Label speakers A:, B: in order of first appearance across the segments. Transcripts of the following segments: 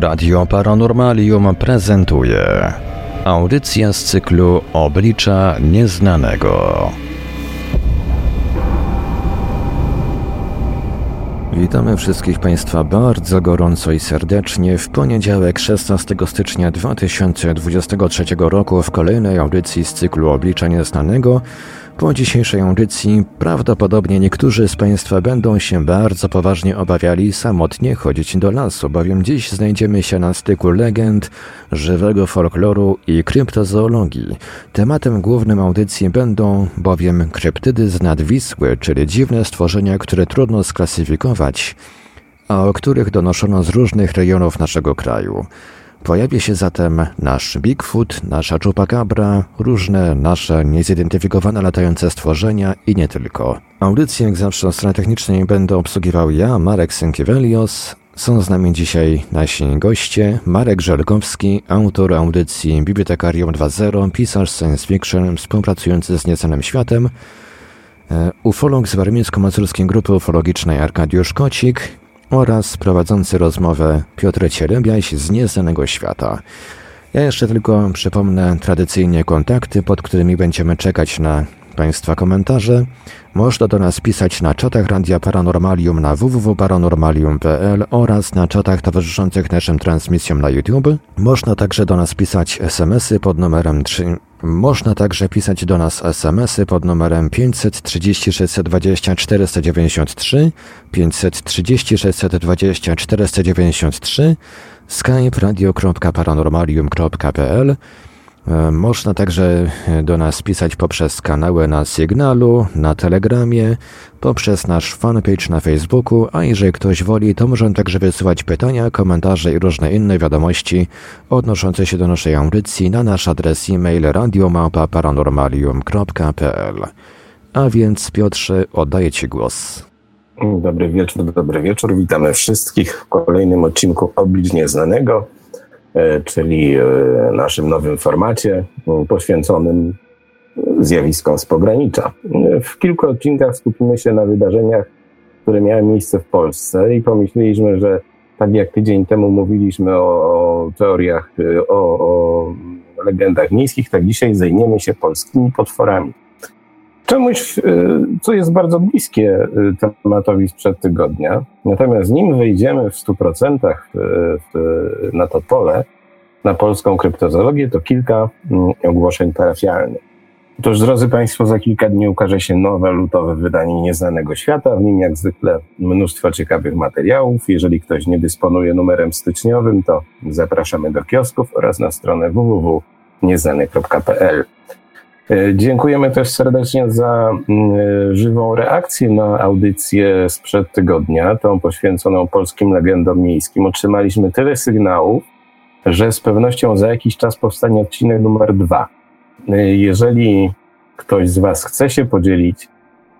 A: Radio Paranormalium prezentuje audycja z cyklu Oblicza Nieznanego. Witamy wszystkich Państwa bardzo gorąco i serdecznie w poniedziałek 16 stycznia 2023 roku w kolejnej audycji z cyklu Oblicza Nieznanego. Po dzisiejszej audycji prawdopodobnie niektórzy z Państwa będą się bardzo poważnie obawiali samotnie chodzić do lasu, bowiem dziś znajdziemy się na styku legend, żywego folkloru i kryptozoologii. Tematem głównym audycji będą bowiem kryptydy z nadwisły, czyli dziwne stworzenia, które trudno sklasyfikować, a o których donoszono z różnych rejonów naszego kraju. Pojawi się zatem nasz Bigfoot, nasza Chupacabra, różne nasze niezidentyfikowane latające stworzenia i nie tylko. Audycję jak zawsze o stronie technicznej będę obsługiwał ja, Marek Sękiewelios. Są z nami dzisiaj nasi goście, Marek Żelkowski, autor audycji Bibliotekarium 2.0, pisarz science fiction współpracujący z Nieznanym Światem, e, ufolog z warmińsko-mazurskiej grupy ufologicznej Arkadiusz Kocik oraz prowadzący rozmowę Piotr Cielebiaś z Nieznanego Świata. Ja jeszcze tylko przypomnę tradycyjnie kontakty, pod którymi będziemy czekać na Państwa komentarze. Można do nas pisać na czatach Radia Paranormalium na www.paranormalium.pl oraz na czatach towarzyszących naszym transmisjom na YouTube. Można także do nas pisać SMS-y pod numerem 3. Można także pisać do nas SMS-y pod numerem 530 620 493, 530 620 493, skype radio.paranormalium.pl można także e, do nas pisać poprzez kanały na Signalu, na Telegramie, poprzez nasz fanpage na Facebooku, a jeżeli ktoś woli, to możemy także wysyłać pytania, komentarze i różne inne wiadomości odnoszące się do naszej audycji na nasz adres e-mail radiomapa.paranormalium.pl. A więc Piotrze, oddaję Ci głos.
B: Dobry wieczór, dobry wieczór. Witamy wszystkich w kolejnym odcinku Oblicz Nieznanego. E, czyli e, naszym nowym formacie poświęconym zjawiskom z pogranicza. W kilku odcinkach skupimy się na wydarzeniach, które miały miejsce w Polsce i pomyśleliśmy, że tak jak tydzień temu mówiliśmy o, o teoriach, o, o legendach miejskich, tak dzisiaj zajmiemy się polskimi potworami. Czemuś, e, co jest bardzo bliskie tematowi sprzed tygodnia. Natomiast nim wejdziemy w 100% w, w, na to pole, na polską kryptozoologię, to kilka mm, ogłoszeń parafialnych. Otóż, drodzy Państwo, za kilka dni ukaże się nowe lutowe wydanie Nieznanego Świata. W nim, jak zwykle, mnóstwo ciekawych materiałów. Jeżeli ktoś nie dysponuje numerem styczniowym, to zapraszamy do kiosków oraz na stronę www.nieznany.pl. E, dziękujemy też serdecznie za mm, żywą reakcję na audycję sprzed tygodnia, tą poświęconą polskim legendom miejskim. Otrzymaliśmy tyle sygnałów, że z pewnością za jakiś czas powstanie odcinek numer dwa. Jeżeli ktoś z Was chce się podzielić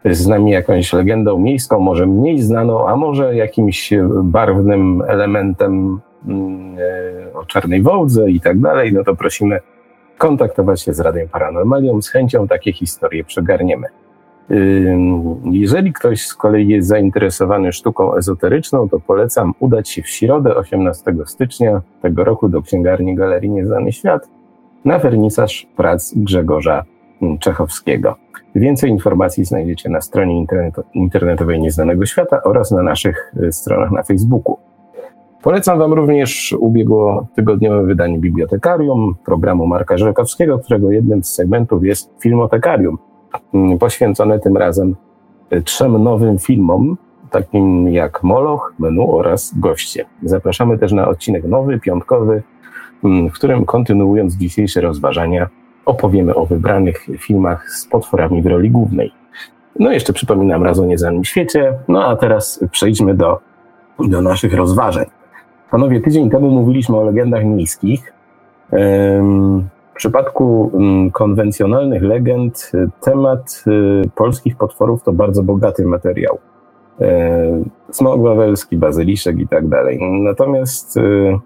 B: z nami jakąś legendą miejską, może mniej znaną, a może jakimś barwnym elementem mm, e, o czarnej wołdze i tak dalej, no to prosimy kontaktować się z Radiem Paranormalium. Z chęcią takie historie przegarniemy. Jeżeli ktoś z kolei jest zainteresowany sztuką ezoteryczną, to polecam udać się w środę 18 stycznia tego roku do księgarni Galerii Nieznany Świat na wernisaż prac Grzegorza Czechowskiego. Więcej informacji znajdziecie na stronie internetowej Nieznanego Świata oraz na naszych y, stronach na Facebooku. Polecam Wam również ubiegłotygodniowe wydanie Bibliotekarium, programu Marka Żelkowskiego, którego jednym z segmentów jest Filmotekarium, Mm, poświęcone tym razem y, trzem nowym filmom, takim jak Moloch, Menu oraz Goście. Zapraszamy też na odcinek nowy, piątkowy, mm, w którym kontynuując dzisiejsze rozważania, opowiemy o wybranych filmach z potworami w roli głównej. No jeszcze przypominam raz o nieznanym świecie, no a teraz przejdźmy do, do naszych rozważań. Panowie, tydzień temu mówiliśmy o legendach miejskich. W przypadku mm, konwencjonalnych legend y, temat y, polskich potworów to bardzo bogaty materiał. E, smok wawelski, bazyliszek i tak dalej. Natomiast y,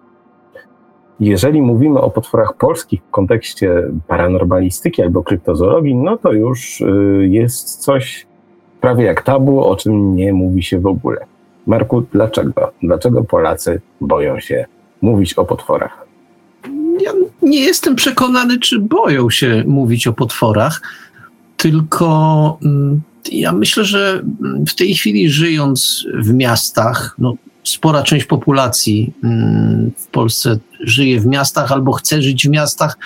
B: jeżeli mówimy o potworach polskich w kontekście paranormalistyki albo kryptozoologii, no to już jest coś prawie jak tabu, o czym nie mówi się w ogóle. Marku, dlaczego? Dlaczego Polacy boją się mówić o potworach?
C: Ja nie jestem przekonany, czy boją się mówić o potworach, tylko mm, ja myślę, że w tej chwili żyjąc w miastach, no, spora część populacji mm, w Polsce żyje w miastach albo chce żyć w miastach.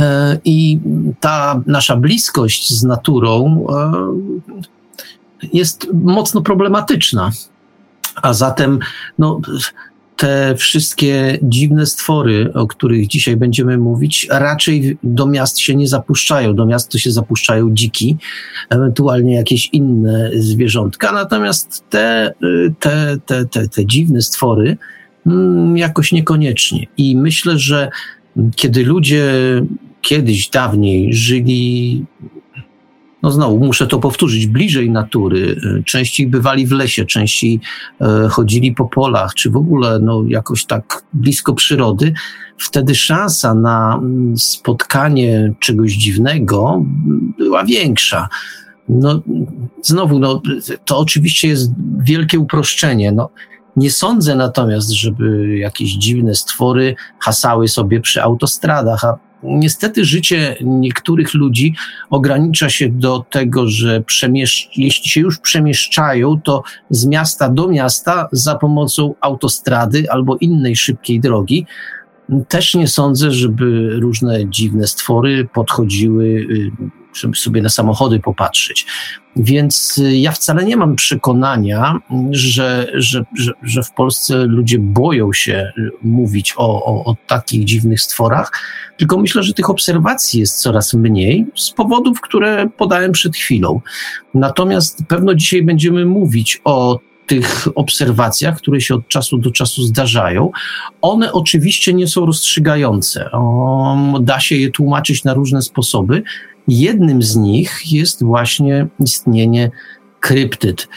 C: E, I ta nasza bliskość z naturą e, jest mocno problematyczna. A zatem, no, te wszystkie dziwne stwory, o których dzisiaj będziemy mówić, raczej do miast się nie zapuszczają. Do miast to się zapuszczają dziki, ewentualnie jakieś inne zwierzątka. Natomiast te, te, te, te, te dziwne stwory mm, jakoś niekoniecznie. I myślę, że kiedy ludzie kiedyś, dawniej żyli no znowu muszę to powtórzyć, bliżej natury, e, częściej bywali w lesie, częściej e, chodzili po polach, czy w ogóle no, jakoś tak blisko przyrody, wtedy szansa na mm, spotkanie czegoś dziwnego była większa. No, znowu, no, to oczywiście jest wielkie uproszczenie. No, nie sądzę natomiast, żeby jakieś dziwne stwory hasały sobie przy autostradach, a niestety życie niektórych ludzi ogranicza się do tego, że jeśli się już przemieszczają, to z miasta do miasta za pomocą autostrady albo innej szybkiej drogi. Też nie sądzę, żeby różne dziwne stwory podchodziły y, żeby sobie na samochody popatrzeć. Więc y, ja wcale nie mam przekonania, że, że, że, że w Polsce ludzie boją się y, mówić o, o, o takich dziwnych stworach, tylko myślę, że tych obserwacji jest coraz mniej z powodów, które podałem przed chwilą. Natomiast pewno dzisiaj będziemy mówić o tych obserwacjach, które się od czasu do czasu zdarzają, one oczywiście nie są rozstrzygające. O, da się je tłumaczyć na różne sposoby. Jednym z nich jest właśnie istnienie kryptyd,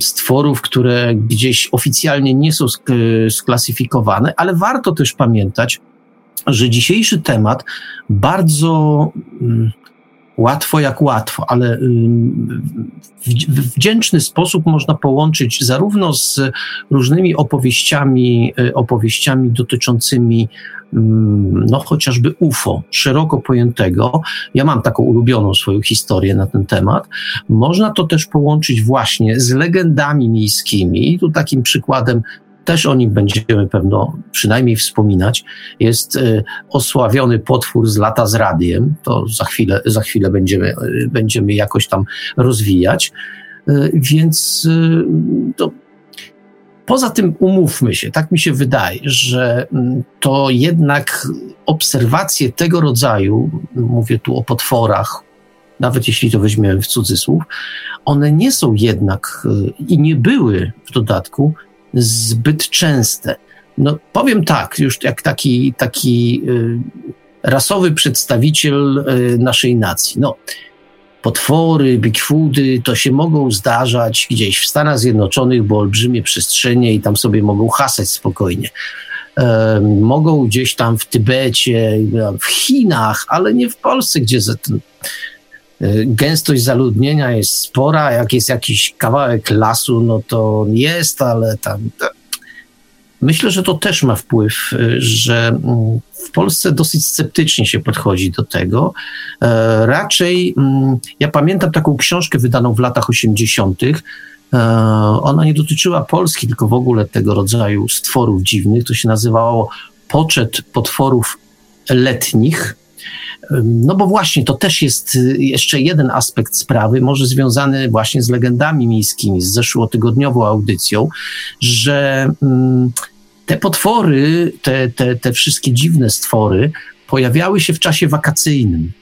C: stworów, które gdzieś oficjalnie nie są sklasyfikowane, ale warto też pamiętać, że dzisiejszy temat bardzo mm, łatwo jak łatwo, ale w wdzięczny sposób można połączyć zarówno z różnymi opowieściami, y, opowieściami dotyczącymi no chociażby UFO, szeroko pojętego. Ja mam taką ulubioną swoją historię na ten temat. Można to też połączyć właśnie z legendami miejskimi. Tu takim przykładem też o nim będziemy pewno przynajmniej wspominać. Jest y, osławiony potwór z lata z radiem. To za chwilę, za chwilę będziemy, y, będziemy jakoś tam rozwijać. Y, więc to Poza tym umówmy się, tak mi się wydaje, że mm, to jednak obserwacje tego rodzaju, mówię tu o potworach, nawet jeśli to weźmiemy w cudzysłów, one nie są jednak i nie były w dodatku zbyt częste. No, powiem tak, już jak taki, taki y, rasowy przedstawiciel y, naszej nacji. No, potwory, Bigfooty, to się mogą zdarzać gdzieś w Stanach Zjednoczonych, bo olbrzymie przestrzenie i tam sobie mogą hasać spokojnie. E, mogą gdzieś tam w Tybecie, w Chinach, ale nie w Polsce, gdzie ten, gęstość zaludnienia jest spora, jak jest jakiś kawałek lasu, no to jest, ale tam. Myślę, że to też ma wpływ, że mm, w Polsce dosyć sceptycznie się podchodzi do tego. E, raczej, mm, ja pamiętam taką książkę wydaną w latach 80. E, ona nie dotyczyła Polski, tylko w ogóle tego rodzaju stworów dziwnych. To się nazywało Poczet potworów letnich. No bo właśnie to też jest y, jeszcze jeden aspekt sprawy, może związany właśnie z legendami miejskimi, z zeszłotygodniową audycją, że mm, te potwory, te, te, te wszystkie dziwne stwory pojawiały się w czasie wakacyjnym.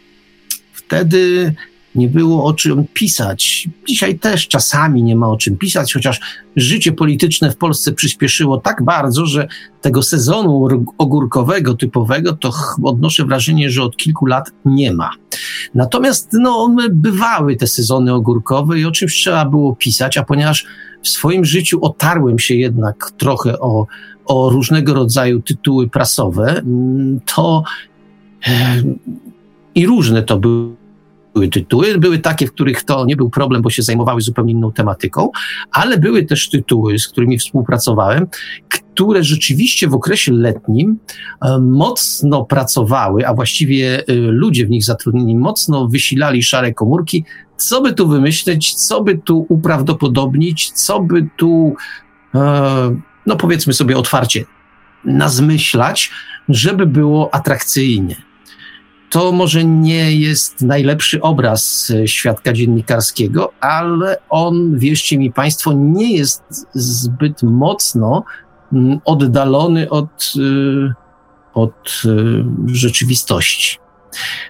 C: Wtedy nie było o czym pisać. Dzisiaj też czasami nie ma o czym pisać, chociaż życie polityczne w Polsce przyspieszyło tak bardzo, że tego sezonu ogórkowego typowego to odnoszę wrażenie, że od kilku lat nie ma. Natomiast no, bywały te sezony ogórkowe i o czymś trzeba było pisać, a ponieważ w swoim życiu otarłem się jednak trochę o, o różnego rodzaju tytuły prasowe, mm, to e, i różne to były były tytuły. Były takie, w których to nie był problem, bo się zajmowały zupełnie inną tematyką, ale były też tytuły, z którymi współpracowałem, które rzeczywiście w okresie letnim e, mocno pracowały, a właściwie e, ludzie w nich zatrudnieni mocno wysilali szare komórki, co by tu wymyśleć, co by tu uprawdopodobnić, co by tu, e, no powiedzmy sobie otwarcie, nazmyślać, żeby było atrakcyjnie. To może nie jest najlepszy obraz świadka dziennikarskiego, ale on, wierzcie mi Państwo, nie jest zbyt mocno mm, oddalony od, y, od y, rzeczywistości.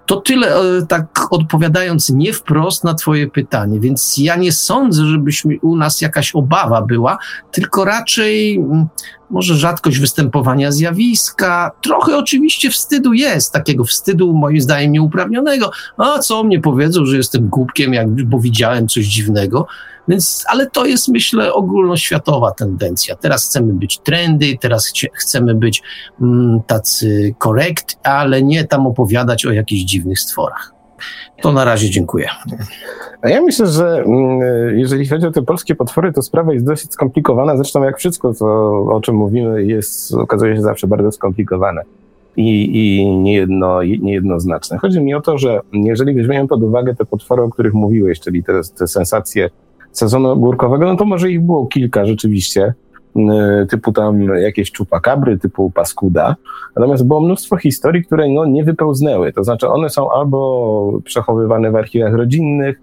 C: To tyle, e, tak odpowiadając nie wprost na Twoje pytanie, więc ja nie sądzę, żebyśmy u nas jakaś obawa była, tylko raczej mm, może rzadkość występowania zjawiska, trochę oczywiście wstydu jest, takiego wstydu moim zdaniem nieuprawnionego. A co mnie powiedzą, że jestem głupkiem, jak, bo widziałem coś dziwnego. Więc, ale to jest, myślę, ogólnoświatowa tendencja. Teraz chcemy być trendy, teraz chcemy być mm, tacy korekt, ale nie tam opowiadać o jakichś dziwnych stworach. To na razie dziękuję.
B: A ja myślę, że mm, jeżeli chodzi o te polskie potwory, to sprawa jest dosyć skomplikowana. Zresztą jak wszystko, o czym mówimy, jest, okazuje się zawsze bardzo skomplikowane i, i niejedno, niejednoznaczne. Chodzi mi o to, że jeżeli weźmiemy pod uwagę te potwory, o których mówiłeś, czyli te, te sensacje sezonu ogórkowego, no to może ich było kilka rzeczywiście, y, typu tam jakieś czupakabry, typu paskuda. Natomiast było mnóstwo historii, które no, nie wypełznęły. To znaczy one są albo przechowywane w archiwach rodzinnych,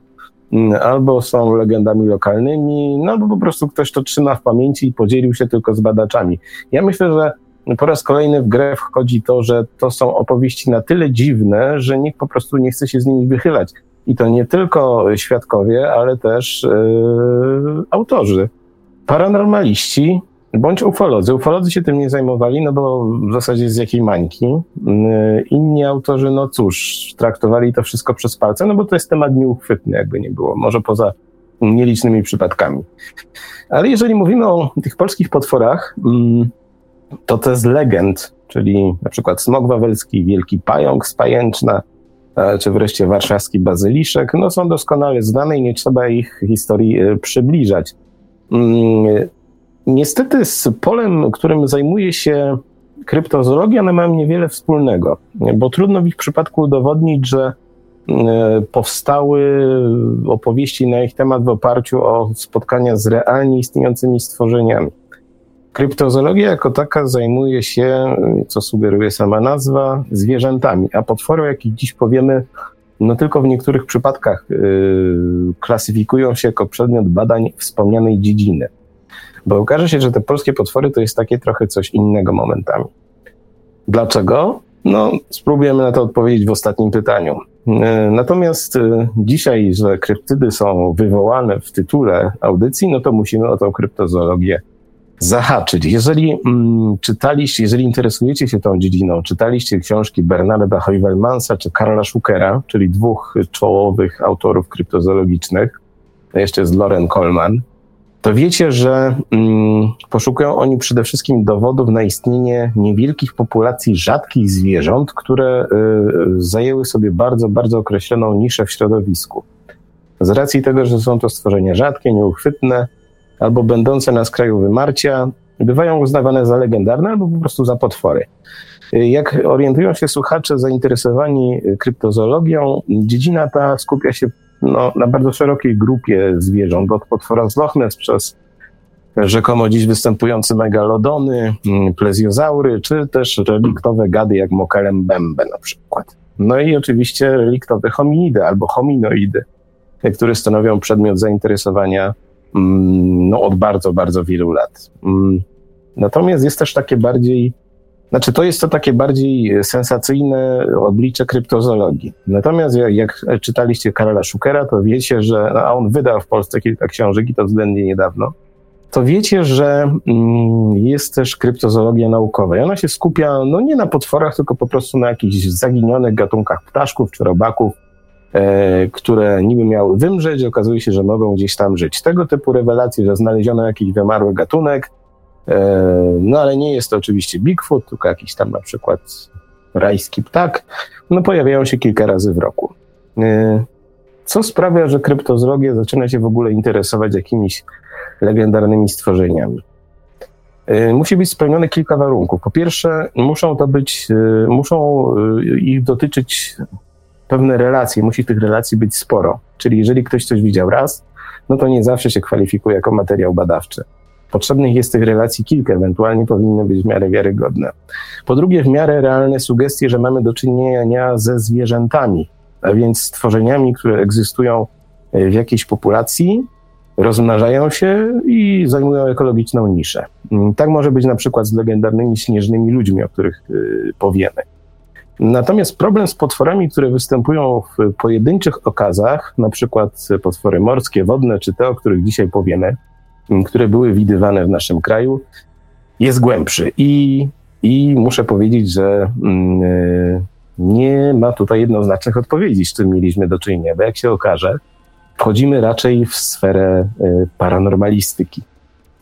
B: y, albo są legendami lokalnymi, no albo po prostu ktoś to trzyma w pamięci i podzielił się tylko z badaczami. Ja myślę, że po raz kolejny w grę wchodzi to, że to są opowieści na tyle dziwne, że nikt po prostu nie chce się z nimi wychylać. I to nie tylko świadkowie, ale też yy, autorzy. Paranormaliści bądź ufolodzy. Ufolodzy się tym nie zajmowali, no bo w zasadzie z jakiej mańki. Yy, inni autorzy, no cóż, traktowali to wszystko przez palce, no bo to jest temat nieuchwytny, jakby nie było. Może poza nielicznymi przypadkami. Ale jeżeli mówimy o tych polskich potworach, yy, to to jest legend, czyli na przykład smog wawelski, wielki pająk z pajęczna, czy wreszcie warszawski bazyliszek, no są doskonale znane i nie trzeba ich historii e, przybliżać. Mm, niestety z polem, którym zajmuje się kryptozoologia, one mają niewiele wspólnego, bo trudno w ich przypadku udowodnić, że e, powstały opowieści na ich temat w oparciu o spotkania z realnie istniejącymi stworzeniami. Kryptozoologia jako taka zajmuje się, co sugeruje sama nazwa, zwierzętami, a potwory, o jakich dziś powiemy, no tylko w niektórych przypadkach yy, klasyfikują się jako przedmiot badań wspomnianej dziedziny. Bo okaże się, że te polskie potwory to jest takie trochę coś innego momentami. Dlaczego? No, spróbujemy na to odpowiedzieć w ostatnim pytaniu. Yy, natomiast yy, dzisiaj, że kryptydy są wywołane w tytule audycji, no to musimy o tą kryptozoologię zahaczyć. Jeżeli mm, czytaliście, jeżeli interesujecie się tą dziedziną, czytaliście książki Bernarda Heuvelmansa czy Karla Schuckera, czyli dwóch czołowych autorów kryptozoologicznych, to jeszcze jest Loren Coleman, to wiecie, że mm, poszukują oni przede wszystkim dowodów na istnienie niewielkich populacji rzadkich zwierząt, które y, zajęły sobie bardzo, bardzo określoną niszę w środowisku. Z racji tego, że są to stworzenia rzadkie, nieuchwytne, albo będące na skraju wymarcia, bywają uznawane za legendarne albo po prostu za potwory. Jak orientują się słuchacze zainteresowani kryptozoologią, dziedzina ta skupia się no, na bardzo szerokiej grupie zwierząt, od potwora z Loch Ness przez rzekomo dziś występujące megalodony, mm, plezjozaury, czy też reliktowe gady jak mokelem bembe na przykład. No i oczywiście reliktowe hominidy albo hominoidy, które stanowią przedmiot zainteresowania no, od bardzo, bardzo wielu lat. Mm, natomiast jest też takie bardziej, znaczy to jest to takie bardziej sensacyjne oblicze kryptozoologii. Natomiast jak, jak czytaliście Karola Schukera, to wiecie, że, no, a on wydał w Polsce kilka książek i to względnie niedawno, to wiecie, że mm, jest też kryptozoologia naukowa. I ona się skupia no nie na potworach, tylko po prostu na jakichś zaginionych gatunkach ptaszków czy robaków, E, które niby miały wymrzeć, okazuje się, że mogą gdzieś tam żyć. Tego typu rewelacje, że znaleziono jakiś wymarły gatunek, e, no ale nie jest to oczywiście Bigfoot, tylko jakiś tam na przykład rajski ptak, no pojawiają się kilka razy w roku. E, co sprawia, że kryptozoologia zaczyna się w ogóle interesować jakimiś legendarnymi stworzeniami? Musi być spełnione kilka warunków. Po pierwsze, muszą to być, muszą ich dotyczyć pewne relacje, musi tych relacji być sporo. Czyli jeżeli ktoś coś widział raz, no to nie zawsze się kwalifikuje jako materiał badawczy. Potrzebnych jest tych relacji kilka, ewentualnie powinny być w miarę wiarygodne. Po drugie, w miarę realne sugestie, że mamy do czynienia ze zwierzętami, a więc stworzeniami, które egzystują w jakiejś populacji, rozmnażają się i zajmują ekologiczną niszę. Tak może być na przykład z legendarnymi śnieżnymi ludźmi, o których y, powiemy. Natomiast problem z potworami, które występują w pojedynczych okazach, na przykład potwory morskie, wodne, czy te, o których dzisiaj powiemy, które były widywane w naszym kraju, jest głębszy. I, i muszę powiedzieć, że yy, nie ma tutaj jednoznacznych odpowiedzi, z czym mieliśmy do czynienia, bo jak się okaże, wchodzimy raczej w sferę yy, paranormalistyki.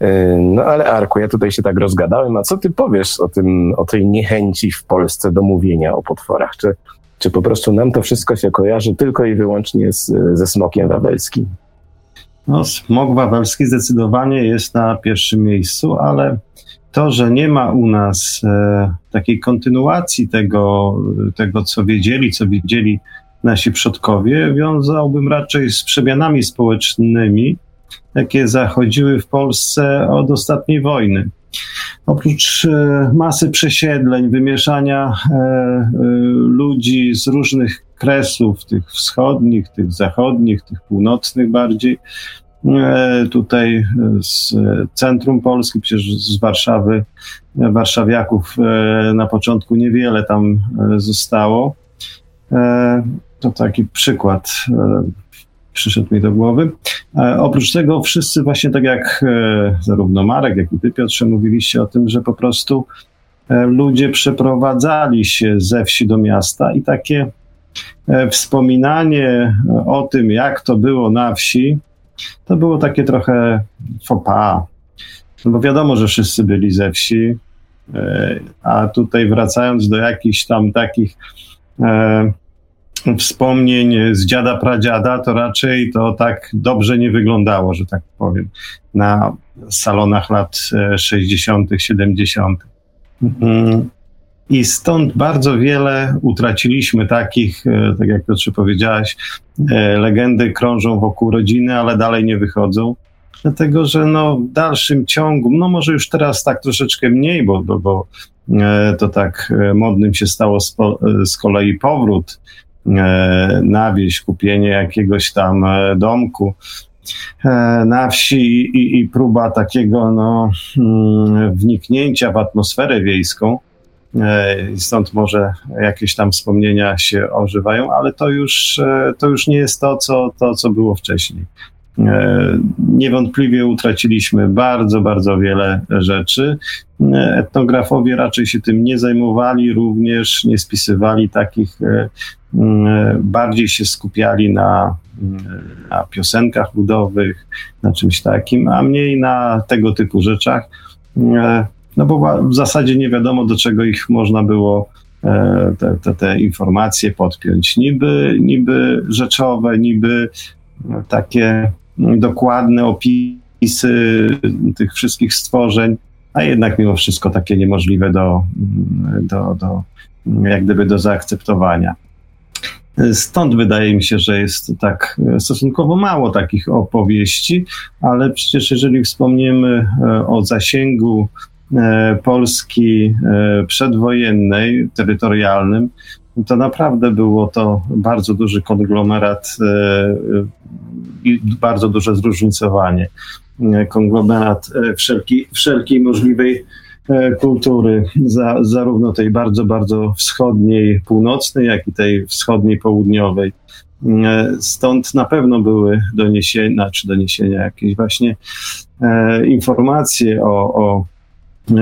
B: Yy, no ale Arku, ja tutaj się tak rozgadałem, a co ty powiesz o, tym, o tej niechęci w Polsce do mówienia o potworach? Czy, czy po prostu nam to wszystko się kojarzy tylko i wyłącznie z, ze smokiem wawelskim?
D: No, smog wawelski zdecydowanie jest na pierwszym miejscu, ale to, że nie ma u nas e, takiej kontynuacji tego, tego, co wiedzieli, co widzieli nasi przodkowie, wiązałbym raczej z przemianami społecznymi, jakie zachodziły w Polsce od ostatniej wojny. Oprócz e, masy przesiedleń, wymieszania e, e, ludzi z różnych kresów, tych wschodnich, tych zachodnich, tych północnych bardziej, tutaj z centrum Polski, przecież z Warszawy, warszawiaków na początku niewiele tam zostało. To taki przykład przyszedł mi do głowy. E, oprócz tego wszyscy właśnie tak jak e, zarówno Marek, jak i ty Piotrze mówiliście o tym, że po prostu e, ludzie przeprowadzali się ze wsi do miasta i takie wspominanie o tym, jak to było na wsi, to było takie trochę pas. No bo wiadomo, że wszyscy byli ze wsi, a tutaj wracając do jakichś tam takich wspomnień z dziada pradziada, to raczej to tak dobrze nie wyglądało, że tak powiem, na salonach lat 60., 70. Mm. I stąd bardzo wiele utraciliśmy takich, e, tak jak Piotrze powiedziałaś, e, legendy krążą wokół rodziny, ale dalej nie wychodzą. Dlatego, że no w dalszym ciągu, no może już teraz tak troszeczkę mniej, bo, bo, bo e, to tak modnym się stało z kolei powrót E, na wieś, kupienie jakiegoś tam e, domku e, na wsi i, i próba takiego no, mm, wniknięcia w atmosferę wiejską. Stąd może jakieś tam wspomnienia się ożywają, ale to już, to już nie jest to co, to, co było wcześniej. Niewątpliwie utraciliśmy bardzo, bardzo wiele rzeczy. Etnografowie raczej się tym nie zajmowali, również nie spisywali takich bardziej się skupiali na, na piosenkach ludowych, na czymś takim, a mniej na tego typu rzeczach. Mm, no bo w zasadzie nie wiadomo, do czego ich można było e, te, te, te informacje podpiąć. Niby, niby rzeczowe, niby takie dokładne opisy tych wszystkich stworzeń, a jednak mimo wszystko takie niemożliwe do, do, do jak gdyby do zaakceptowania. Stąd wydaje mi się, że jest tak stosunkowo mało takich opowieści, ale przecież jeżeli wspomniemy e, o zasięgu e, Polski e, przedwojennej, terytorialnym, to naprawdę było to bardzo duży konglomerat i bardzo duże zróżnicowanie. Konglomerat wszelkiej, wszelkiej możliwej kultury, za, zarówno tej bardzo, bardzo wschodniej, północnej, jak i tej wschodniej, południowej. E, stąd na pewno były doniesienia, czy doniesienia jakieś właśnie e, informacje o, o e,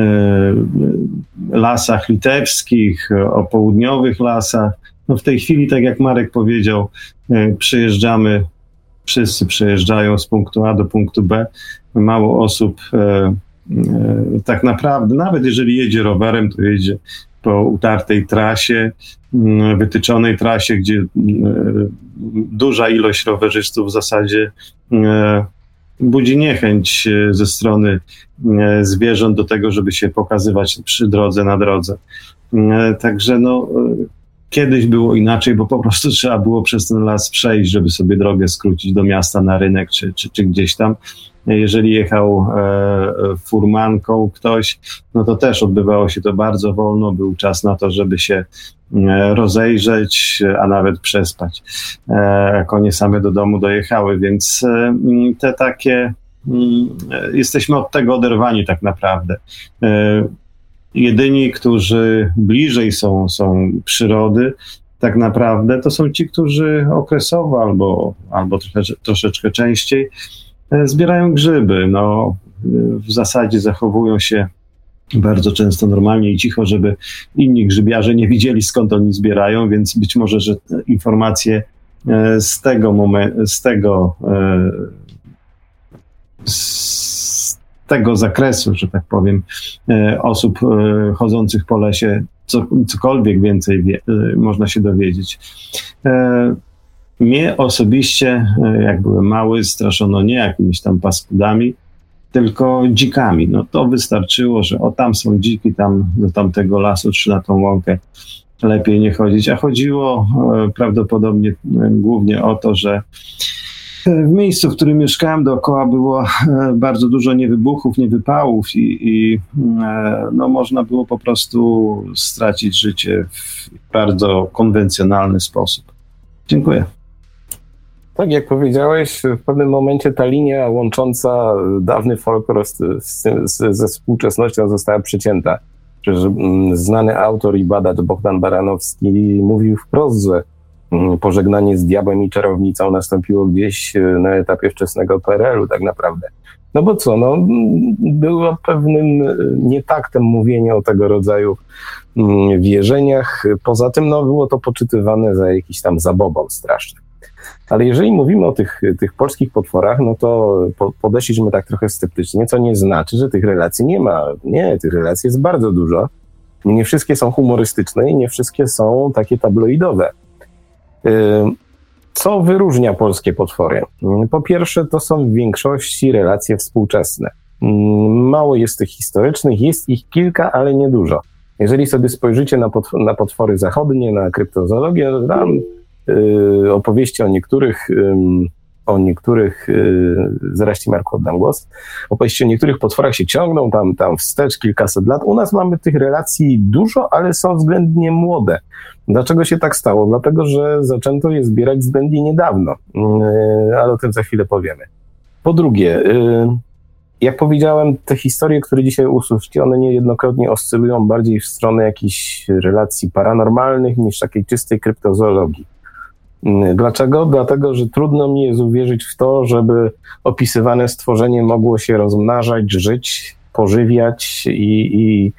D: lasach litewskich, o południowych lasach. No w tej chwili, tak jak Marek powiedział, e, przyjeżdżamy, wszyscy przejeżdżają z punktu A do punktu B. Mało osób e, E, tak naprawdę, nawet jeżeli jedzie rowerem, to jedzie po utartej trasie, wytyczonej trasie, gdzie mm, duża ilość rowerzystów w zasadzie budzi niechęć ze strony zwierząt do tego, żeby się pokazywać przy drodze, na drodze. Także no, Kiedyś było inaczej, bo po prostu trzeba było przez ten las przejść, żeby sobie drogę skrócić do miasta, na rynek czy, czy, czy gdzieś tam. Jeżeli jechał e, furmanką ktoś, no to też odbywało się to bardzo wolno. Był czas na to, żeby się e, rozejrzeć, a nawet przespać. E, konie same do domu dojechały, więc e, te takie mm, jesteśmy od tego oderwani tak naprawdę. Jedyni, którzy bliżej są, są przyrody, tak naprawdę to są ci, którzy okresowo albo, albo trochę, troszeczkę częściej e, zbierają grzyby. No, w zasadzie zachowują się bardzo często normalnie i cicho, żeby inni grzybiarze nie widzieli skąd oni zbierają, więc być może, że informacje e, z tego momentu, z tego e, z tego zakresu, że tak powiem, e, osób e, chodzących po lesie, co, cokolwiek więcej wie, e, można się dowiedzieć. Mnie osobiście, jak byłem mały, straszono nie jakimiś tam paskudami, tylko dzikami. No to wystarczyło, że o tam są dziki, tam do tamtego lasu czy na tą łąkę lepiej nie chodzić. A chodziło prawdopodobnie głównie o to, że w miejscu, w którym mieszkałem, dookoła było e, bardzo dużo niewybuchów, niewypałów i, i e, no, można było po prostu stracić życie w bardzo konwencjonalny sposób. Dziękuję.
B: Tak, jak powiedziałeś, w pewnym momencie ta linia łącząca dawny folklor z, z, ze współczesnością została przecięta. Przecież mm, znany autor i badacz Bogdan Baranowski mówił wprost, że pożegnanie z diabłem i czarownicą nastąpiło gdzieś e, na etapie wczesnego PRL-u tak naprawdę. No bo co, no, było pewnym e, nietaktem mówienie o tego rodzaju wierzeniach. Poza tym no, było to poczytywane za jakiś tam zabobon straszny. Ale jeżeli mówimy o tych, tych polskich potworach, no to podeszliśmy tak trochę sceptycznie, co nie znaczy, że tych relacji nie ma. Nie, tych relacji jest bardzo dużo. Nie wszystkie są humorystyczne i nie wszystkie są takie tabloidowe. Co wyróżnia polskie potwory? Po pierwsze, to są w większości relacje współczesne. Mało jest tych historycznych, jest ich kilka, ale niedużo. Jeżeli sobie spojrzycie na, potw na potwory zachodnie, na kryptozoologię, tam yy, opowieści o niektórych o niektórych, zaraz Ci Marku oddam głos, opowieści o niektórych potworach się ciągną tam, tam wstecz kilkaset lat. U nas mamy tych relacji dużo, ale są względnie młode. Dlaczego się tak stało? Dlatego, że zaczęto je zbierać względnie niedawno, yy, ale o tym za chwilę powiemy. Po drugie, yy, jak powiedziałem, te historie, które dzisiaj usłyszycie, one niejednokrotnie oscylują bardziej w stronę jakichś relacji paranormalnych niż takiej czystej kryptozoologii. Mm, dlaczego? Dlatego, że trudno mi jest uwierzyć w to, żeby opisywane stworzenie mogło się rozmnażać, żyć, pożywiać i, i,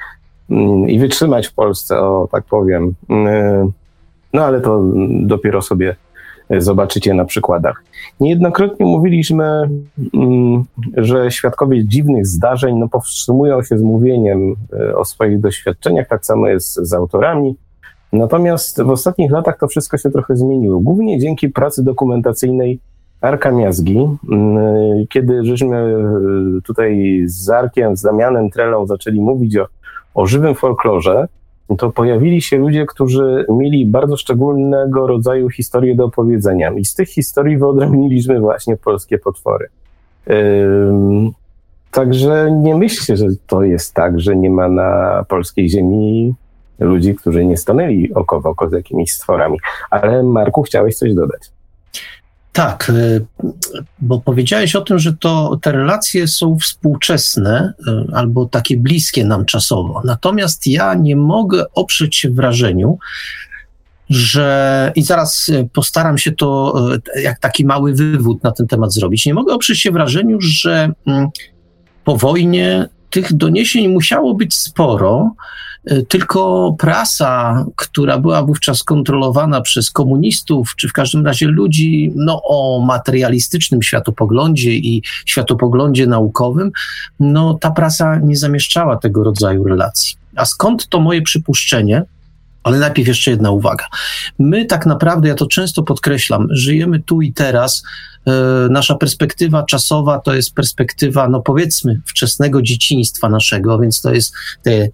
B: mm, i wytrzymać w Polsce, o tak powiem. Mm, no ale to dopiero sobie zobaczycie na przykładach. Niejednokrotnie mówiliśmy, że świadkowie dziwnych zdarzeń no, powstrzymują się z mówieniem e, o swoich doświadczeniach, tak samo jest z autorami. Natomiast w ostatnich latach to wszystko się trochę zmieniło, głównie dzięki pracy dokumentacyjnej Arka Miazgi. Mm, kiedy żeśmy e, tutaj z Arkiem, z Damianem Trelą zaczęli mówić o, o żywym folklorze, to pojawili się ludzie, którzy mieli bardzo szczególnego rodzaju historie do opowiedzenia. I z tych historii wyodrębniliśmy właśnie polskie potwory. Także nie myślcie, że to jest tak, że nie ma na polskiej ziemi ludzi, którzy nie stanęli oko w oko z jakimiś stworami. Ale Marku, chciałeś coś dodać?
C: Tak, y, bo powiedziałeś o tym, że to te relacje są współczesne y, albo takie bliskie nam czasowo. Natomiast ja nie mogę oprzeć się wrażeniu, że i zaraz postaram się to y, jak taki mały wywód na ten temat zrobić. Nie mogę oprzeć się wrażeniu, że mm, po wojnie tych doniesień musiało być sporo, tylko prasa, która była wówczas kontrolowana przez komunistów, czy w każdym razie ludzi no, o materialistycznym światopoglądzie i światopoglądzie naukowym, no, ta prasa nie zamieszczała tego rodzaju relacji. A skąd to moje przypuszczenie? Ale najpierw jeszcze jedna uwaga. My tak naprawdę, ja to często podkreślam, żyjemy tu i teraz. E, nasza perspektywa czasowa to jest perspektywa, no powiedzmy, wczesnego dzieciństwa naszego, więc to jest te,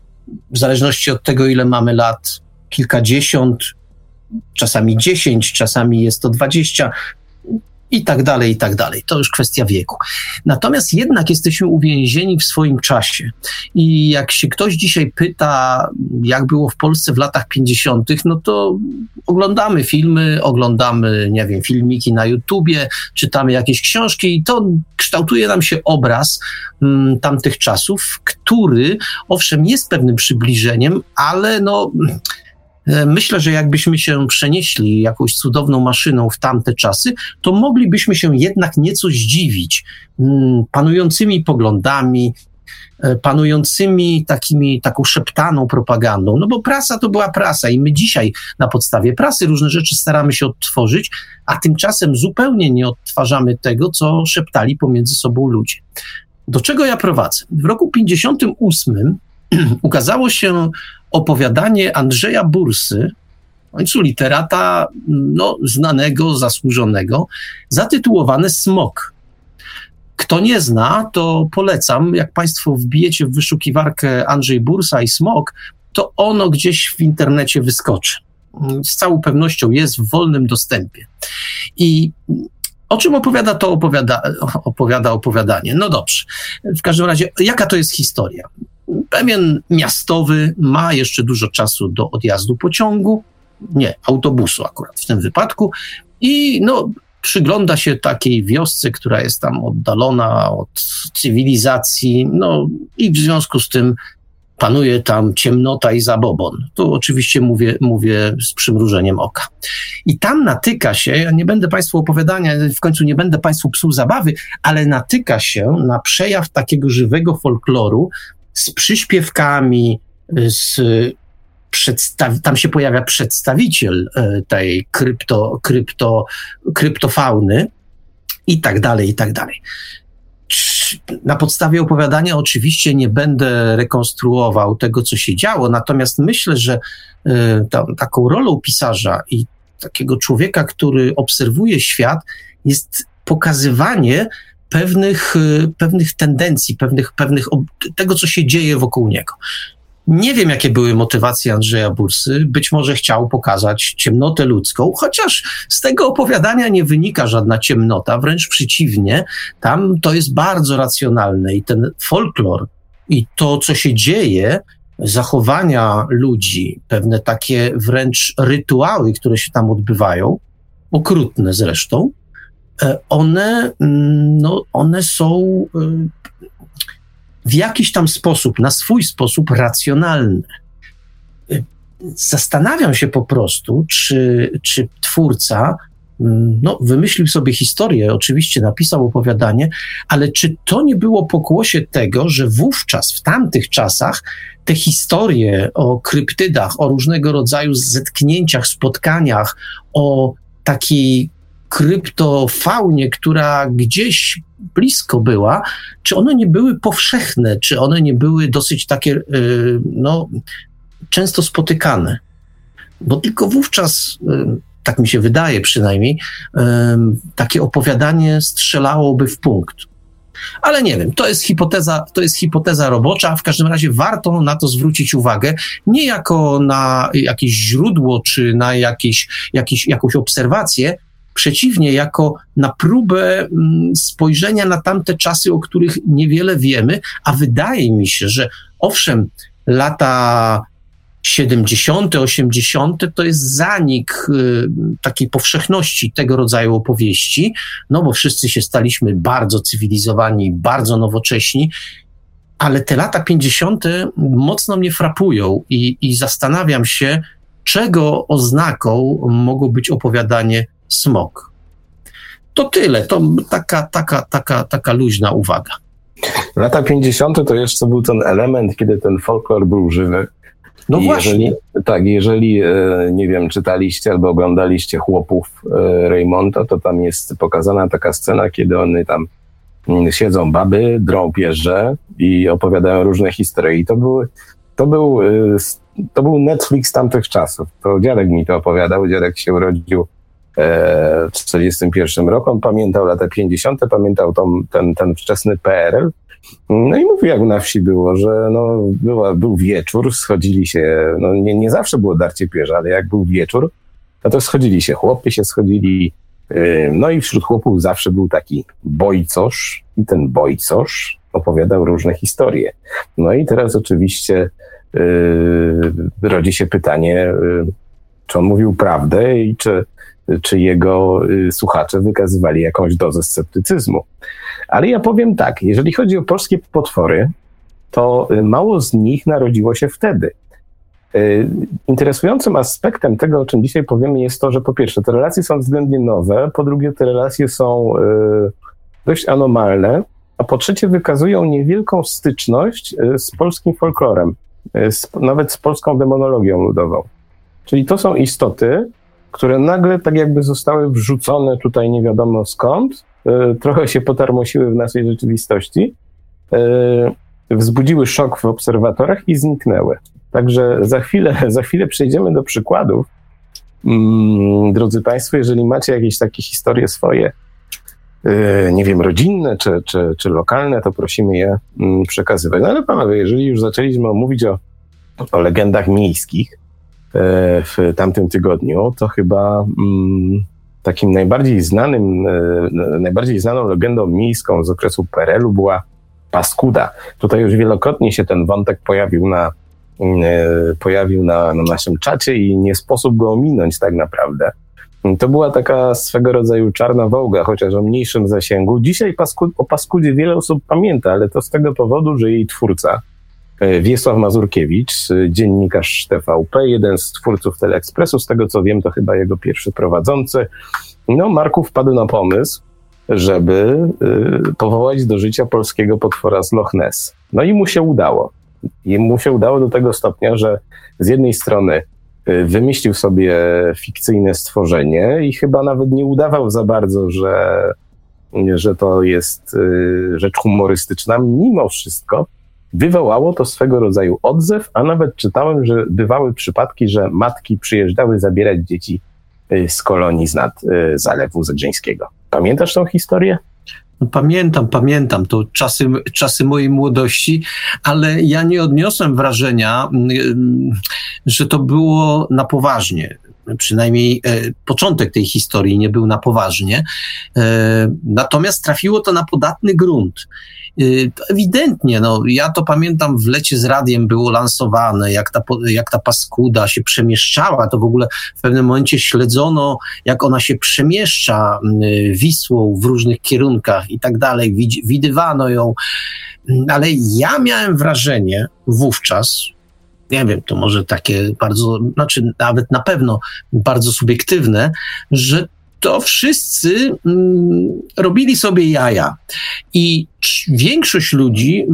C: w zależności od tego, ile mamy lat, kilkadziesiąt, czasami dziesięć, czasami jest to dwadzieścia, i tak dalej, i tak dalej. To już kwestia wieku. Natomiast jednak jesteśmy uwięzieni w swoim czasie. I jak się ktoś dzisiaj pyta, jak było w Polsce w latach 50., no to oglądamy filmy, oglądamy, nie wiem, filmiki na YouTubie, czytamy jakieś książki i to kształtuje nam się obraz mm, tamtych czasów, który owszem jest pewnym przybliżeniem, ale no myślę, że jakbyśmy się przenieśli jakąś cudowną maszyną w tamte czasy, to moglibyśmy się jednak nieco zdziwić mm, panującymi poglądami, e, panującymi takimi, taką szeptaną propagandą, no bo prasa to była prasa i my dzisiaj na podstawie prasy różne rzeczy staramy się odtworzyć, a tymczasem zupełnie nie odtwarzamy tego, co szeptali pomiędzy sobą ludzie. Do czego ja prowadzę? W roku 58 ukazało się opowiadanie Andrzeja Bursy, w końcu literata no, znanego, zasłużonego, zatytułowane Smok. Kto nie zna, to polecam. Jak Państwo wbijecie w wyszukiwarkę Andrzej Bursa i Smok, to ono gdzieś w internecie wyskoczy. Z całą pewnością jest w wolnym dostępie. I o czym opowiada to opowiada, opowiada opowiadanie? No dobrze. W każdym razie, jaka to jest historia? Pewien miastowy ma jeszcze dużo czasu do odjazdu pociągu, nie, autobusu akurat w tym wypadku, i no, przygląda się takiej wiosce, która jest tam oddalona od cywilizacji, no i w związku z tym panuje tam ciemnota i zabobon. Tu oczywiście mówię, mówię z przymrużeniem oka. I tam natyka się, ja nie będę Państwu opowiadania, w końcu nie będę Państwu psuł zabawy, ale natyka się na przejaw takiego żywego folkloru, z przyśpiewkami, z przedstaw- tam się pojawia przedstawiciel e, tej krypto, krypto, kryptofauny i tak dalej, i tak dalej. Na podstawie opowiadania oczywiście nie będę rekonstruował tego, co się działo, natomiast myślę, że e, taką rolą pisarza i takiego człowieka, który obserwuje świat, jest pokazywanie pewnych, y, pewnych tendencji, pewnych, pewnych tego, co się dzieje wokół niego. Nie wiem, jakie były motywacje Andrzeja Bursy. Być może chciał pokazać ciemnotę ludzką, chociaż z tego opowiadania nie wynika żadna ciemnota, wręcz przeciwnie, tam to jest bardzo racjonalne i ten folklor i to, co się dzieje, zachowania ludzi, pewne takie wręcz rytuały, które się tam odbywają, okrutne zresztą, one, mm, no, one są e, w jakiś tam sposób, na swój sposób racjonalne. E, zastanawiam się po prostu, czy, czy twórca mm, no, wymyślił sobie historię, oczywiście napisał opowiadanie, ale czy to nie było pokłosie tego, że wówczas, w tamtych czasach, te historie o kryptydach, o różnego rodzaju zetknięciach, spotkaniach, o takiej kryptofaunie, która gdzieś blisko była, czy one nie były powszechne, czy one nie były dosyć takie, y, no, często spotykane. Bo tylko wówczas, y, tak mi się wydaje przynajmniej, y, takie opowiadanie strzelałoby w punkt. Ale nie wiem, to jest hipoteza, to jest hipoteza robocza, w każdym razie warto na to zwrócić uwagę, nie jako na jakieś źródło, czy na jakieś, jakieś, jakąś obserwację, Przeciwnie, jako na próbę mm, spojrzenia na tamte czasy, o których niewiele wiemy, a wydaje mi się, że owszem, lata 70., 80. to jest zanik y, takiej powszechności tego rodzaju opowieści, no bo wszyscy się staliśmy bardzo cywilizowani, bardzo nowocześni, ale te lata 50. mocno mnie frapują i, i zastanawiam się, czego oznaką mogło być opowiadanie smok. To tyle, to taka, taka, taka, taka luźna uwaga.
B: Lata 50. to jeszcze był ten element, kiedy ten folklor był żywy.
C: No I właśnie.
B: Jeżeli, tak, jeżeli, e, nie wiem, czytaliście albo oglądaliście chłopów e, Raymonda, to tam jest pokazana taka scena, kiedy one tam mm, siedzą baby, drą pierze i opowiadają różne historie. I to były to był, y, to był Netflix tamtych czasów. To dziadek mi to opowiadał. Dziadek się urodził e, 1941 roku. On pamiętał lata 50., pamiętał tą, ten, ten wczesny PRL. No i mówił, jak na wsi było, że no, była, był wieczór, schodzili się, no nie, nie zawsze było darcie pierza, ale jak był wieczór, no to schodzili się, chłopy się schodzili, y, no i wśród chłopów zawsze był taki bojcosz i ten bojcosz opowiadał różne historie. No i teraz oczywiście yy, rodzi się pytanie, yy, czy on mówił prawdę i czy, czy jego yy, słuchacze wykazywali jakąś dozę sceptycyzmu. Ale ja powiem tak, jeżeli chodzi o polskie potwory, to y, mało z nich narodziło się wtedy. Y, interesującym aspektem tego, o czym dzisiaj powiemy, jest to, że po pierwsze, te relacje są względnie nowe, po drugie, te relacje są y, dość anomalne, a po trzecie, wykazują niewielką styczność z polskim folklorem, z, nawet z polską demonologią ludową. Czyli to są istoty, które nagle tak jakby zostały wrzucone tutaj nie wiadomo skąd, E, trochę się potarmosiły w naszej rzeczywistości, e, wzbudziły szok w obserwatorach i zniknęły. Także za chwilę, za chwilę przejdziemy do przykładów. Mm, drodzy Państwo, jeżeli macie jakieś takie historie swoje, e, nie wiem, rodzinne czy, czy, czy lokalne, to prosimy je mm, przekazywać. No ale panowie, jeżeli już zaczęliśmy mówić o, o legendach miejskich w tamtym tygodniu, to chyba mm, takim najbardziej znanym, e, najbardziej znaną legendą miejską z okresu PRL-u była Paskuda. Tutaj już wielokrotnie się ten wątek pojawił na, e, pojawił na, na naszym czacie i nie sposób go ominąć tak naprawdę. To była taka swego rodzaju czarna wołga, chociaż o mniejszym zasięgu. Dzisiaj Paskud, o Paskudzie wiele osób pamięta, ale to z tego powodu, że jej twórca, e, Wiesław Mazurkiewicz, dziennikarz TVP, jeden z twórców Teleekspresu, z tego co wiem, to chyba jego pierwszy prowadzący, no, Marku wpadł na pomysł, żeby y, powołać do życia polskiego potwora z Loch Ness. No i mu się udało. I mu się udało do tego stopnia, że z jednej strony wymyślił sobie fikcyjne stworzenie i chyba nawet nie udawał za bardzo, że, że to jest rzecz humorystyczna. Mimo wszystko wywołało to swego rodzaju odzew, a nawet czytałem, że bywały przypadki, że matki przyjeżdżały zabierać dzieci Y, z kolonii z nad y, Zalewu Zegrzyńskiego. Pamiętasz tą historię?
C: No, pamiętam, pamiętam, to czasy, czasy mojej młodości, ale ja nie odniosłem wrażenia, mm, że to było na poważnie. Przynajmniej e, początek tej historii nie był na poważnie. E, natomiast trafiło to na podatny grunt. Y, ewidentnie, no, ja to pamiętam w lecie z radiem było lansowane, jak ta, jak ta paskuda się przemieszczała, to w ogóle w pewnym momencie śledzono, jak ona się przemieszcza y, Wisłą w różnych kierunkach i tak dalej, widywano ją, ale ja miałem wrażenie wówczas, nie wiem, to może takie bardzo, znaczy nawet na pewno bardzo subiektywne, że to wszyscy mm, robili sobie jaja. I większość ludzi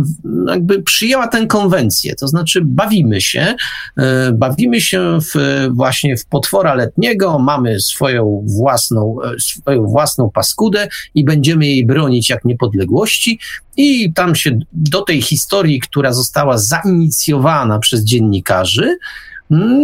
C: jakby przyjęła tę konwencję, to znaczy bawimy się, e, bawimy się w, właśnie w potwora letniego, mamy swoją własną, e, swoją własną paskudę i będziemy jej bronić jak niepodległości i tam się do tej historii, która została zainicjowana przez dziennikarzy,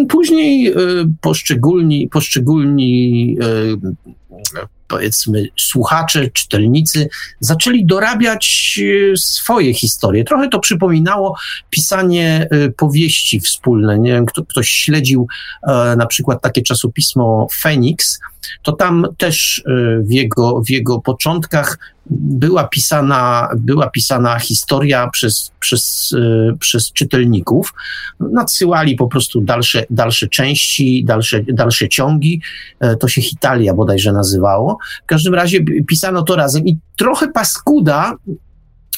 C: później e, poszczególni, poszczególni e, powiedzmy słuchacze, czytelnicy zaczęli dorabiać e, swoje historie. Trochę to przypominało pisanie powieści wspólne. Nie wiem, kto, ktoś śledził na przykład takie czasopismo Phoenix, to tam też w jego, w jego początkach była pisana, była pisana historia przez, przez, e, przez czytelników. Nadsyłali po prostu dalsze, dalsze części, dalsze, dalsze ciągi. E, to się Hitalia bodajże nazywało. W każdym razie pisano to razem i trochę paskuda Y,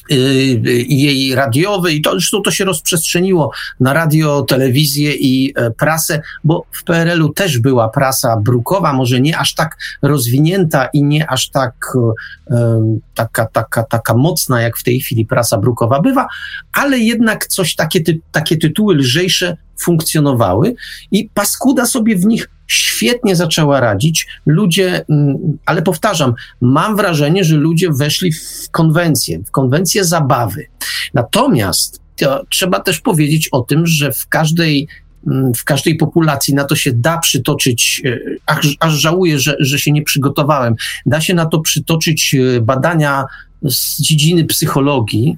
C: jej radiowej, to zresztą to się rozprzestrzeniło na radio, telewizję i e, prasę, bo w PRL-u też była prasa brukowa, może nie aż tak rozwinięta i nie aż tak e, taka, taka, taka mocna, jak w tej chwili prasa brukowa bywa, ale jednak coś takie, ty, takie tytuły lżejsze funkcjonowały i Paskuda sobie w nich świetnie zaczęła radzić. Ludzie, mm, ale powtarzam, mam wrażenie, że ludzie weszli w konwencję, w konwencję zabawy. Natomiast to trzeba też powiedzieć o tym, że w każdej mm, w każdej populacji na to się da przytoczyć, e, aż, aż żałuję, że, że się nie przygotowałem, da się na to przytoczyć e, badania z dziedziny psychologii,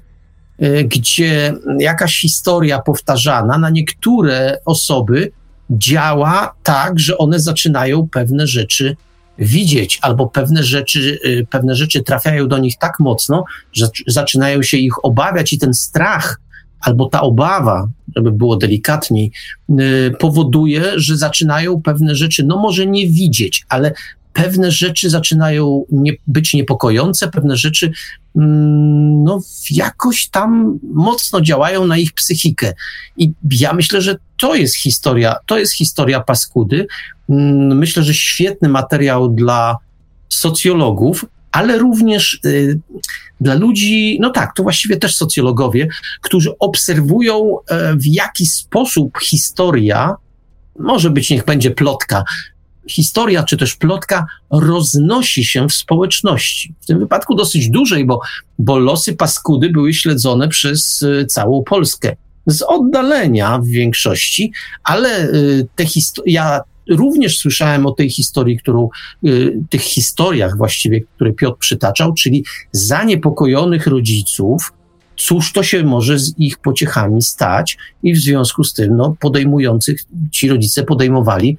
C: e, gdzie jakaś historia powtarzana na niektóre osoby działa tak, że one zaczynają pewne rzeczy widzieć, albo pewne rzeczy, y, pewne rzeczy trafiają do nich tak mocno, że zaczynają się ich obawiać i ten strach, albo ta obawa, żeby było delikatniej, y, powoduje, że zaczynają pewne rzeczy, no może nie widzieć, ale pewne rzeczy zaczynają nie, być niepokojące, pewne rzeczy no, jakoś tam mocno działają na ich psychikę. I ja myślę, że to jest historia, to jest historia paskudy. Mm, myślę, że świetny materiał dla socjologów, ale również y, dla ludzi, no tak, to właściwie też socjologowie, którzy obserwują, y, w jaki sposób historia, może być, niech będzie plotka, historia czy też plotka roznosi się w społeczności. W tym wypadku dosyć dużej, bo, bo losy paskudy były śledzone przez y, całą Polskę. Z oddalenia w większości, ale y, te ja również słyszałem o tej historii, którą, y, tych historiach właściwie, które Piotr przytaczał, czyli zaniepokojonych rodziców, cóż to się może z ich pociechami stać i w związku z tym no, podejmujących, ci rodzice podejmowali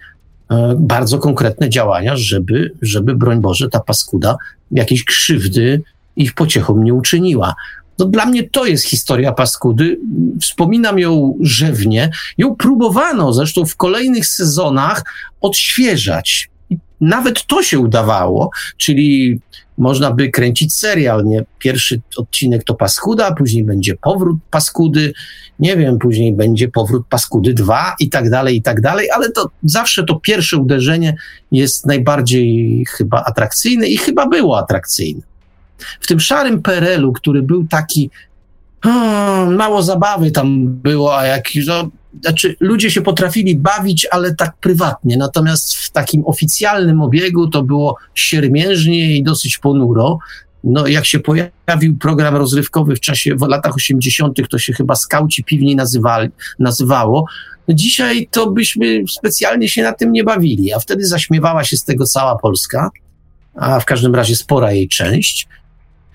C: bardzo konkretne działania, żeby, żeby broń Boże, ta paskuda jakiejś krzywdy ich pociechom nie uczyniła. No dla mnie to jest historia paskudy. Wspominam ją rzewnie. Ją próbowano zresztą w kolejnych sezonach odświeżać. Nawet to się udawało, czyli można by kręcić serial, nie? Pierwszy odcinek to Paskuda, później będzie powrót Paskudy, nie wiem, później będzie powrót Paskudy 2 i tak dalej, i tak dalej, ale to zawsze to pierwsze uderzenie jest najbardziej chyba atrakcyjne i chyba było atrakcyjne. W tym szarym PRL-u, który był taki hmm, mało zabawy tam było, a jak no, znaczy ludzie się potrafili bawić, ale tak prywatnie. Natomiast w takim oficjalnym obiegu to było siermiężnie i dosyć ponuro. No, jak się pojawił program rozrywkowy w czasie, w latach 80., to się chyba skauci piwni nazywali, nazywało. No dzisiaj to byśmy specjalnie się na tym nie bawili, a wtedy zaśmiewała się z tego cała Polska, a w każdym razie spora jej część.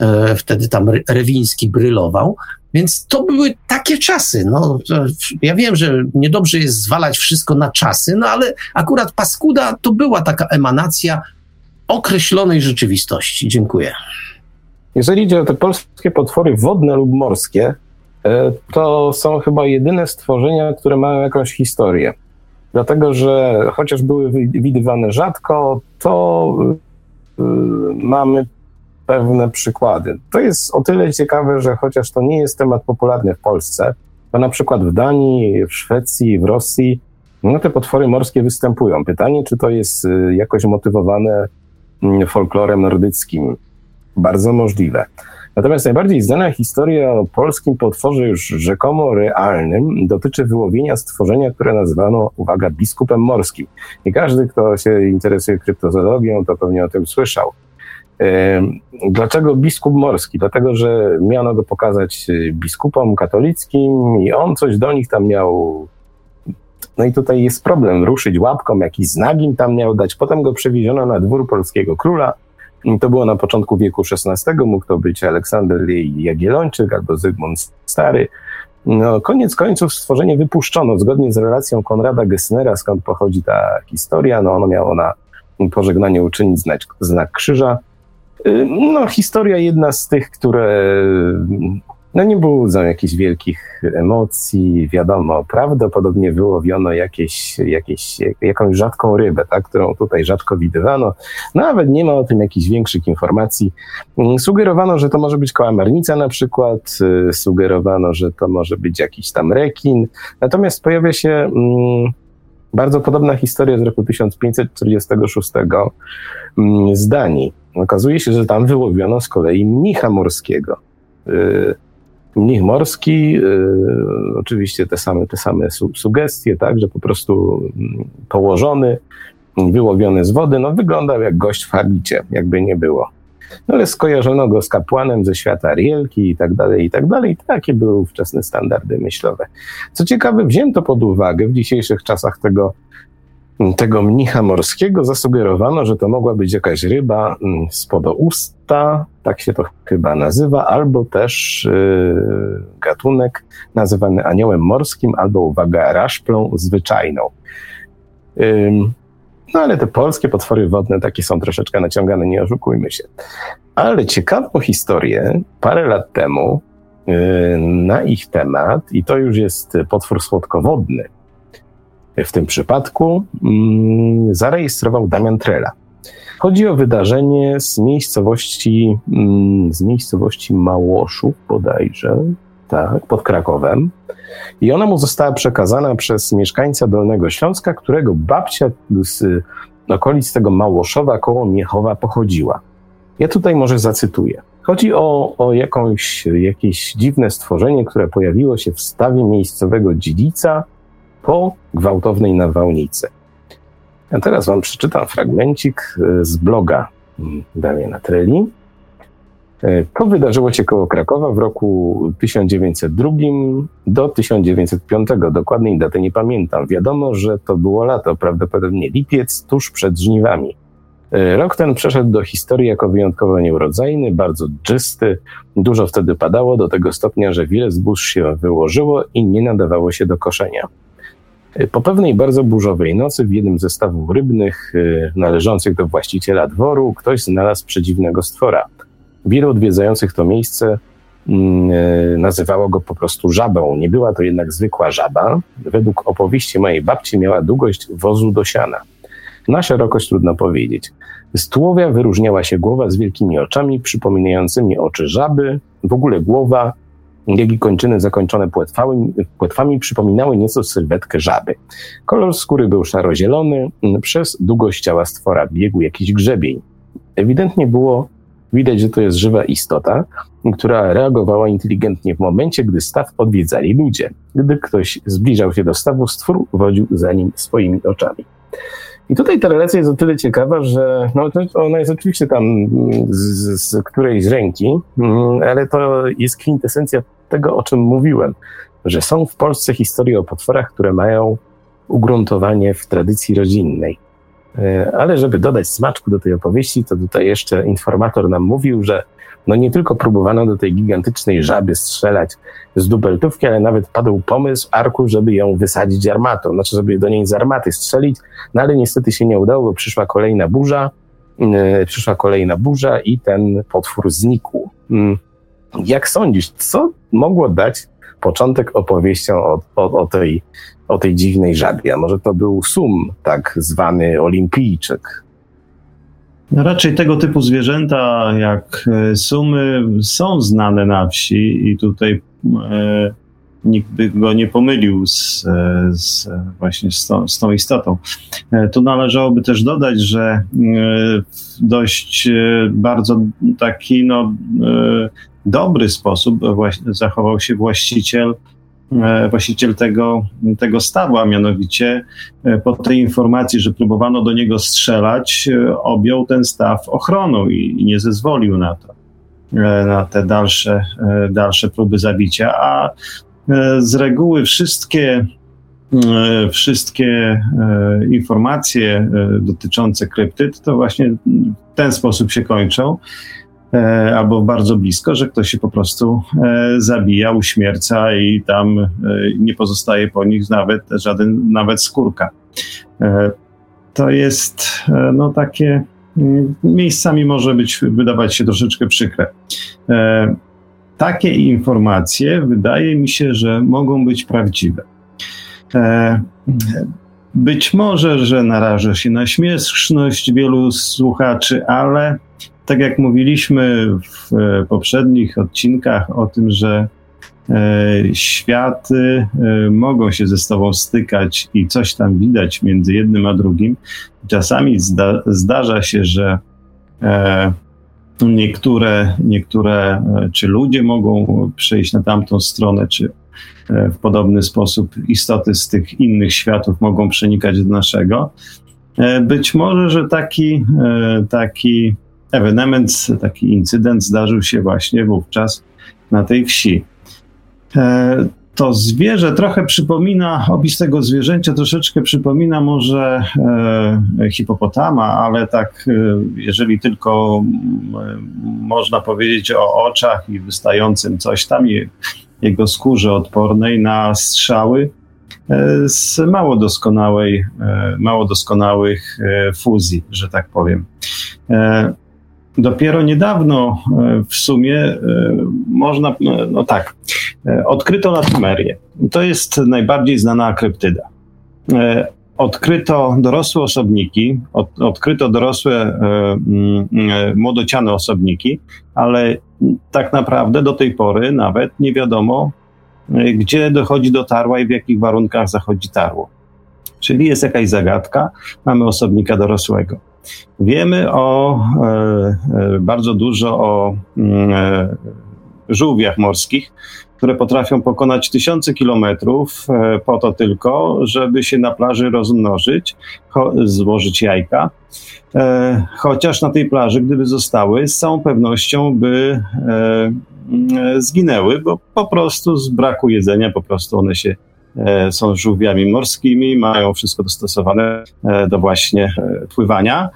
C: E, wtedy tam Rewiński brylował. Więc to były takie czasy. No, ja wiem, że niedobrze jest zwalać wszystko na czasy, no ale akurat Paskuda to była taka emanacja określonej rzeczywistości. Dziękuję.
B: Jeżeli idzie o te polskie potwory wodne lub morskie, e, to są chyba jedyne stworzenia, które mają jakąś historię. Dlatego, że chociaż były widywane rzadko, to e, mamy pewne przykłady. To jest o tyle ciekawe, że chociaż to nie jest temat popularny w Polsce, to na przykład w Danii, w Szwecji, w Rosji, no te potwory morskie występują. Pytanie, czy to jest y, jakoś motywowane mm, folklorem nordyckim? Bardzo możliwe. Natomiast najbardziej znana historia o polskim potworze już rzekomo realnym dotyczy wyłowienia stworzenia, które nazwano, uwaga, biskupem morskim. I każdy, kto się interesuje kryptozoologią, to pewnie o tym słyszał. Dlaczego biskup morski? Dlatego, że miano go pokazać y, biskupom katolickim i on coś do nich tam miał. No i tutaj jest problem, ruszyć łapką, jakiś znak im tam miał dać. Potem go przewieziono na dwór polskiego króla. To było na początku wieku XVI, mógł to być Aleksander Jagiellończyk albo Zygmunt Stary. No, koniec końców stworzenie wypuszczono zgodnie z relacją Konrada Gessnera, skąd pochodzi ta historia. No, ono miało na pożegnanie uczynić znak, znak krzyża. Y, no, historia jedna z tych, które no, nie budzą jakichś wielkich emocji. Wiadomo, prawdopodobnie wyłowiono jakieś, jakieś, jakąś rzadką rybę, tak, którą tutaj rzadko widywano. Nawet nie ma o tym jakichś większych informacji. Sugerowano, że to może być kałamarnica na przykład, y, sugerowano, że to może być jakiś tam rekin. Natomiast pojawia się mm, bardzo podobna historia z roku 1546 mm, z Danii. Okazuje się, że tam wyłowiono z kolei mnicha morskiego. Y, mnich morski, y, oczywiście te same, te same su sugestie, tak, że po prostu mm, położony, wyłowiony z wody, no wyglądał jak gość w habicie, jakby nie było. No ale skojarzono go z kapłanem ze świata Rielki i tak dalej, i tak dalej. Takie były ówczesne standardy myślowe. Co ciekawe, wzięto pod uwagę w dzisiejszych czasach tego, tego mnicha morskiego, zasugerowano, że to mogła być jakaś ryba mm, spod usta, tak się to chyba nazywa, albo też yy, gatunek nazywany aniołem morskim, albo, uwaga, raszplą zwyczajną. Yy, no ale te polskie potwory wodne takie są troszeczkę naciągane, nie oszukujmy się. Ale ciekawą historię parę lat temu yy, na ich temat, i to już jest potwór słodkowodny, w tym przypadku yy, zarejestrował Damian Trela. Chodzi o wydarzenie z miejscowości, yy, z miejscowości Małoszów bodajże, tak, pod Krakowem. I ona mu została przekazana przez mieszkańca Dolnego Śląska, którego babcia z okolic tego Małoszowa koło Miechowa pochodziła. Ja tutaj może zacytuję. Chodzi o, o jakąś, jakieś dziwne stworzenie, które pojawiło się w stawie miejscowego dziedzica po gwałtownej nawałnicy. A teraz wam przeczytam fragmencik z bloga Damiana Treli. E, to wydarzyło się koło Krakowa w roku 1902 do 1905. Dokładnej daty nie pamiętam. Wiadomo, że to było lato, prawdopodobnie lipiec, tuż przed żniwami. E, rok ten przeszedł do historii jako wyjątkowo nieurodzajny, bardzo dżysty. Dużo wtedy padało do tego stopnia, że wiele zbóż się wyłożyło i nie nadawało się do koszenia. E, po pewnej bardzo burzowej nocy w jednym ze stawów rybnych należących do właściciela dworu ktoś znalazł przedziwnego stwora – Wielu odwiedzających to miejsce mm, e, nazywało go po prostu żabą. Nie była to jednak zwykła żaba. Według opowieści mojej babci miała długość wozu do siana. Na szerokość trudno powiedzieć. Z tułowia wyróżniała się głowa z wielkimi oczami, przypominającymi oczy żaby. W ogóle głowa, i kończyny zakończone płetwami, płetwami przypominały nieco sylwetkę żaby. Kolor skóry był szaro-zielony, przez długość ciała stwora biegł jakiś grzebień. Ewidentnie było Widać, że to jest żywa istota, która reagowała inteligentnie w momencie, gdy staw odwiedzali ludzie. Gdy ktoś zbliżał się do stawu, stwór wodził za nim swoimi oczami. I tutaj ta relacja jest o tyle ciekawa, że no, ona jest oczywiście tam z, z którejś ręki, mm, ale to jest kwintesencja tego, o czym mówiłem, że są w Polsce historie o potworach, które mają ugruntowanie w tradycji rodzinnej. E, ale żeby dodać smaczku do tej opowieści, to tutaj jeszcze informator nam mówił, że no nie tylko próbowano do tej gigantycznej żaby strzelać z dubeltówki, ale nawet padł pomysł Arku, żeby ją wysadzić armatą, znaczy żeby do niej z armaty strzelić, no ale niestety się nie udało, bo przyszła kolejna burza, yy, przyszła kolejna burza i ten potwór znikł. Yy. Jak sądzisz, co mogło dać początek opowieścią o, o, o tej o tej dziwnej żabie. A może to był sum, tak zwany olimpijczyk.
D: No raczej tego typu zwierzęta jak e, sumy są znane na wsi i tutaj e, nikt by go nie pomylił z, e, z właśnie z tą, z tą, istotą. E, tu należałoby też dodać, że w dość bardzo taki no, dobry sposób zachował się właściciel E, właściciel tego, tego stawu, a mianowicie e, po tej informacji, że próbowano do niego strzelać, e, objął ten staw ochroną i, i nie zezwolił na to, na te dalsze, dalsze próby zabicia, a z reguły wszystkie wszystkie informacje dotyczące kryptyd to właśnie w ten sposób się kończą. E, albo bardzo blisko, że ktoś się po prostu e, zabija, uśmierca i tam e, nie pozostaje po nich nawet żaden, nawet skórka. To jest no takie mm, miejscami może być, wydawać się troszeczkę przykre. Takie informacje wydaje mi się, że mogą być prawdziwe. Być może, że naraża się na śmieszność wielu słuchaczy, ale tak jak mówiliśmy w e, poprzednich odcinkach o tym, że e, światy e, mogą się ze sobą stykać i coś tam widać między jednym a drugim. Czasami zda, zdarza się, że niektóre, niektóre czy ludzie mogą przejść na tamtą stronę, czy w podobny sposób istoty z tych innych światów mogą przenikać do naszego. Być może, że taki, taki ewenement, taki incydent zdarzył się właśnie wówczas na tej wsi. To zwierzę trochę przypomina, opis tego zwierzęcia troszeczkę przypomina może e, hipopotama, ale tak, e, jeżeli tylko e, można powiedzieć o oczach i wystającym coś tam, jego skórze odpornej na strzały e, z mało doskonałej, e, mało doskonałych e, fuzji, że tak powiem. Dopiero niedawno e, w sumie e, można, e, no tak, odkryto latymerię. To jest najbardziej znana kryptyda. Odkryto dorosłe osobniki, od, odkryto dorosłe młodociane osobniki, ale tak naprawdę do tej pory nawet nie wiadomo, gdzie dochodzi do tarła i w jakich warunkach zachodzi tarło. Czyli jest jakaś zagadka, mamy osobnika dorosłego. Wiemy o e, e, bardzo dużo o mm, e, żółwiach morskich, które potrafią pokonać tysiące kilometrów po to tylko, żeby się na plaży rozmnożyć, złożyć jajka. Chociaż na tej plaży, gdyby zostały, z całą pewnością by mm, zginęły, bo po prostu z braku jedzenia, po prostu one się są żółwiami morskimi, mają wszystko dostosowane e, do właśnie e, pływania.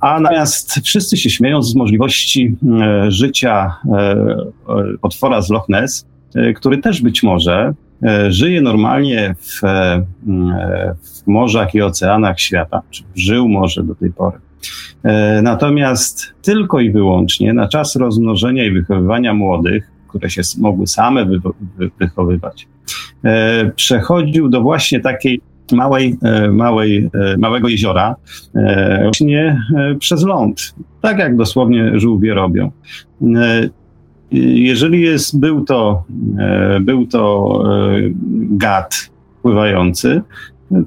D: A natomiast wszyscy się śmieją z możliwości życia potwora z Loch Ness, który też być może żyje normalnie w, w morzach i oceanach świata, czy żył może do tej pory. Natomiast tylko i wyłącznie na czas rozmnożenia i wychowywania młodych, które się mogły same wychowywać, E, przechodził do właśnie takiej małej, e, małej, e, małego jeziora właśnie przez ląd, tak jak dosłownie żółwie robią. Jeżeli jest, był to, był to gad pływający,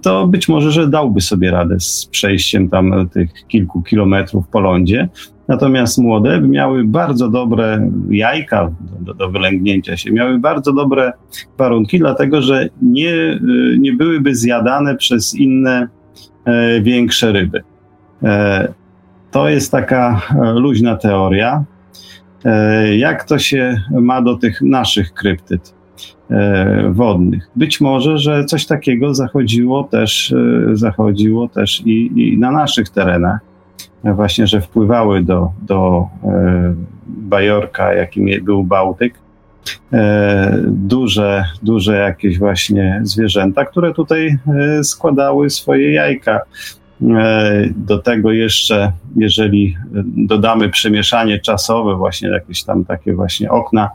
D: to być może, że dałby sobie radę z przejściem tam tych kilku kilometrów po lądzie, Natomiast młode miały bardzo dobre jajka do, do, wylęgnięcia się, miały bardzo dobre warunki, dlatego że nie, y, nie byłyby zjadane przez inne e, większe ryby. E, to jest taka e, luźna teoria. E, jak to się ma do tych naszych kryptyd e, wodnych? Być może, że coś takiego zachodziło też, e, zachodziło też i, i na naszych terenach właśnie, że wpływały do, do e, Bajorka, jakim był Bałtyk, e, duże, duże jakieś właśnie zwierzęta, które tutaj e, składały swoje jajka. Do tego jeszcze, jeżeli dodamy przemieszanie czasowe, właśnie jakieś tam takie właśnie okna,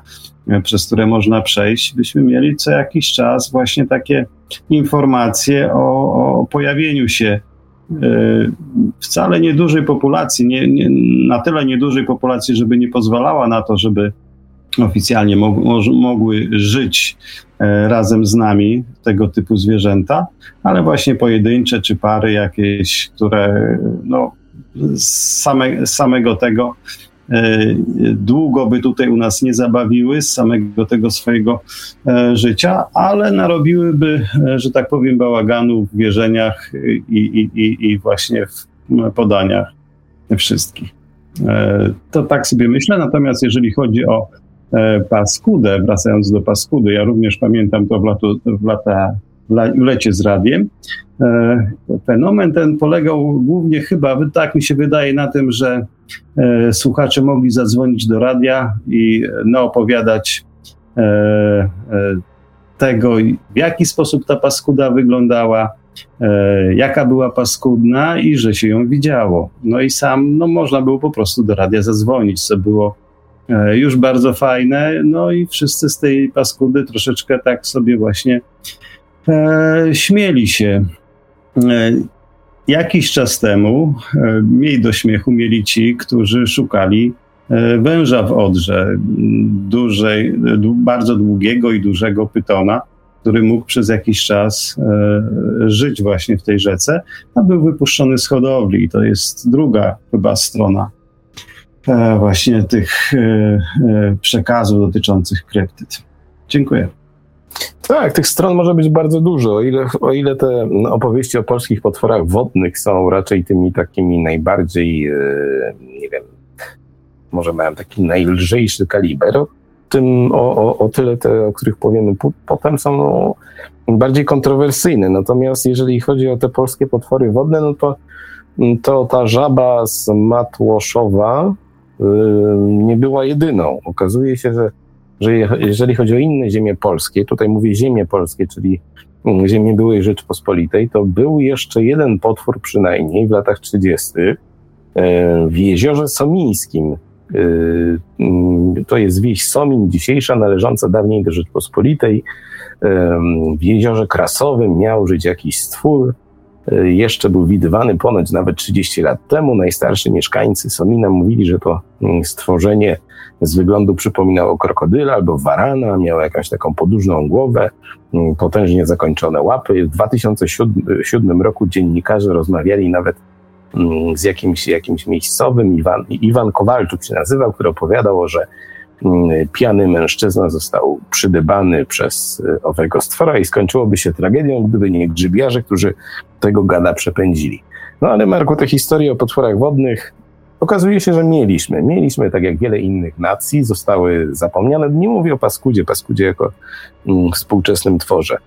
D: przez które można przejść, byśmy mieli co jakiś czas właśnie takie informacje o, o pojawieniu się wcale niedużej populacji, nie, nie, na tyle niedużej populacji, żeby nie pozwalała na to, żeby oficjalnie mog, mogły żyć e, razem z nami tego typu zwierzęta, ale właśnie pojedyncze czy pary jakieś, które no, z, same, samego tego E, długo by tutaj u nas nie zabawiły z samego tego swojego e, życia, ale narobiłyby, e, że tak powiem, bałaganu w wierzeniach i, i, i, i właśnie w podaniach wszystkich. To tak sobie myślę, natomiast jeżeli chodzi o paskudę, wracając do paskudy, ja również pamiętam to w, latu, w lata w lecie z radiem. Fenomen ten polegał głównie chyba, tak mi się wydaje, na tym, że E, słuchacze mogli zadzwonić do radia i naopowiadać e, e, tego, w jaki sposób ta paskuda wyglądała, jaka była paskudna i że się ją widziało. No i sam, no można było po prostu do radia zadzwonić, co było już bardzo fajne, no i wszyscy z tej paskudy troszeczkę tak sobie właśnie śmieli się. Jakiś czas temu e, mniej do śmiechu mieli ci, którzy szukali e, węża w Odrze, dużej, bardzo długiego i dużego pytona, który mógł przez jakiś czas e, żyć właśnie w tej rzece, a był wypuszczony z hodowli. To jest druga chyba strona właśnie tych przekazów dotyczących kryptyd. Dziękuję.
B: Tak, tych stron może być bardzo dużo. O ile, o ile te opowieści o polskich potworach wodnych są raczej tymi takimi najbardziej, e, nie wiem, może mają taki najlżejszy kaliber, tym o, o, o tyle te, o których powiemy potem są no, bardziej kontrowersyjne. Natomiast jeżeli chodzi o te polskie potwory wodne, no to, to ta żaba z Matłoszowa yy, nie była jedyną. Okazuje się, że, że jeżeli chodzi o inne ziemie polskie, tutaj mówię ziemie polskie, czyli mm, ziemię byłej Rzeczpospolitej, to był jeszcze jeden potwór przynajmniej w latach 30. Yy, w jeziorze Somińskim Yy, mm, to jest wieś Somin, dzisiejsza, należąca dawniej do Rzeczpospolitej. W jeziorze Krasowym miał żyć jakiś stwór. Jeszcze był widywany ponoć nawet 30 lat temu. Najstarsi mieszkańcy Somina mówili, że to mm, stworzenie z wyglądu przypominało krokodyla albo warana, miało jakąś taką podłużną głowę, mm, potężnie zakończone łapy. W 2007 roku dziennikarze rozmawiali nawet Mm, z jakimś, jakimś miejscowym, Iwan, Iwan Kowalczuk się nazywał, który opowiadał, że mm, pijany mężczyzna został przydybany przez e, owego stwora i skończyłoby się tragedią, gdyby nie grzybiarze, którzy tego gada przepędzili. No ale Marku, te historie o potworach wodnych Okazuje się, że mieliśmy. Mieliśmy, tak jak wiele innych nacji, zostały zapomniane. Nie mówię o Paskudzie, Paskudzie jako mm, współczesnym tworze.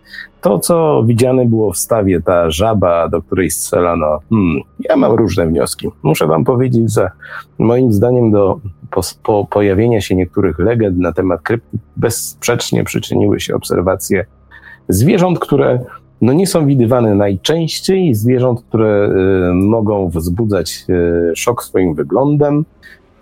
B: To, co widziane było w stawie, ta żaba, do której strzelano, hmm, ja mam różne wnioski. Muszę wam powiedzieć, że moim zdaniem do po, po pojawienia się niektórych legend na temat krypty bezsprzecznie przyczyniły się obserwacje zwierząt, które no nie są widywane najczęściej. Zwierząt, które y, mogą wzbudzać y, szok swoim wyglądem,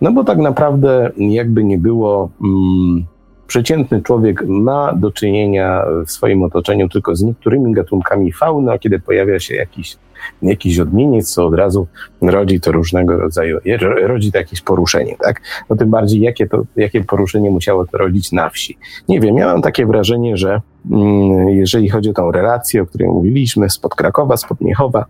B: no bo tak naprawdę jakby nie było, mm, przeciętny człowiek ma do czynienia w swoim otoczeniu tylko z niektórymi gatunkami fauny, a kiedy pojawia się jakiś, jakiś odmieniec, co od razu rodzi to różnego rodzaju, rodzi to jakieś poruszenie, tak? No tym bardziej, jakie, to, jakie poruszenie musiało to rodzić na wsi. Nie wiem, ja mam takie wrażenie, że mm, jeżeli chodzi o tą relację, o której mówiliśmy, spod Krakowa, spod Miechowa,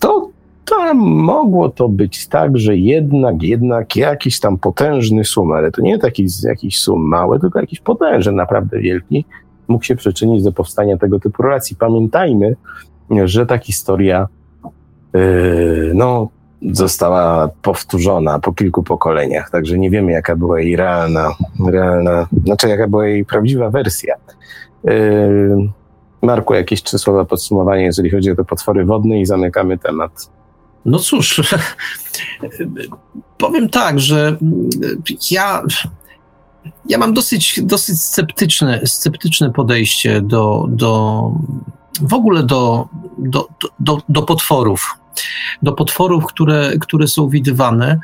B: to tam mogło to być tak, że jednak, jednak jakiś tam potężny sum, ale to nie taki jakiś sum mały, tylko jakiś potężny, naprawdę wielki, mógł się przyczynić do powstania tego typu relacji. Pamiętajmy, że ta historia yy, no, została powtórzona po kilku pokoleniach, także nie wiemy, jaka była jej realna, realna znaczy jaka była jej prawdziwa wersja. Yy, Marku, jakieś trzy słowa podsumowania, jeżeli chodzi o te potwory wodne i zamykamy temat.
C: No cóż, powiem tak, że ja, ja mam dosyć, dosyć sceptyczne, sceptyczne podejście do, do w ogóle do, do, do, do potworów. Do potworów, które, które są widywane.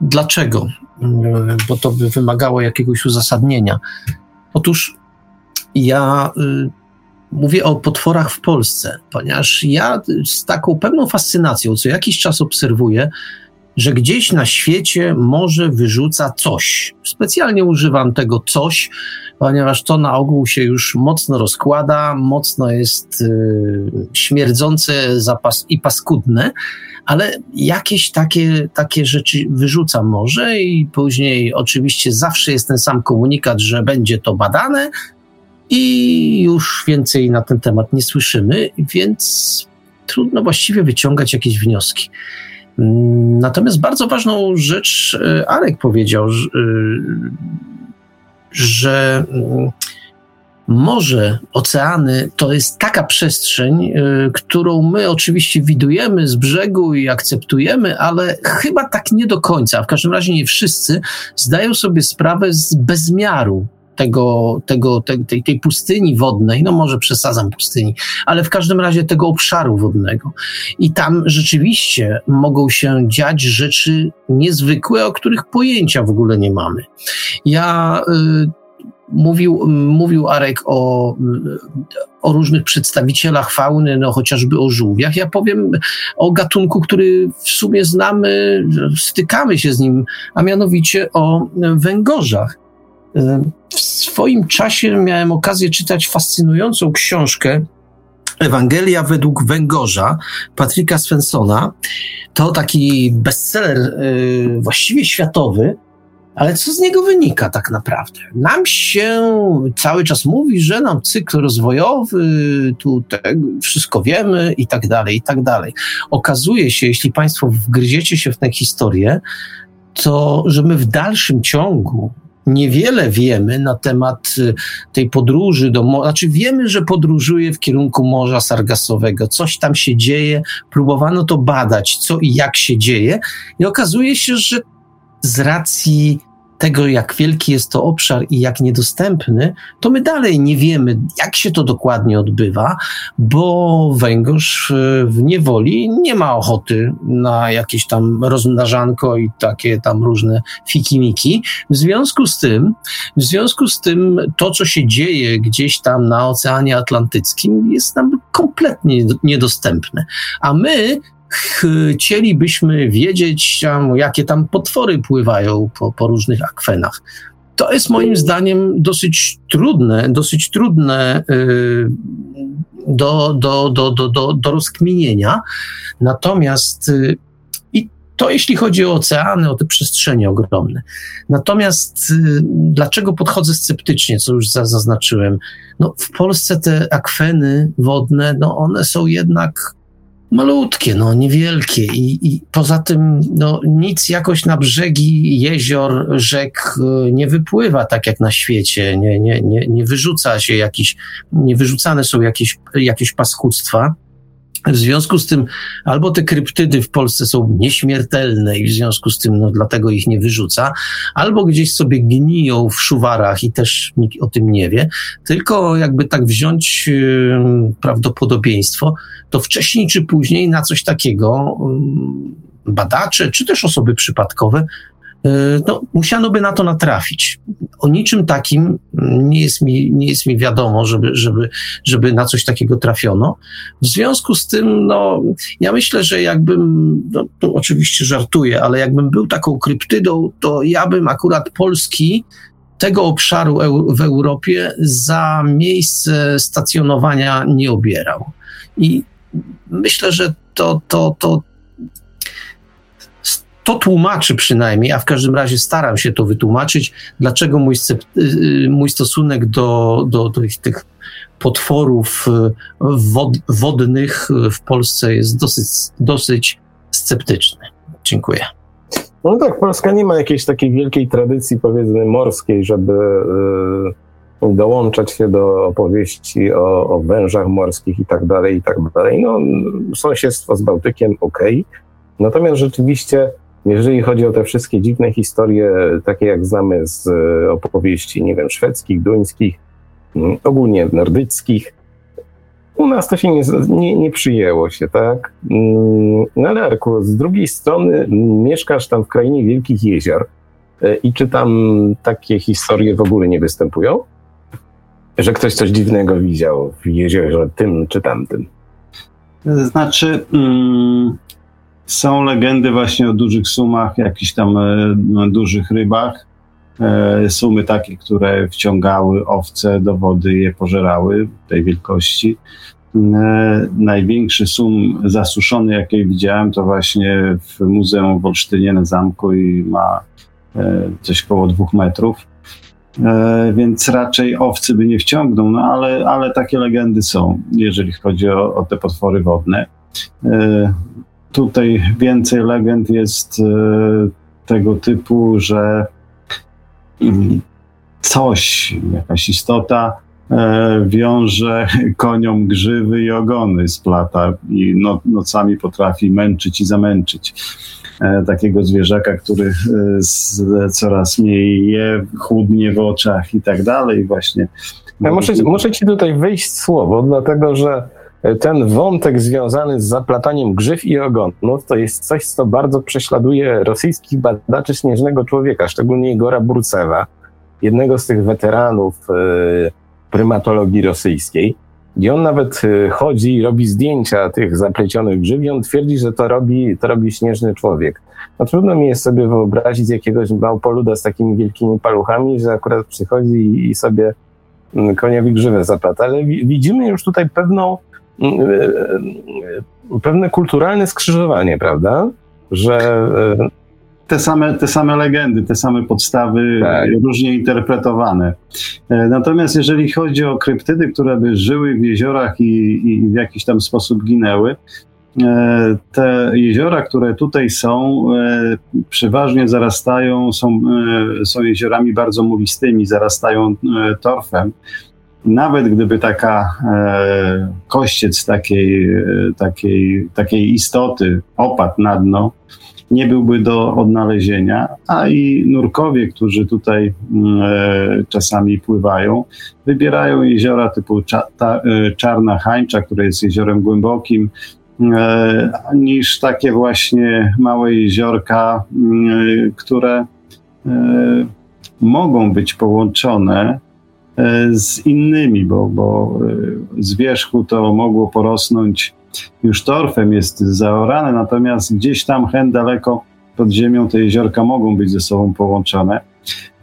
C: Dlaczego? Bo to by wymagało jakiegoś uzasadnienia. Otóż ja y, Mówię o potworach w Polsce, ponieważ ja z taką pewną fascynacją co jakiś czas obserwuję, że gdzieś na świecie może wyrzuca coś. Specjalnie używam tego coś, ponieważ to na ogół się już mocno rozkłada, mocno jest y, śmierdzące zapas i paskudne, ale jakieś takie, takie rzeczy wyrzuca może i później oczywiście zawsze jest ten sam komunikat, że będzie to badane, i już więcej na ten temat nie słyszymy, więc trudno właściwie wyciągać jakieś wnioski. Natomiast bardzo ważną rzecz e, Arek powiedział, e, że mm, morze, oceany to jest taka przestrzeń, e, którą my oczywiście widujemy z brzegu i akceptujemy, ale chyba tak nie do końca. W każdym razie nie wszyscy zdają sobie sprawę z bezmiaru tego, tego, tej, tej pustyni wodnej, no może przesadzam pustyni, ale w każdym razie tego obszaru wodnego. I tam rzeczywiście mogą się dziać rzeczy niezwykłe, o których pojęcia w ogóle nie mamy. Ja y, mówił, mówił Arek o, o różnych przedstawicielach fauny, no chociażby o żółwiach. Ja powiem o gatunku, który w sumie znamy, stykamy się z nim, a mianowicie o węgorzach. W swoim czasie miałem okazję czytać fascynującą książkę Ewangelia według węgorza Patryka Svensona. To taki bestseller y, właściwie światowy, Ale co z niego wynika tak naprawdę? Nam się cały czas mówi, że nam cykl rozwojowy, tu wszystko wiemy i tak dalej, i tak dalej. Okazuje się, jeśli Państwo wgryziecie się w tę historię, to że my w dalszym ciągu niewiele wiemy na temat y, tej podróży do morza. Znaczy wiemy, że podróżuje w kierunku Morza Sargasowego. Coś tam się dzieje. Próbowano to badać, co i jak się dzieje. I okazuje się, że z racji tego, jak wielki jest to obszar i jak niedostępny, to my dalej nie wiemy, jak się to dokładnie odbywa, bo węgorz e, w niewoli nie ma ochoty na jakieś tam rozmnażanko i takie tam różne fikimiki. W związku z tym, w związku z tym to, co się dzieje gdzieś tam na Oceanie Atlantyckim jest nam kompletnie niedostępne. A my chcielibyśmy wiedzieć, jakie tam potwory pływają po, po różnych akwenach. To jest moim zdaniem dosyć trudne, dosyć trudne do, do, do, do, do, do rozkminienia. Natomiast i to jeśli chodzi o oceany, o te przestrzenie ogromne. Natomiast dlaczego podchodzę sceptycznie, co już zaznaczyłem? No, w Polsce te akweny wodne, no one są jednak malutkie, no niewielkie i, i poza tym no, nic jakoś na brzegi jezior, rzek e, nie wypływa tak jak na świecie, nie, nie, nie, nie wyrzuca się jakiś, nie wyrzucane są jakieś, jakieś paskudztwa. W związku z tym albo te kryptydy w Polsce są nieśmiertelne i w związku z tym no, dlatego ich nie wyrzuca, albo gdzieś sobie gniją w szuwarach i też nikt o tym nie wie, tylko jakby tak wziąć yy, prawdopodobieństwo, to wcześniej czy później na coś takiego yy, badacze, czy też osoby przypadkowe no, musiano by na to natrafić. O niczym takim nie jest mi, nie jest mi wiadomo, żeby, żeby, żeby na coś takiego trafiono. W związku z tym, no, ja myślę, że jakbym, no, to oczywiście żartuję, ale jakbym był taką kryptydą, to ja bym akurat Polski tego obszaru w Europie za miejsce stacjonowania nie obierał. I myślę, że to, to, to, to tłumaczy przynajmniej, a w każdym razie staram się to wytłumaczyć, dlaczego mój, y, y, mój stosunek do, do, do tych potworów y, wod, wodnych w Polsce jest dosyć, dosyć sceptyczny. Dziękuję.
B: No tak, Polska nie ma jakiejś takiej wielkiej tradycji, powiedzmy, morskiej, żeby dołączać się do opowieści o, o wężach morskich i tak dalej, i tak dalej. No, sąsiedztwo z Bałtykiem, okej. Okay. Natomiast rzeczywiście jeżeli chodzi o te wszystkie dziwne historie, takie jak znamy z e, opowieści, nie wiem, szwedzkich, duńskich, mm, ogólnie nordyckich, u nas to się nie, nie, nie przyjęło się, tak? No ale Arku, z drugiej strony mieszkasz tam w krainie wielkich jezior e, i czy tam takie historie w ogóle nie występują? Że ktoś coś dziwnego widział w jeziorze tym czy tamtym?
D: Znaczy, mm, są legendy właśnie o dużych sumach, jakichś tam e, no, dużych rybach. E, sumy takie, które wciągały owce do wody je pożerały tej wielkości. E, największy sum zasuszony, jaki widziałem, to właśnie w Muzeum w Olsztynie na zamku i ma coś koło dwóch metrów. Więc raczej owcy by nie wciągnął, no ale, ale takie legendy są, jeżeli chodzi o, o te potwory wodne. Tutaj więcej legend jest e, tego typu, że mm, coś, jakaś istota e, wiąże koniom grzywy i ogony splata i no, nocami potrafi męczyć i zamęczyć e, takiego zwierzaka, który coraz mniej je, chudnie w oczach i tak dalej właśnie.
B: Ja muszę, muszę ci tutaj wejść słowo, dlatego że ten wątek związany z zaplataniem grzyw i ogonów to jest coś, co bardzo prześladuje rosyjskich badaczy śnieżnego człowieka, szczególnie Igora Burcewa, jednego z tych weteranów e, prymatologii rosyjskiej. I on nawet e, chodzi i robi zdjęcia tych zaplecionych grzyw i on twierdzi, że to robi, to robi śnieżny człowiek. No trudno mi jest sobie wyobrazić jakiegoś małpoluda z takimi wielkimi paluchami, że akurat przychodzi i sobie mm, koniowi grzywę zaplata. Ale widzimy już tutaj pewną pewne kulturalne skrzyżowanie, prawda? Że e,
D: te same, te same legendy, te same podstawy tak. różnie interpretowane. E, natomiast jeżeli chodzi o kryptydy, które by żyły w jeziorach i, i w jakiś tam sposób ginęły, e, te jeziora, które tutaj są, e, przeważnie zarastają, są, są jeziorami bardzo mulistymi, zarastają torfem. Nawet gdyby taka kościec takiej, takiej, takiej istoty opadł na dno, nie byłby do odnalezienia, a i nurkowie, którzy tutaj mm, e, czasami pływają, wybierają jeziora typu e, Czarna Hańcza, które jest jeziorem głębokim, e, niż takie właśnie małe jeziorka, mm, które mogą być połączone z innymi, bo, bo z wierzchu to mogło porosnąć już torfem jest zaorane, natomiast gdzieś tam hen daleko pod ziemią te jeziorka mogą być ze sobą połączone.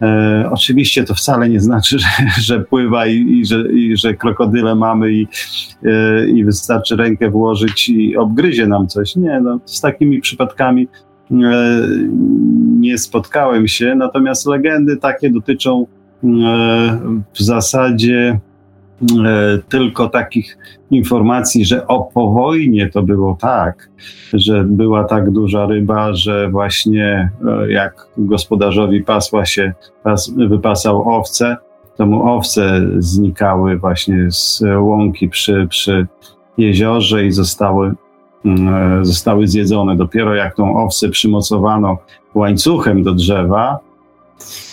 D: E, oczywiście to wcale nie znaczy, że, że pływa i, i, że, i, że krokodyle mamy i, e, i wystarczy rękę włożyć i obgryzie nam coś. Nie, no, z takimi przypadkami e, nie spotkałem się, natomiast legendy takie dotyczą e, w zasadzie E, tylko takich informacji, że o po wojnie to było tak, że była tak duża ryba, że właśnie e, jak gospodarzowi pasła się, pas, wypasał owce, to mu owce znikały właśnie z łąki przy, przy jeziorze i zostały, mm, e, zostały zjedzone. Dopiero jak tą owcę przymocowano łańcuchem do drzewa,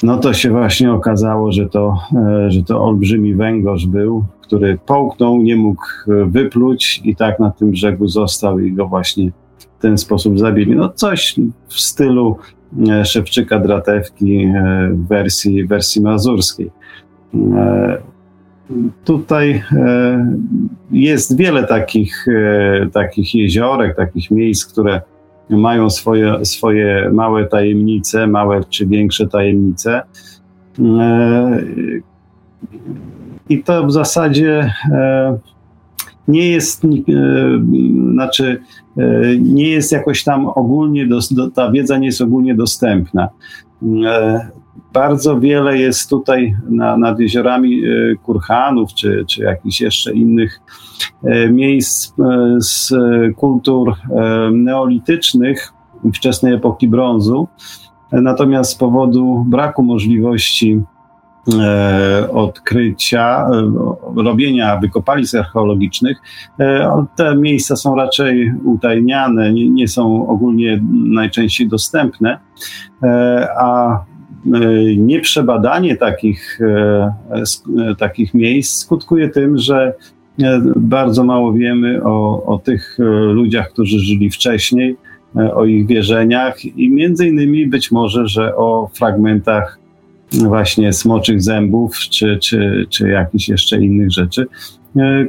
D: no to się właśnie okazało, że to, e, że to olbrzymi węgorz był, który połknął, nie mógł e, wypluć i tak na tym brzegu został i go właśnie w ten sposób zabili. No coś w stylu e, Szewczyka Dratewki w wersji, wersji mazurskiej. Tutaj jest wiele takich, takich jeziorek, takich miejsc, które mają swoje, swoje małe tajemnice, małe czy większe tajemnice. E, I to w zasadzie e, nie jest, e, znaczy, nie jest jakoś tam ogólnie, ta wiedza nie jest ogólnie dostępna. Bardzo wiele jest tutaj na, nad jeziorami kurhanów, czy, czy jakichś jeszcze innych E, miejsc e, z kultur e, neolitycznych wczesnej epoki brązu. Natomiast z powodu braku możliwości odkrycia, robienia wykopalisk archeologicznych. Te miejsca są raczej utajniane, nie, nie, są ogólnie najczęściej dostępne, a nieprzebadanie takich, takich miejsc skutkuje tym, że bardzo mało wiemy o, o tych e, ludziach, którzy żyli wcześniej, e, o ich wierzeniach i między innymi być może, że o fragmentach właśnie smoczych zębów czy, czy, czy jakichś jeszcze innych rzeczy, e,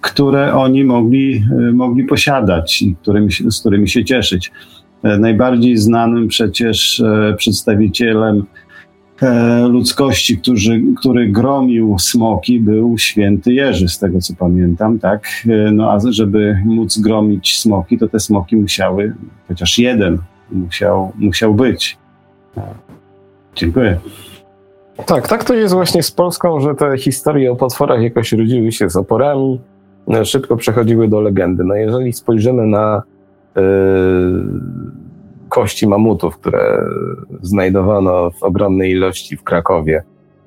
D: które oni mogli, mogli posiadać i z którymi się cieszyć. Najbardziej znanym przecież przedstawicielem E, ludzkości, który, który gromił smoki, był święty Jerzy, z tego co pamiętam, tak? E, no a żeby móc gromić smoki, to te smoki musiały, chociaż jeden musiał, musiał być. Dziękuję.
B: Tak, tak to jest właśnie z Polską, że te historie o potworach jakoś rodziły się z oporami, szybko przechodziły do legendy. No jeżeli spojrzymy na kości mamutów, które znajdowano w ogromnej ilości w Krakowie.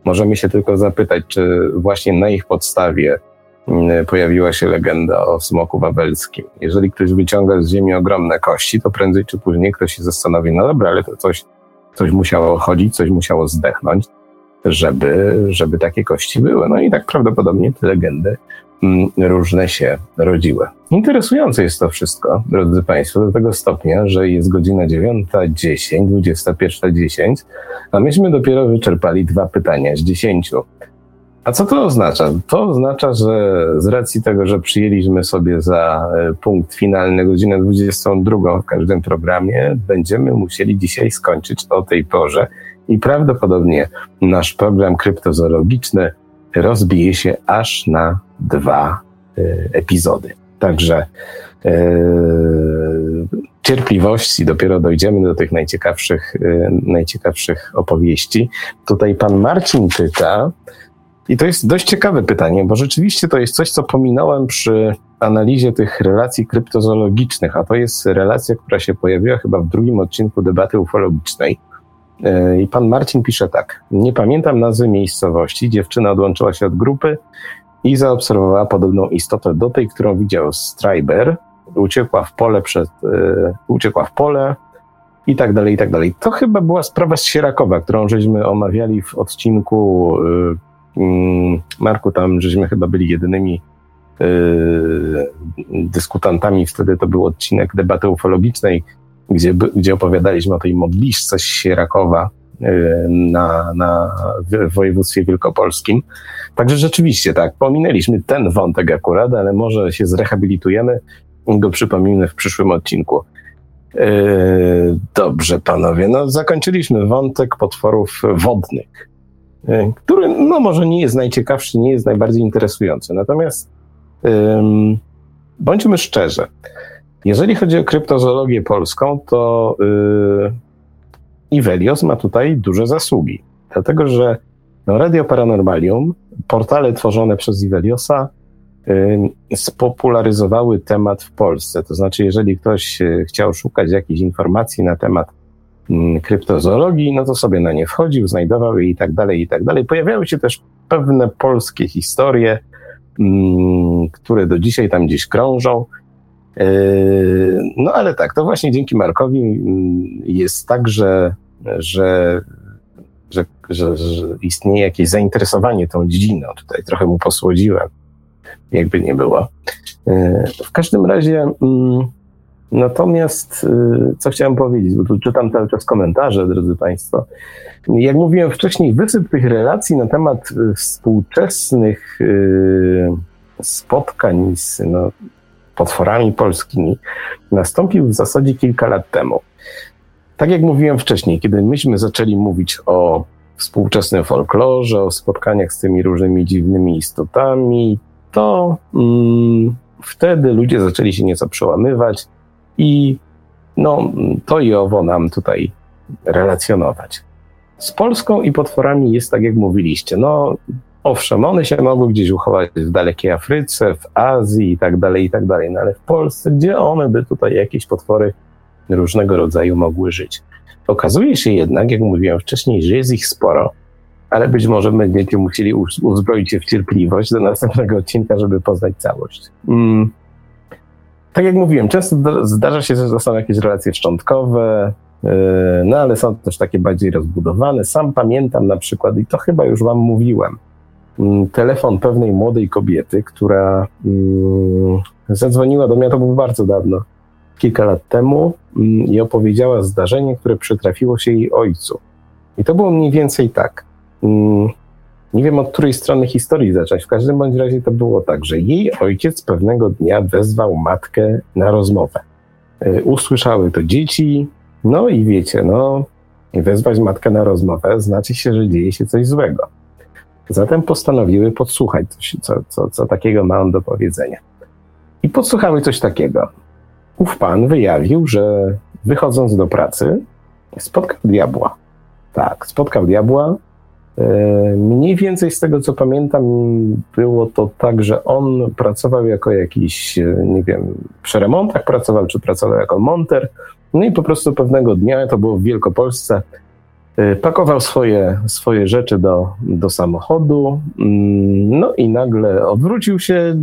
B: Możemy się tylko zapytać, czy właśnie na ich podstawie mm, pojawiła się legenda o smoku wawelskim. Jeżeli ktoś wyciąga z ziemi ogromne kości, to prędzej czy później ktoś się zastanowi, no dobra, ale to coś, coś musiało chodzić, coś musiało zdechnąć, żeby, żeby takie kości były. No i tak prawdopodobnie te legendy różne się rodziły. Interesujące jest to wszystko, drodzy Państwo, do tego stopnia, że jest godzina 9.10, 21.10, a myśmy dopiero wyczerpali dwa pytania z dziesięciu. A co to oznacza? To oznacza, że z racji tego, że przyjęliśmy sobie za e, punkt finalny godzinę 22 w każdym programie, będziemy musieli dzisiaj skończyć o tej porze i prawdopodobnie nasz program kryptozoologiczny rozbije się aż na dwa e, epizody. Także e, cierpliwości, dopiero dojdziemy do tych najciekawszych, y, najciekawszych opowieści. Tutaj pan Marcin pyta, i to jest dość ciekawe pytanie, bo rzeczywiście to jest coś, co pominąłem przy analizie tych relacji kryptozoologicznych, a to jest relacja, która się pojawiła chyba w drugim odcinku debaty ufologicznej. Y, I pan Marcin pisze tak. Nie pamiętam nazwy miejscowości. Dziewczyna odłączyła się od grupy i zaobserwowała podobną istotę do tej, którą widział Striber, uciekła w pole przed, y, uciekła w pole i tak dalej, i tak dalej. To chyba była sprawa z Sierakowa, którą żeśmy omawiali w odcinku y, y, Marku, tam żeśmy chyba byli jedynymi dyskutantami, wtedy to był odcinek debaty ufologicznej, gdzie, gdzie opowiadaliśmy o tej modliszce Sierakowa, na, na w województwie wielkopolskim. Także rzeczywiście tak, pominęliśmy ten wątek akurat, ale może się zrehabilitujemy go przypomnimy w przyszłym odcinku. E, dobrze, panowie. No, zakończyliśmy wątek potworów wodnych, e, który, no, może nie jest najciekawszy, nie jest najbardziej interesujący. Natomiast bądźmy szczerzy. Jeżeli chodzi o kryptozoologię polską, to yy, Ivelios ma tutaj duże zasługi. Dlatego, że no, Radio Paranormalium, portale tworzone przez Iveliosa, spopularyzowały temat w Polsce. To znaczy, jeżeli ktoś e, chciał szukać jakichś informacji na temat mm, kryptozoologii, no to sobie na nie wchodził, znajdował je i tak dalej, i tak dalej. Pojawiały się też pewne polskie historie, mm, które do dzisiaj tam gdzieś krążą. E, no ale tak, to właśnie dzięki Markowi mm, jest tak, że, że, że, że, że istnieje jakieś zainteresowanie tą dziedziną. Tutaj trochę mu posłodziłem jakby nie było. E, w każdym razie, mm, natomiast e, co chciałem powiedzieć, bo tu czytam cały czas komentarze, drodzy Państwo. Jak mówiłem wcześniej, wysyp tych relacji na temat współczesnych spotkań z no, potworami polskimi nastąpił w zasadzie kilka lat temu. Tak jak mówiłem wcześniej, kiedy myśmy zaczęli mówić o współczesnym folklorze, o spotkaniach z tymi różnymi dziwnymi istotami, to mm, wtedy ludzie zaczęli się nieco przełamywać i no, to i owo nam tutaj relacjonować. Z Polską i potworami jest tak, jak mówiliście. No, owszem, one się mogły gdzieś uchować w dalekiej Afryce, w Azji i tak dalej, i tak dalej, no ale w Polsce, gdzie one by tutaj jakieś potwory różnego rodzaju mogły żyć? Okazuje się jednak, jak mówiłem wcześniej, że jest ich sporo ale być może będziecie musieli uzbroić się w cierpliwość do następnego odcinka, żeby poznać całość. Mm. Tak jak mówiłem, często zdarza się, że są jakieś relacje szczątkowe, yy, no ale są też takie bardziej rozbudowane. Sam pamiętam na przykład, i to chyba już wam mówiłem, telefon pewnej młodej kobiety, która mm, zadzwoniła do mnie, to było bardzo dawno, kilka lat temu, i opowiedziała zdarzenie, które przytrafiło się jej ojcu. I to było mniej więcej tak. Mm, nie wiem od której strony historii zacząć. W każdym bądź razie to było tak, że jej ojciec pewnego dnia wezwał matkę na rozmowę. E, usłyszały to dzieci, no i wiecie, no, wezwać matkę na rozmowę znaczy się, że dzieje się coś złego. Zatem postanowiły podsłuchać, coś, co, co, co takiego ma on do powiedzenia. I podsłuchały coś takiego. Ów pan wyjawił, że wychodząc do pracy, spotkał diabła. Tak, spotkał diabła, E, mniej więcej z tego, co pamiętam, było to tak, że on pracował jako jakiś, e, nie wiem, przy remontach pracował, czy pracował jako monter. No i po prostu pewnego dnia, to było w Wielkopolsce, pakował swoje, swoje rzeczy do, do samochodu, mm, no i nagle odwrócił się,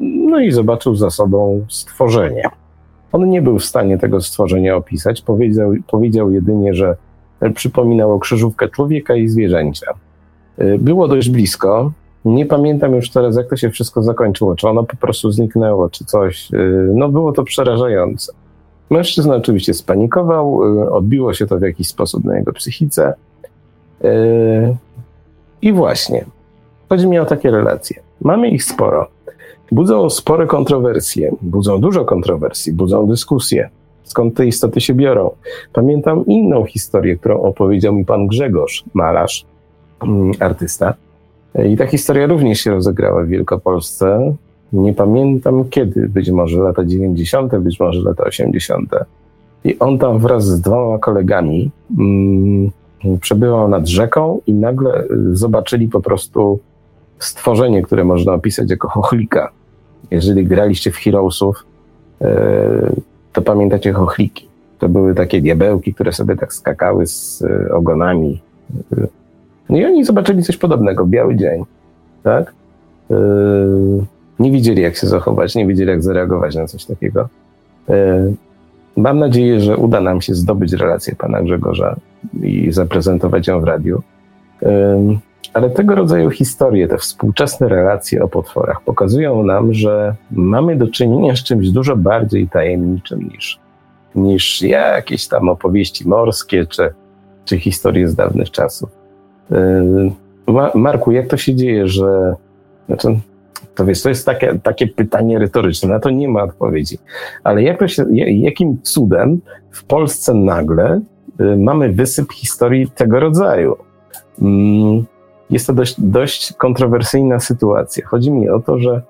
B: no i zobaczył za sobą stworzenie. On nie był w stanie tego stworzenia opisać, powiedział, powiedział jedynie, że przypominało krzyżówkę człowieka i zwierzęcia. Y, było dość blisko. Nie pamiętam już teraz, jak to się wszystko zakończyło. Czy ono po prostu zniknęło, czy coś. Y, no, było to przerażające. Mężczyzna oczywiście spanikował, y, odbiło się to w jakiś sposób na jego psychice. I właśnie, chodzi mi o takie relacje. Mamy ich sporo. Budzą spore kontrowersje, budzą dużo kontrowersji, budzą dyskusje skąd te istoty się biorą. Pamiętam inną historię, którą opowiedział mi pan Grzegorz, malarz, mm, artysta. I ta historia również się rozegrała w Wielkopolsce. Nie pamiętam kiedy, być może lata 90., być może lata 80. I on tam wraz z dwoma kolegami mm, przebywał nad rzeką i nagle zobaczyli po prostu stworzenie, które można opisać jako chochlika. Jeżeli graliście w Heroesów, e, to pamiętacie chochliki. To były takie diabełki, które sobie tak skakały z e, ogonami. No i oni zobaczyli coś podobnego, biały dzień, tak? E, nie wiedzieli, jak się zachować, nie wiedzieli, jak zareagować na coś takiego. Mam nadzieję, że uda nam się zdobyć relację pana Grzegorza i zaprezentować ją w radiu. Ale tego rodzaju historie, te współczesne relacje o potworach pokazują nam, że mamy do czynienia z czymś dużo bardziej tajemniczym niż, niż jakieś tam opowieści morskie czy, czy historie z dawnych czasów. Marku, jak to się dzieje, że. Znaczy, to wiesz, to jest takie, takie pytanie retoryczne, na to nie ma odpowiedzi. Ale jakim cudem w Polsce nagle y, mamy wysyp historii tego rodzaju? Mm, jest to dość, dość kontrowersyjna sytuacja. Chodzi mi o to, że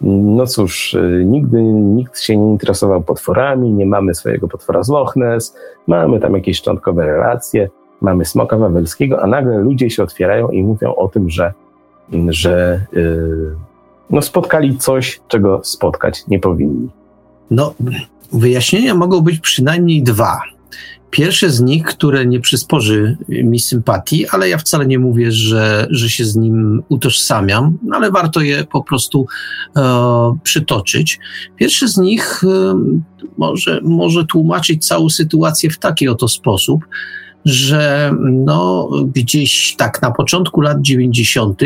B: no cóż, y, nigdy nikt się nie interesował potworami, nie mamy swojego potwora z Loch Ness, mamy tam jakieś szczątkowe relacje, mamy smoka wawelskiego, a nagle ludzie się otwierają i mówią o tym, że, że yy, no spotkali coś, czego spotkać nie powinni.
C: No, wyjaśnienia mogą być przynajmniej dwa. Pierwsze z nich, które nie przysporzy mi sympatii, ale ja wcale nie mówię, że, że się z nim utożsamiam, ale warto je po prostu e, przytoczyć. Pierwszy z nich e, może, może tłumaczyć całą sytuację w taki oto sposób, że no, gdzieś tak na początku lat 90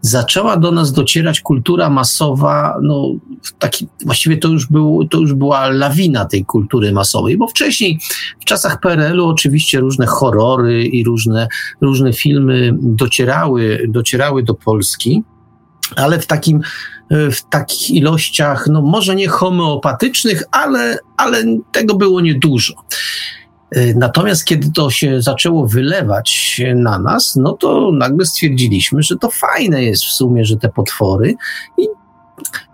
C: zaczęła do nas docierać kultura masowa, no taki, właściwie to już, był, to już była lawina tej kultury masowej, bo wcześniej w czasach PRL-u oczywiście różne horrory i różne, różne filmy docierały, docierały do Polski, ale w takim w takich ilościach, no może nie homeopatycznych, ale, ale tego było niedużo. Y, natomiast kiedy to się zaczęło wylewać na nas, no to nagle stwierdziliśmy, że to fajne jest w sumie, że te potwory i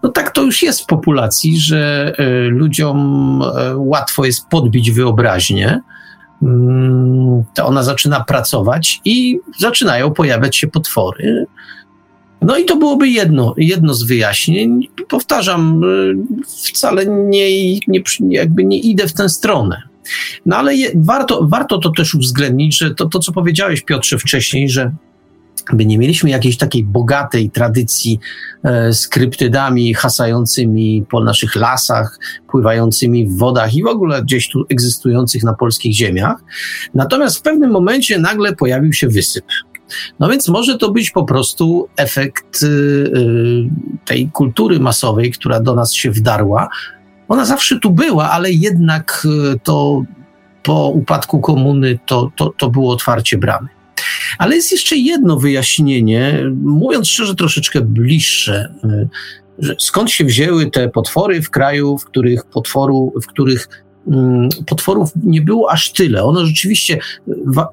C: no tak to już jest w populacji, że y, ludziom y, łatwo jest podbić wyobraźnię. Mm, to ona zaczyna pracować i zaczynają pojawiać się potwory. No i to byłoby jedno, jedno z wyjaśnień. Powtarzam, wcale nie, nie, jakby nie idę w tę stronę. No ale je, warto, warto to też uwzględnić, że to, to, co powiedziałeś, Piotrze, wcześniej, że by nie mieliśmy jakiejś takiej bogatej tradycji e, z kryptydami hasającymi po naszych lasach, pływającymi w wodach i w ogóle gdzieś tu egzystujących na polskich ziemiach. Natomiast w pewnym momencie nagle pojawił się wysyp. No więc może to być po prostu efekt y, y, tej kultury masowej, która do nas się wdarła, ona zawsze tu była, ale jednak e, to po upadku komuny to, to, to było otwarcie bramy. Ale jest jeszcze jedno wyjaśnienie, mówiąc szczerze, troszeczkę bliższe. E, skąd się wzięły te potwory w kraju, w których potworu, w których potworów nie było aż tyle. Ono rzeczywiście,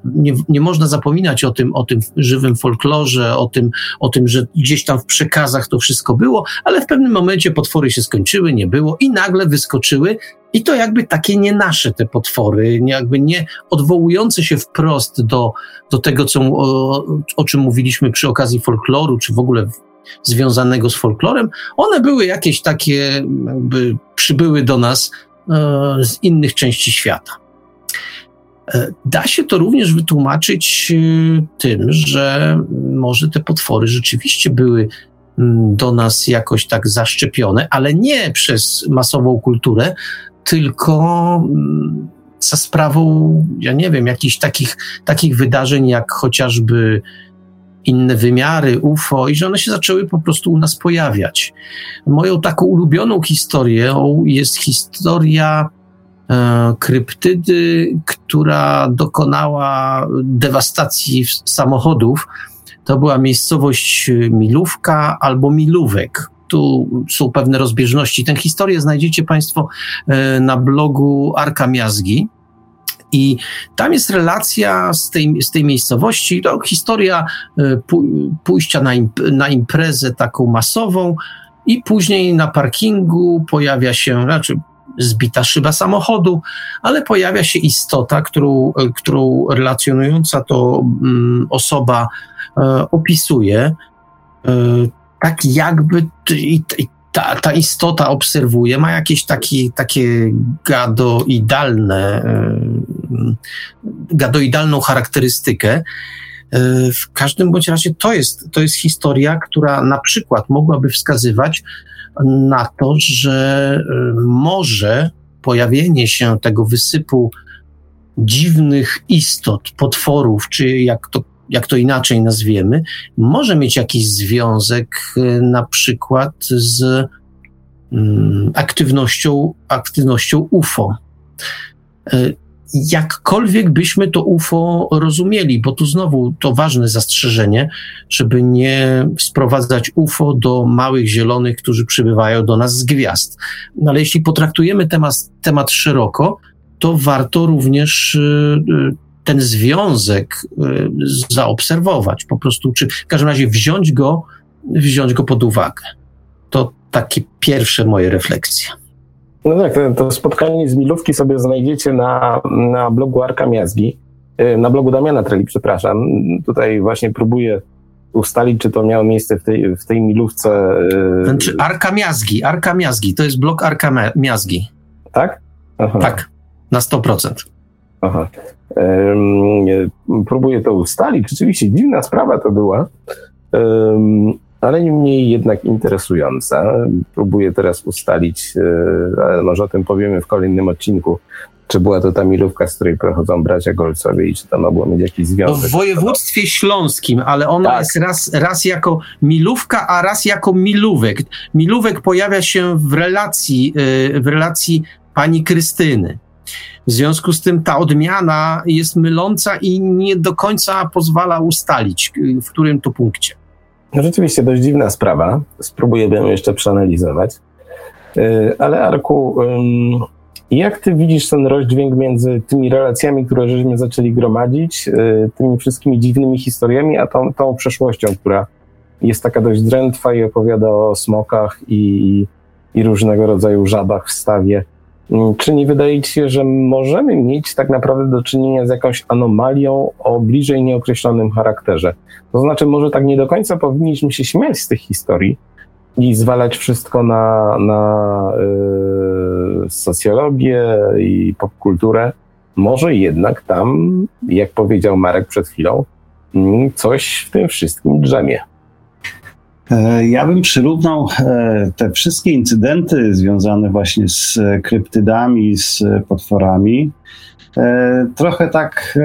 C: nie, nie można zapominać o tym, o tym żywym folklorze, o tym, o tym, że gdzieś tam w przekazach to wszystko było, ale w pewnym momencie potwory się skończyły, nie było i nagle wyskoczyły i to jakby takie nie nasze te potwory, jakby nie odwołujące się wprost do, do tego, co, o, o czym mówiliśmy przy okazji folkloru, czy w ogóle związanego z folklorem, one były jakieś takie, jakby przybyły do nas E, z innych części świata. E, da się to również wytłumaczyć e, tym, że może te potwory rzeczywiście były do nas jakoś tak zaszczepione, ale nie przez masową kulturę, tylko za sprawą, ja nie wiem, jakichś takich, takich wydarzeń, jak chociażby inne wymiary UFO i że one się zaczęły po prostu u nas pojawiać. Moją taką ulubioną historią jest historia e, kryptydy, która dokonała dewastacji samochodów. To była miejscowość Milówka albo Milówek. Tu są pewne rozbieżności. Tę historię znajdziecie Państwo e, na blogu Arka Miazgi. I tam jest relacja z tej, z tej miejscowości, to historia e, pójścia na, imp na imprezę taką masową, i później na parkingu pojawia się, znaczy zbita szyba samochodu, ale pojawia się istota, którą, którą relacjonująca to mm, osoba e, opisuje, e, tak jakby ta, ta istota obserwuje, ma jakieś takie, takie gadoidalne, e, gadoidalną charakterystykę. W każdym bądź razie to jest, to jest historia, która na przykład mogłaby wskazywać na to, że y, może pojawienie się tego wysypu dziwnych istot, potworów, czy jak to, jak to inaczej nazwiemy, może mieć jakiś związek y, na przykład z mm, aktywnością, aktywnością UFO. Y, jakkolwiek byśmy to UFO rozumieli, bo tu znowu to ważne zastrzeżenie, żeby nie sprowadzać UFO do małych zielonych, którzy przybywają do nas z gwiazd. No ale jeśli potraktujemy temat, temat szeroko, to warto również y, ten związek y, zaobserwować, po prostu, czy w każdym razie wziąć go, wziąć go pod uwagę. To takie pierwsze moje refleksje.
B: No tak, to, spotkanie z Milówki sobie znajdziecie na, na blogu Arka Miazgi, y, na blogu Damiana Treli, przepraszam. Tutaj właśnie próbuję ustalić, czy to miało miejsce w tej, w tej milówce.
C: Y, znaczy Arka Miazgi, Arka Miazgi, to jest blog Arka Miazgi.
B: Tak?
C: Aha. Tak, na 100%.
B: Aha. Próbuję to ustalić. Rzeczywiście dziwna sprawa to była ale nie mniej jednak interesująca. Próbuję teraz ustalić, e, ale może o tym powiemy w kolejnym odcinku, czy była to ta milówka, z której pochodzą bracia Golcowie i czy to mogło mieć jakiś związek.
C: No w województwie śląskim, ale ona tak. jest raz, raz jako milówka, a raz jako milówek. Milówek pojawia się w relacji, e, w relacji pani Krystyny. W związku z tym ta odmiana jest myląca i nie do końca pozwala ustalić, w którym to punkcie.
B: No rzeczywiście dość dziwna sprawa. Spróbujemy ją jeszcze przeanalizować. Y, ale Arku, jak ty widzisz ten rozdźwięk między tymi relacjami, które żeśmy zaczęli gromadzić, y, tymi wszystkimi dziwnymi historiami, a tą, tą przeszłością, która jest taka dość drętwa i opowiada o smokach i, i różnego rodzaju żabach w stawie. Mm, czy nie wydaje ci się, że możemy mieć tak naprawdę do czynienia z jakąś anomalią o bliżej nieokreślonym charakterze? To znaczy, może tak nie do końca powinniśmy się śmiać z tych historii i zwalać wszystko na, na yy, socjologię i popkulturę. Może jednak tam, jak powiedział Marek przed chwilą, mm, coś w tym wszystkim drzemie.
D: E, ja bym przyrównał e, te wszystkie incydenty związane właśnie z kryptydami, z potworami, e, trochę tak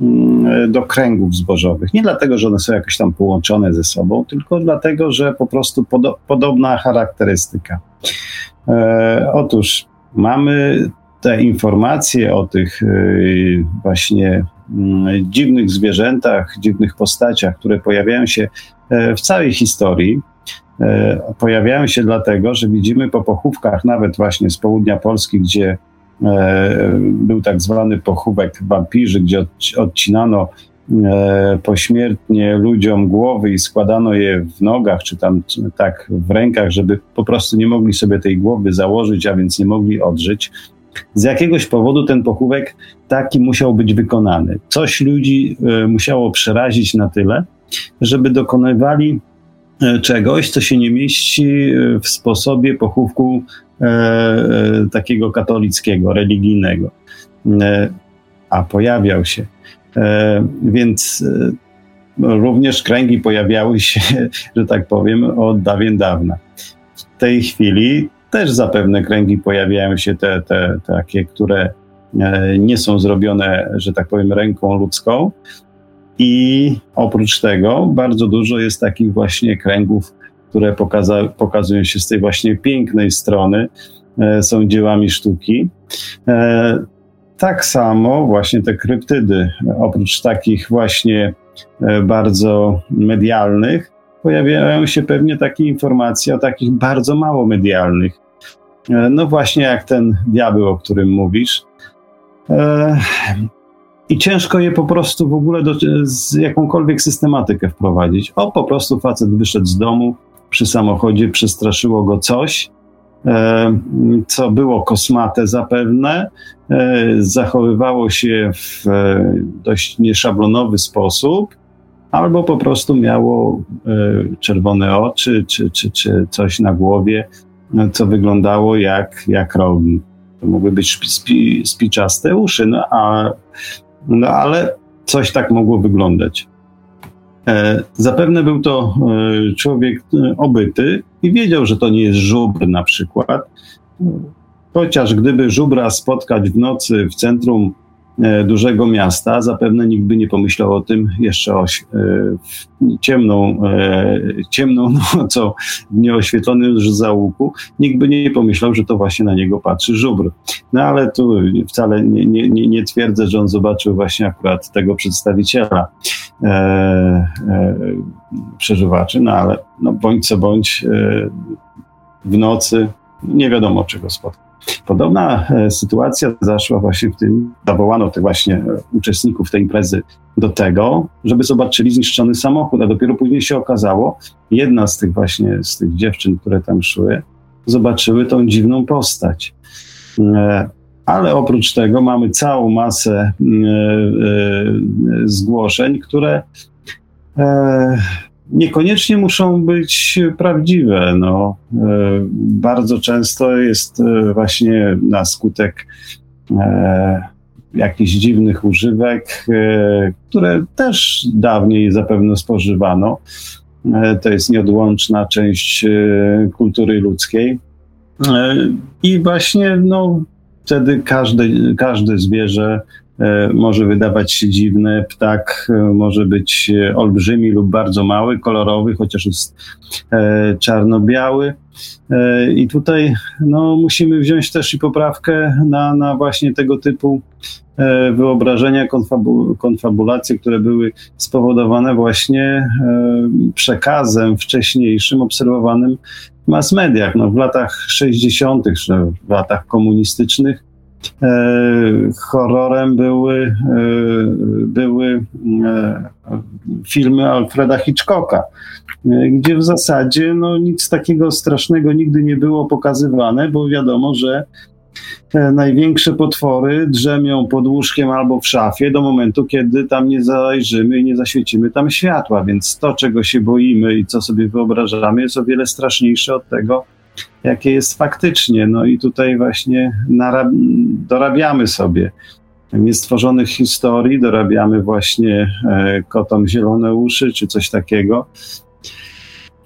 D: mm, do kręgów zbożowych. Nie dlatego, że one są jakoś tam połączone ze sobą, tylko dlatego, że po prostu podo podobna charakterystyka. Otóż mamy te informacje o tych właśnie mm, dziwnych zwierzętach, dziwnych postaciach, które pojawiają się E, w całej historii. E, pojawiają się dlatego, że widzimy po pochówkach, nawet właśnie z południa Polski, gdzie e, był tak zwany pochówek wampirzy, gdzie odcinano pośmiertnie ludziom głowy i składano je w nogach, czy tam tak w rękach, żeby po prostu nie mogli sobie tej głowy założyć, a więc nie mogli odżyć. Z jakiegoś powodu ten pochówek taki musiał być wykonany. Coś ludzi musiało przerazić na tyle, żeby dokonywali e, czegoś, co się nie mieści e, w sposobie pochówku e, takiego katolickiego, religijnego. a pojawiał się. więc również kręgi pojawiały się, że tak powiem, od dawien dawna. W tej chwili też zapewne kręgi pojawiają się te, te takie, które nie są zrobione, że tak powiem, ręką ludzką, i oprócz tego bardzo dużo jest takich właśnie kręgów, które pokaza- pokazują się z tej właśnie pięknej strony, e, są dziełami sztuki. E, tak samo właśnie te kryptydy, oprócz takich właśnie e, bardzo medialnych, pojawiają się pewnie takie informacje o takich bardzo mało medialnych. E, no właśnie jak ten diabeł, o którym mówisz. E, i ciężko je po prostu w ogóle do, z jakąkolwiek systematykę wprowadzić. O, po prostu facet wyszedł z domu przy samochodzie, przestraszyło go coś co było kosmate zapewne, zachowywało się w dość nieszablonowy sposób, albo po prostu miało czerwone oczy, czy, czy, czy coś na głowie, co wyglądało jak, jak rogi. To mogły być spi, spi, spiczaste uszy, no, a, no ale coś tak mogło wyglądać. E, zapewne był to e, człowiek e, obyty i wiedział, że to nie jest żubr na przykład. Chociaż gdyby żubra spotkać w nocy w centrum dużego miasta, zapewne nikt by nie pomyślał o tym jeszcze o, e, ciemną, e, ciemną nocą w nieoświetlonym załuku, nikt by nie pomyślał, że to właśnie na niego patrzy żubr. No ale tu wcale nie, nie, nie twierdzę, że on zobaczył właśnie akurat tego przedstawiciela e, e, przeżywaczy, no ale no, bądź co bądź e, w nocy nie wiadomo czego spotkał. Podobna e, sytuacja zaszła właśnie w tym, zawołano tych właśnie e, uczestników tej imprezy do tego, żeby zobaczyli zniszczony samochód, a dopiero później się okazało, jedna z tych właśnie, z tych dziewczyn, które tam szły, zobaczyły tą dziwną postać. E, ale oprócz tego mamy całą masę zgłoszeń, które niekoniecznie muszą być prawdziwe. No, e, bardzo często jest e, właśnie na skutek e, jakichś dziwnych używek, które też dawniej zapewne spożywano. To jest nieodłączna część kultury ludzkiej. I właśnie no, wtedy każde, każde zwierzę może wydawać się dziwny, ptak e, może być e, olbrzymi lub bardzo mały, kolorowy, chociaż jest czarno-biały. I tutaj no, musimy wziąć też i poprawkę na, na właśnie tego typu wyobrażenia, konfabu konfabulacje, które były spowodowane właśnie przekazem wcześniejszym obserwowanym w mass mediach. No, w latach 60., czy w latach komunistycznych E, horrorem były, e, były e, filmy Alfreda Hitchcocka, gdzie w zasadzie no, nic takiego strasznego nigdy nie było pokazywane, bo wiadomo, że największe potwory drzemią pod łóżkiem albo w szafie do momentu, kiedy tam nie zajrzymy i nie zaświecimy tam światła, więc to, czego się boimy i co sobie wyobrażamy, jest o wiele straszniejsze od tego, jakie jest faktycznie. No i tutaj właśnie dorabiamy sobie niestworzonych historii, dorabiamy właśnie e, kotom zielone uszy czy coś takiego.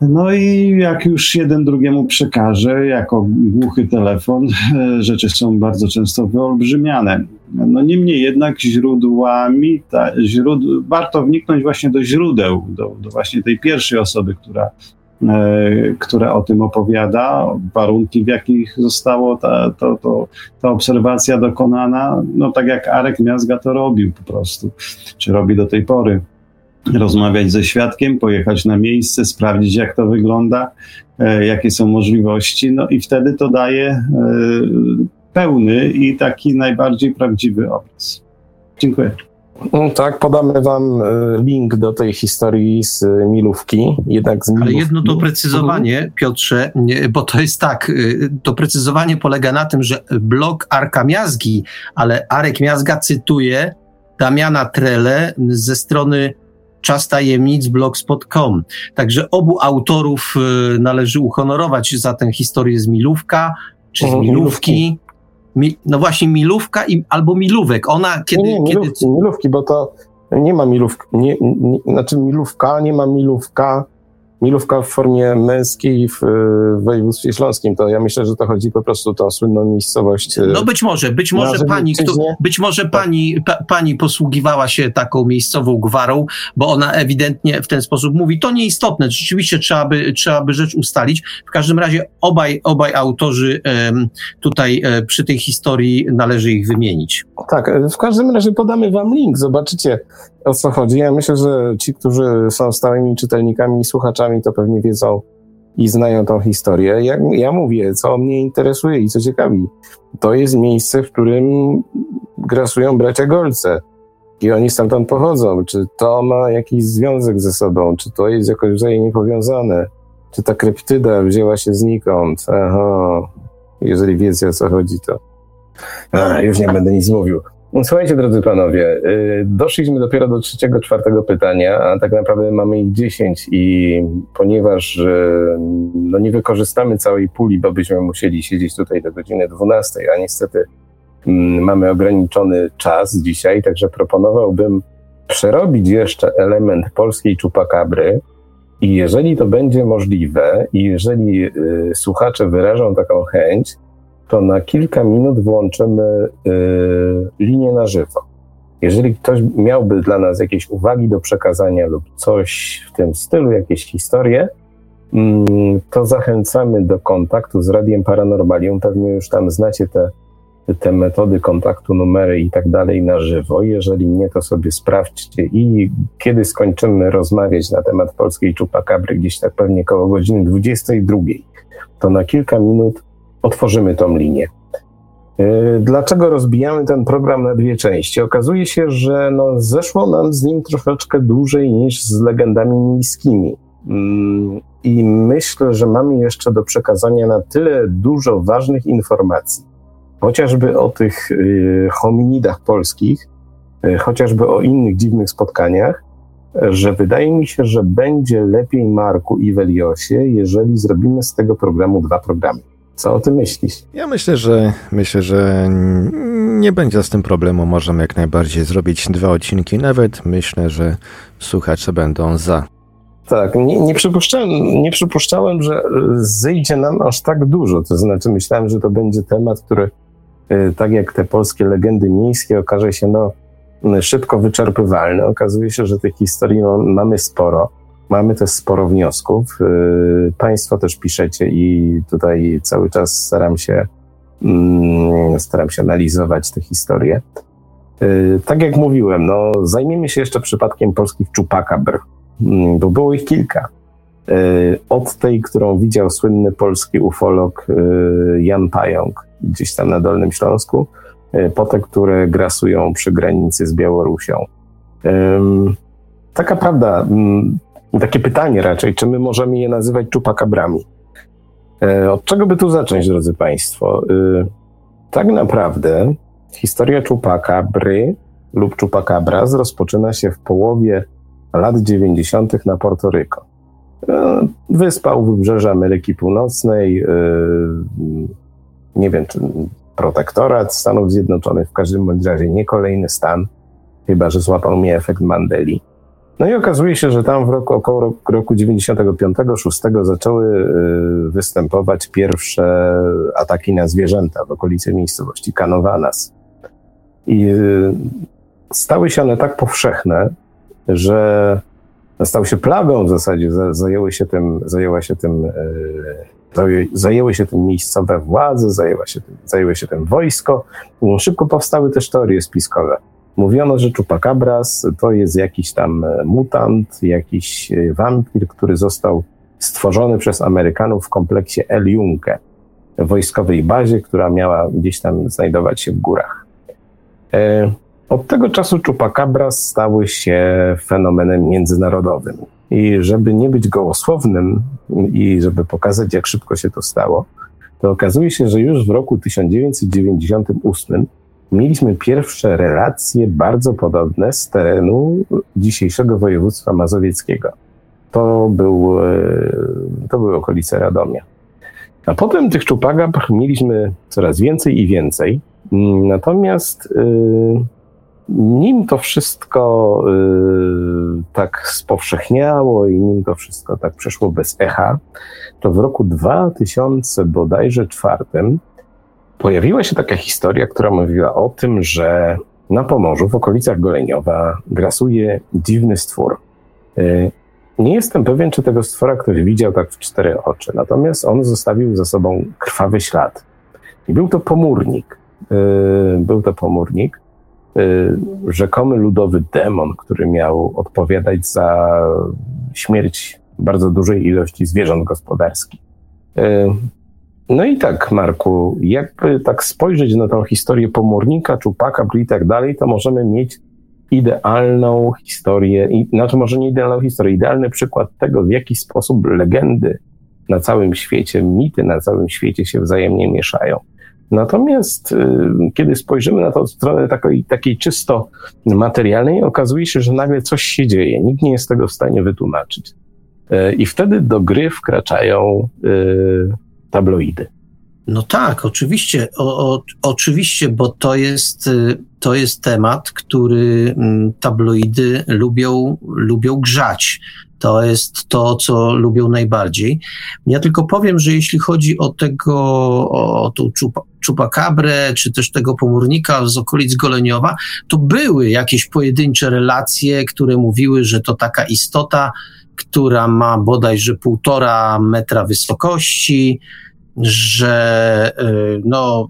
D: No i jak już jeden drugiemu przekaże, jako głuchy telefon, e, rzeczy są bardzo często wyolbrzymiane. No niemniej jednak źródłami, ta, źród, warto wniknąć właśnie do źródeł, do, do właśnie tej pierwszej osoby, która które o tym opowiada, warunki, w jakich została ta, to, to, ta obserwacja dokonana, no tak jak Arek Miazga to robił po prostu, czy robi do tej pory. Rozmawiać ze świadkiem, pojechać na miejsce, sprawdzić jak to wygląda, e, jakie są możliwości, no i wtedy to daje e, pełny i taki najbardziej prawdziwy obraz. Dziękuję.
B: Mm, tak, podamy wam e, link do tej historii z Milówki, jednak z Milówki.
C: Ale jedno doprecyzowanie, Piotrze, bo to jest tak, to precyzowanie polega na tym, że blog Arka Miazgi, ale Arek Miazga cytuje Damiana Trele ze strony czas tajemnic blogspot.com. Także obu autorów e, należy uhonorować za tę historię z Milówka, czy z mhm, Milówki. Mi, no właśnie milówka i, albo milówek. Ona kiedy... Nie,
B: nie milówki,
C: kiedy...
B: milówki, bo to nie ma milówki, nie, nie, znaczy milówka, nie ma milówka, milówka w formie męskiej w, w województwie śląskim, to ja myślę, że to chodzi po prostu o tą słynną miejscowość.
C: No być może, być może pani, kto, być może tak. pani, pa, pani posługiwała się taką miejscową gwarą, bo ona ewidentnie w ten sposób mówi. To nieistotne, rzeczywiście trzeba by, trzeba by rzecz ustalić. W każdym razie obaj, obaj autorzy tutaj um, przy tej historii należy ich wymienić.
B: Tak, w każdym razie podamy wam link, zobaczycie o co chodzi. Ja myślę, że ci, którzy są stałymi czytelnikami i słuchaczami, to pewnie wiedzą i znają tą historię. Ja, ja mówię, co mnie interesuje i co ciekawi. To jest miejsce, w którym grasują bracia Golce. I oni stamtąd pochodzą. Czy to ma jakiś związek ze sobą? Czy to jest jakoś wzajemnie powiązane? czy ta kryptyda wzięła się znikąd. Aha, jeżeli wiecie o co chodzi, to a, już nie będę nic mówił. Słuchajcie, drodzy panowie, y, doszliśmy dopiero do trzeciego, czwartego pytania, a tak naprawdę mamy ich dziesięć i ponieważ no nie wykorzystamy całej puli, bo byśmy musieli siedzieć tutaj do godziny 12, a niestety mm, mamy ograniczony czas dzisiaj, także proponowałbym przerobić jeszcze element polskiej czupakabry. I jeżeli to będzie możliwe i jeżeli y, słuchacze wyrażą taką chęć, to na kilka minut włączymy y, linię na żywo. Jeżeli ktoś miałby dla nas jakieś uwagi do przekazania lub coś w tym stylu, jakieś historie, mm, to zachęcamy do kontaktu z Radiem Paranormalium. Pewnie już tam znacie te, te metody kontaktu, numery i tak dalej na żywo. Jeżeli nie, to sobie sprawdźcie i kiedy skończymy rozmawiać na temat polskiej czupakabry, gdzieś tak pewnie koło godziny 22, to na kilka minut otworzymy tą linię. E, dlaczego rozbijamy ten program na dwie części? Okazuje się, że no zeszło nam z nim troszeczkę dłużej niż z legendami miejskimi. Mm, I myślę, że mamy jeszcze do przekazania na tyle dużo ważnych informacji, chociażby o tych y, hominidach polskich, y, chociażby o innych dziwnych spotkaniach, że wydaje mi się, że będzie lepiej Marku i Weliosie, jeżeli zrobimy z tego programu dwa programy. Co o tym myślisz?
A: Ja myślę, że myślę, że nie będzie z tym problemu. Możemy jak najbardziej zrobić dwa odcinki. Nawet myślę, że słuchacze będą za.
B: Tak, nie, nie, przypuszczałem, nie przypuszczałem, że zejdzie nam aż tak dużo. To znaczy, myślałem, że to będzie temat, który, y, tak jak te polskie legendy miejskie, okaże się no, szybko wyczerpywalny. Okazuje się, że tych historii no, mamy sporo. Mamy też sporo wniosków. Y, państwo też piszecie i tutaj cały czas staram się, mm, staram się analizować te historie. Y, tak jak mówiłem, no, zajmiemy się jeszcze przypadkiem polskich czupakabr, mm, bo było ich kilka. Y, od tej, którą widział słynny polski ufolog Jan Pająk gdzieś tam na Dolnym Śląsku, po te, które grasują przy granicy z Białorusią. Taka prawda, mm, takie pytanie raczej, czy my możemy je nazywać czupakabrami? E, od czego by tu zacząć, drodzy Państwo? E, tak naprawdę historia czupakabry lub czupakabras rozpoczyna się w połowie lat 90. na Porto Rico. E, wyspa u wybrzeża Ameryki Północnej, nie wiem, czy protektorat Stanów Zjednoczonych, w każdym bądź razie nie kolejny stan, chyba że złapał mnie efekt Mandeli. No i okazuje się, że tam w roku, około roku 95-6 zaczęły y, występować pierwsze ataki na zwierzęta w okolicy miejscowości Kanowanas. I y, stały się one tak powszechne, że stały się plagą w zasadzie, zajęły się tym, zajęła się tym, y, zajęły się tym miejscowe władze, zajęła się tym, zajęły się tym wojsko. Szybko powstały też teorie spiskowe Mówiono, że Chupacabras to jest jakiś tam e, mutant, jakiś e, wampir, który został stworzony przez Amerykanów w kompleksie El Junque, wojskowej bazie, która miała gdzieś tam znajdować się w górach. E, od tego czasu Chupacabras stały się fenomenem międzynarodowym. I żeby nie być gołosłownym i żeby pokazać, jak szybko się to stało, to okazuje się, że już w roku 1998 mieliśmy pierwsze relacje bardzo podobne z terenu dzisiejszego województwa mazowieckiego. To, był, e, to były okolice Radomia. A potem tych czupagab mieliśmy coraz więcej i więcej. Natomiast e, nim to wszystko e, tak spowszechniało i nim to wszystko tak przeszło bez echa, to w roku 2000 bodajże czwartym pojawiła się taka historia, która mówiła o tym, że na Pomorzu, w okolicach Goleniowa, grasuje dziwny stwór. Y, nie jestem pewien, czy tego stwora ktoś widział tak w cztery oczy, natomiast on zostawił za sobą krwawy ślad. I był to pomórnik. Y, był to pomórnik, y, rzekomy ludowy demon, który miał odpowiadać za śmierć bardzo dużej ilości zwierząt gospodarskich. No i tak, Marku, jakby tak spojrzeć na tą historię pomornika, czupaka i tak dalej, to możemy mieć idealną historię, znaczy może nie idealną historię, idealny przykład tego, w jaki sposób legendy na całym świecie, mity na całym świecie się wzajemnie mieszają. Natomiast y, kiedy spojrzymy na to od strony takiej, takiej czysto materialnej, okazuje się, że nagle coś się dzieje. Nikt nie jest tego w stanie wytłumaczyć. Y, I wtedy do gry wkraczają y, tabloidy.
C: No tak, oczywiście, o, o, oczywiście, bo to jest, to jest temat, który mm, tabloidy lubią, lubią grzać. To jest to, co lubią najbardziej. Ja tylko powiem, że jeśli chodzi o tego, o tą czupa, czy też tego pomórnika z okolic Goleniowa, to były jakieś pojedyncze relacje, które mówiły, że to taka istota, która ma bodajże półtora metra wysokości, że y, no,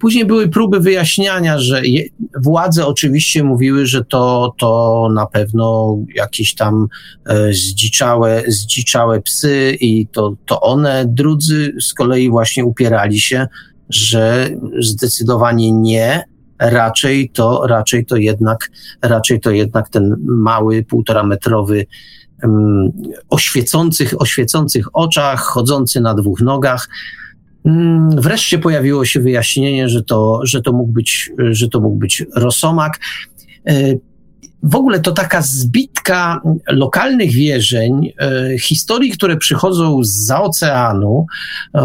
C: Później były próby wyjaśniania, że je, władze oczywiście mówiły, że to, to na pewno jakieś tam e, zdziczałe, zdziczałe psy i to, to one. Drudzy z kolei właśnie upierali się, że zdecydowanie nie, raczej to, raczej to jednak, raczej to jednak ten mały, półtora metrowy um, oświecących, oświecących oczach, chodzący na dwóch nogach, Mm, wreszcie pojawiło się wyjaśnienie, że to, że to, mógł, być, że to mógł być rosomak. W ogóle to taka zbitka lokalnych wierzeń, e, historii, które przychodzą z oceanu, e,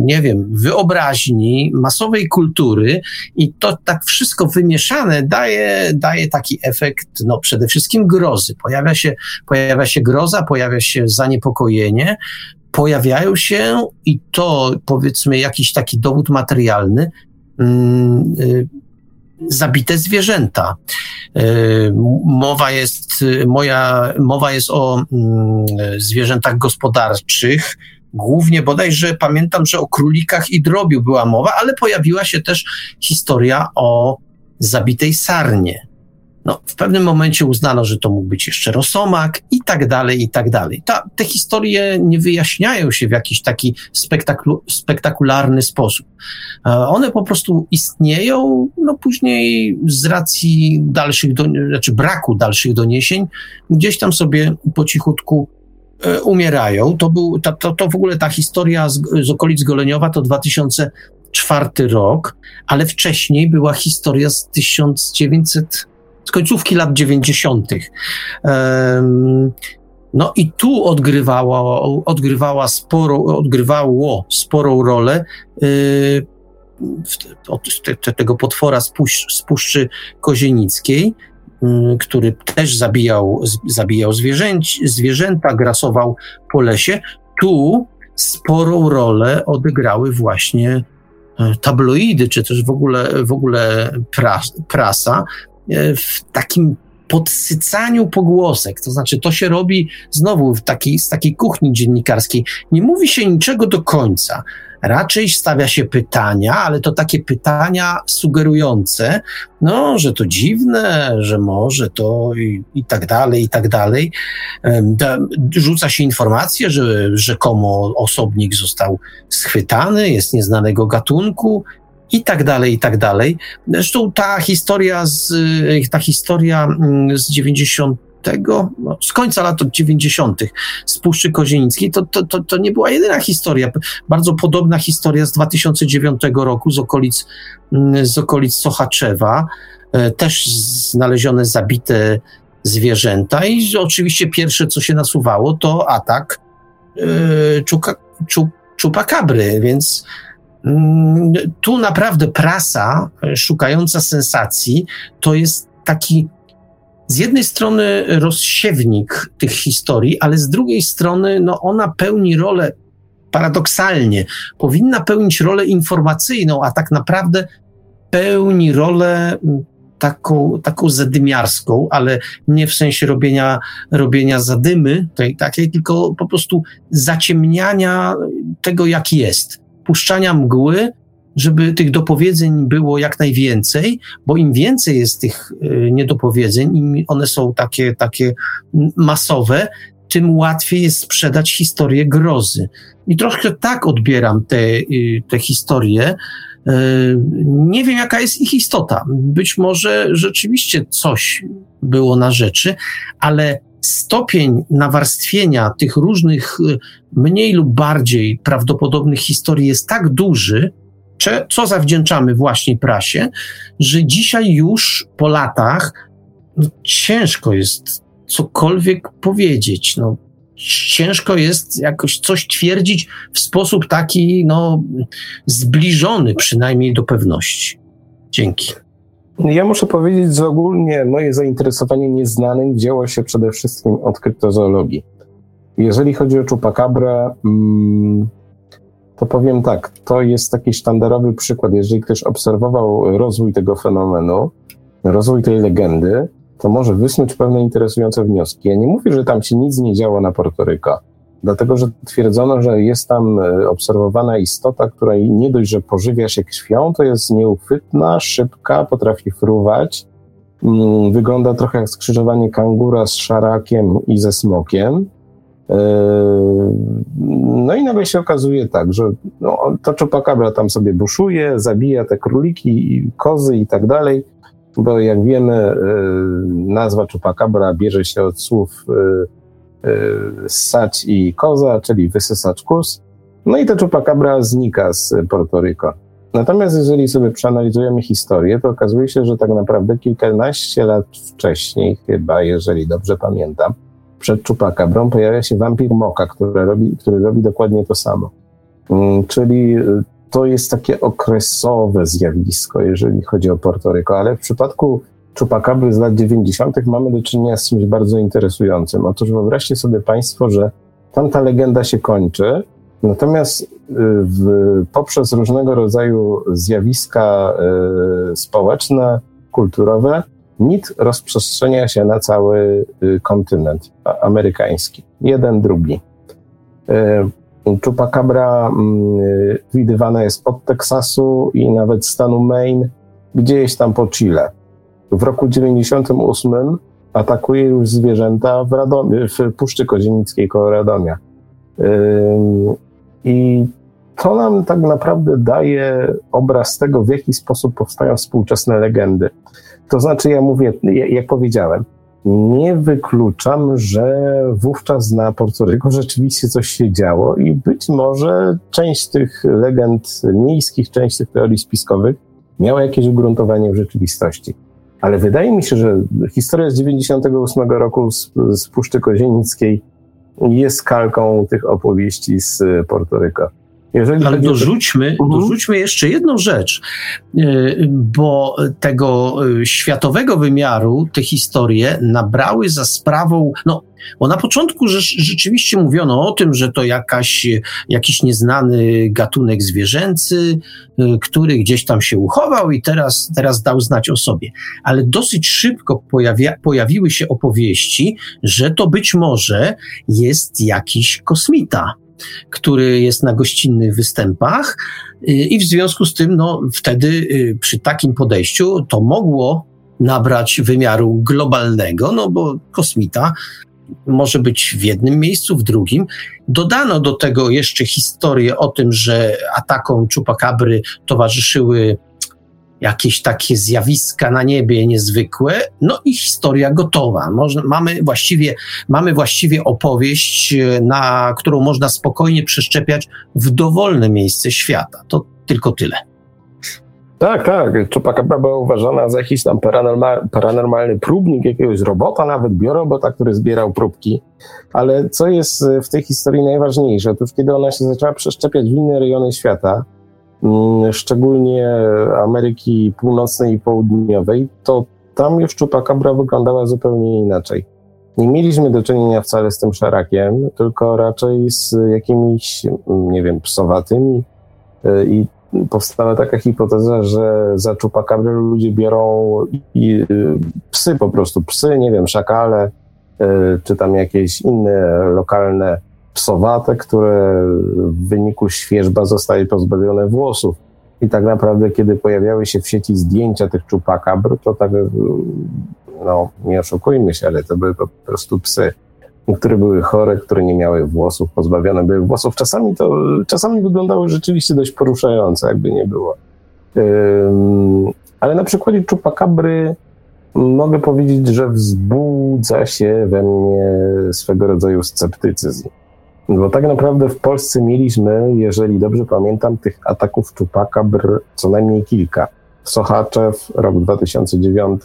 C: nie wiem, wyobraźni, masowej kultury i to tak wszystko wymieszane daje, daje taki efekt, no przede wszystkim grozy. Pojawia się, pojawia się groza, pojawia się zaniepokojenie, pojawiają się i to powiedzmy jakiś taki dowód materialny, mm, y, zabite zwierzęta. Y, mowa jest, moja, mowa jest o mm, zwierzętach gospodarczych, głównie bodajże pamiętam, że o królikach i drobiu była mowa, ale pojawiła się też historia o zabitej sarnie. No, w pewnym momencie uznano, że to mógł być jeszcze rosomak i tak dalej, i tak dalej. Ta, te historie nie wyjaśniają się w jakiś taki spektaklu, spektakularny sposób. E, one po prostu istnieją, no później z racji dalszych, do, znaczy braku dalszych doniesień, gdzieś tam sobie po cichutku e, umierają. To, był, to, to, to w ogóle ta historia z, z okolic Goleniowa to 2004 rok, ale wcześniej była historia z 1900 z końcówki lat 90. No i tu odgrywała, odgrywała sporo, odgrywało sporą rolę yy, tego potwora z, pusz, z Puszczy Kozienickiej, yy, który też zabijał, zabijał zwierzęci, zwierzęta, grasował po lesie. Tu sporą rolę odegrały właśnie e, tabloidy, czy też w ogóle, w ogóle pras, prasa, w takim podsycaniu pogłosek. To znaczy, to się robi znowu w takiej, z takiej kuchni dziennikarskiej. Nie mówi się niczego do końca. Raczej stawia się pytania, ale to takie pytania sugerujące, no, że to dziwne, że może to i, i tak dalej, i tak dalej. Rzuca się informacje, że rzekomo osobnik został schwytany, jest nieznanego gatunku i tak dalej, i tak dalej. Zresztą ta historia z, ta historia mm, z 90 no, z końca lat 90. z Puszczy Kozienickiej, to, to, to, to nie była jedyna historia. Bardzo podobna historia z 2009 roku z okolic, mm, z okolic Sochaczewa. E, też znalezione zabite zwierzęta i oczywiście pierwsze, co się nasuwało, to atak yy, czuka, czu, czupakabry, więc tu naprawdę prasa e, szukająca sensacji to jest taki z jednej strony rozsiewnik tych historii, ale z drugiej strony no ona pełni rolę paradoksalnie, powinna pełnić rolę informacyjną, a tak naprawdę pełni rolę taką, taką zadymiarską, ale nie w sensie robienia, robienia zadymy tej, takiej, tylko po prostu zaciemniania tego, jak jest puszczania mgły, żeby tych dopowiedzeń było jak najwięcej, bo im więcej jest tych y, niedopowiedzeń, im one są takie, takie masowe, tym łatwiej jest sprzedać historię grozy. I troszkę tak odbieram te, y, te historie. Y, nie wiem, jaka jest ich istota. Być może rzeczywiście coś było na rzeczy, ale stopień nawarstwienia tych różnych y, mniej lub bardziej prawdopodobnych historii jest tak duży, co zawdzięczamy właśnie prasie, że dzisiaj już po latach no, ciężko jest cokolwiek powiedzieć. No, ciężko jest jakoś coś twierdzić w sposób taki no, zbliżony przynajmniej do pewności. Dzięki.
B: Ja muszę powiedzieć, że ogólnie moje zainteresowanie nieznanym wzięło się przede wszystkim od kryptozoologii. Jeżeli chodzi o czupakabrę, mm, to powiem tak, to jest taki sztandarowy przykład. Jeżeli ktoś obserwował rozwój tego fenomenu, rozwój tej legendy, to może wysnuć pewne interesujące wnioski. Ja nie mówię, że tam się nic nie działo na Portoryko, dlatego że twierdzono, że jest tam e, obserwowana istota, która nie dość, że pożywia się krwią, to jest nieuchwytna, szybka, potrafi fruwać. Mm, wygląda trochę jak skrzyżowanie kangura z szarakiem i ze smokiem. E, no i nagle się okazuje tak, że no, ta czupakabra tam sobie buszuje, zabija te króliki, kozy i tak dalej bo jak wiemy, y, nazwa Chupacabra bierze się od słów ssać i koza, czyli wysysacz kus. No i ta Chupacabra znika z Porto Natomiast jeżeli sobie przeanalizujemy historię, to okazuje się, że tak naprawdę kilkanaście lat wcześniej, chyba, jeżeli dobrze pamiętam, przed Chupacabrą pojawia się wampir Moka, który robi, który robi dokładnie to samo. Mm, czyli to jest takie okresowe zjawisko, jeżeli chodzi o Portoryko, ale w przypadku Chupacabry z lat 90. mamy do czynienia z czymś bardzo interesującym. Otóż wyobraźcie sobie Państwo, że tamta legenda się kończy, natomiast y, w, poprzez różnego rodzaju zjawiska y, społeczne, kulturowe, mit rozprzestrzenia się na cały y, kontynent amerykański. Jeden, drugi. Chupacabra mm, widywana jest od Teksasu i nawet stanu Maine, gdzieś tam po Chile. W roku 98 atakuje już zwierzęta w, Radomie, w Puszczy Kozienickiej koło Radomia. I to nam tak naprawdę daje obraz tego, w jaki sposób powstają współczesne legendy. To znaczy, ja mówię, jak powiedziałem, nie wykluczam, że wówczas na Portoryku rzeczywiście coś się działo i być może część tych legend miejskich, część tych teorii spiskowych miała jakieś ugruntowanie w rzeczywistości. Ale wydaje mi się, że historia z 98 roku z, z Puszczy Kozienickiej jest kalką tych opowieści z Portoryka.
C: Jeżeli Ale dorzućmy, mhm. dorzućmy jeszcze jedną rzecz, e, bo tego e, światowego wymiaru te historie nabrały za sprawą, no, bo na początku rzeczywiście mówiono o tym, że to jakaś, jakiś nieznany gatunek zwierzęcy, e, który gdzieś tam się uchował i teraz, teraz dał znać o sobie. Ale dosyć szybko pojawia, pojawiły się opowieści, że to być może jest jakiś kosmita który jest na gościnnych występach y, i w związku z tym, no, wtedy y, przy takim podejściu to mogło nabrać wymiaru globalnego, no bo kosmita może być w jednym miejscu, w drugim. Dodano do tego jeszcze historię o tym, że atakom Chupacabry towarzyszyły jakieś takie zjawiska na niebie niezwykłe, no i historia gotowa. Można, mamy, właściwie, mamy właściwie opowieść, e, na którą można spokojnie przeszczepiać w dowolne miejsce świata. To tylko tyle.
B: Tak, tak. Chupacabra była uważana za jakiś tam paranormal, paranormalny próbnik jakiegoś robota, nawet biorobota, który zbierał próbki. Ale co jest e, w tej historii najważniejsze? Otóż kiedy ona się zaczęła przeszczepiać w inne rejony świata, szczególnie Ameryki Północnej i Południowej, to tam już czupakabra wyglądała zupełnie inaczej. Nie mieliśmy do czynienia wcale z tym szarakiem, tylko raczej z jakimiś, nie wiem, psowatymi y, i powstała taka hipoteza, że za czupakabrę ludzie biorą y, psy po prostu, psy, nie wiem, szakale, y, czy tam jakieś inne lokalne psowate, które w wyniku świeżba zostały pozbawione włosów. I tak naprawdę, kiedy pojawiały się w sieci zdjęcia tych czupakabr, to tak, no nie oszukujmy się, ale to były po prostu psy, które były chore, które nie miały włosów, pozbawione były włosów. Czasami to, czasami wyglądały rzeczywiście dość poruszające, jakby nie było. ale na przykładzie czupakabry mogę powiedzieć, że wzbudza się we mnie swego rodzaju sceptycyzm. Bo tak naprawdę w Polsce mieliśmy, jeżeli dobrze pamiętam, tych ataków czupakabr co najmniej kilka. Sochaczew, rok 2009,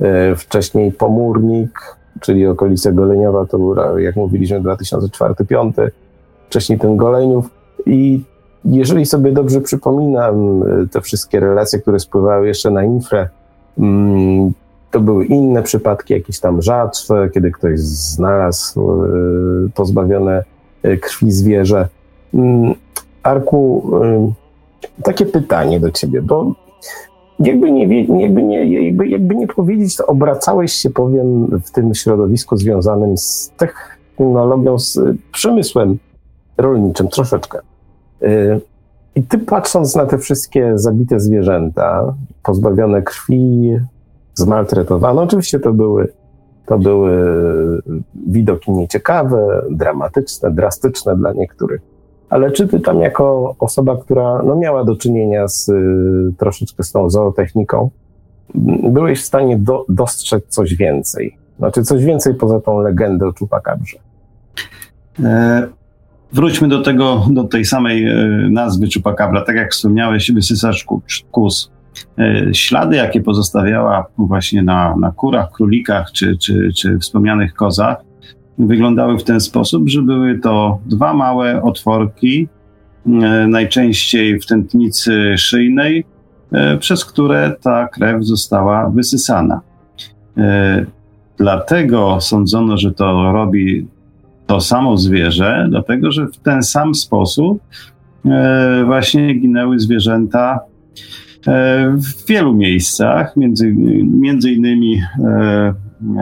B: e, wcześniej Pomórnik, czyli okolice Goleniowa, to był, jak mówiliśmy, 2004-2005, wcześniej ten Goleniów. I jeżeli sobie dobrze przypominam e, te wszystkie relacje, które spływały jeszcze na infrę, mm, to były inne przypadki, jakieś tam rzadsze, kiedy ktoś znalazł e, pozbawione krwi zwierzę. Mm, Arku, takie pytanie do ciebie, bo jakby nie, jakby nie, jakby, jakby nie powiedzieć, to obracałeś się, powiem, w tym środowisku związanym z technologią, z przemysłem rolniczym troszeczkę. I ty patrząc na te wszystkie zabite zwierzęta, pozbawione krwi, zmaltretowane, oczywiście to były, to były widoki nieciekawe, dramatyczne, drastyczne dla niektórych. Ale czy ty tam jako osoba, która no, miała do czynienia z, troszeczkę z tą zootechniką, byłeś w stanie do, dostrzec coś więcej? Znaczy coś więcej poza tą legendę o czupakabrze?
D: E, Wróćmy do tego, do tej samej e, nazwy czupakabra. Tak jak wspomniałeś, wysysacz kus. E, ślady, jakie pozostawiała właśnie na, na kurach, królikach czy, czy, czy wspomnianych kozach, wyglądały w ten sposób, że były to dwa małe otworki, e, najczęściej w tętnicy szyjnej, przez które ta krew została wysysana. Dlatego sądzono, że to robi to samo zwierzę, dlatego że w ten sam sposób e, właśnie ginęły zwierzęta e, w wielu miejscach, między, między innymi e,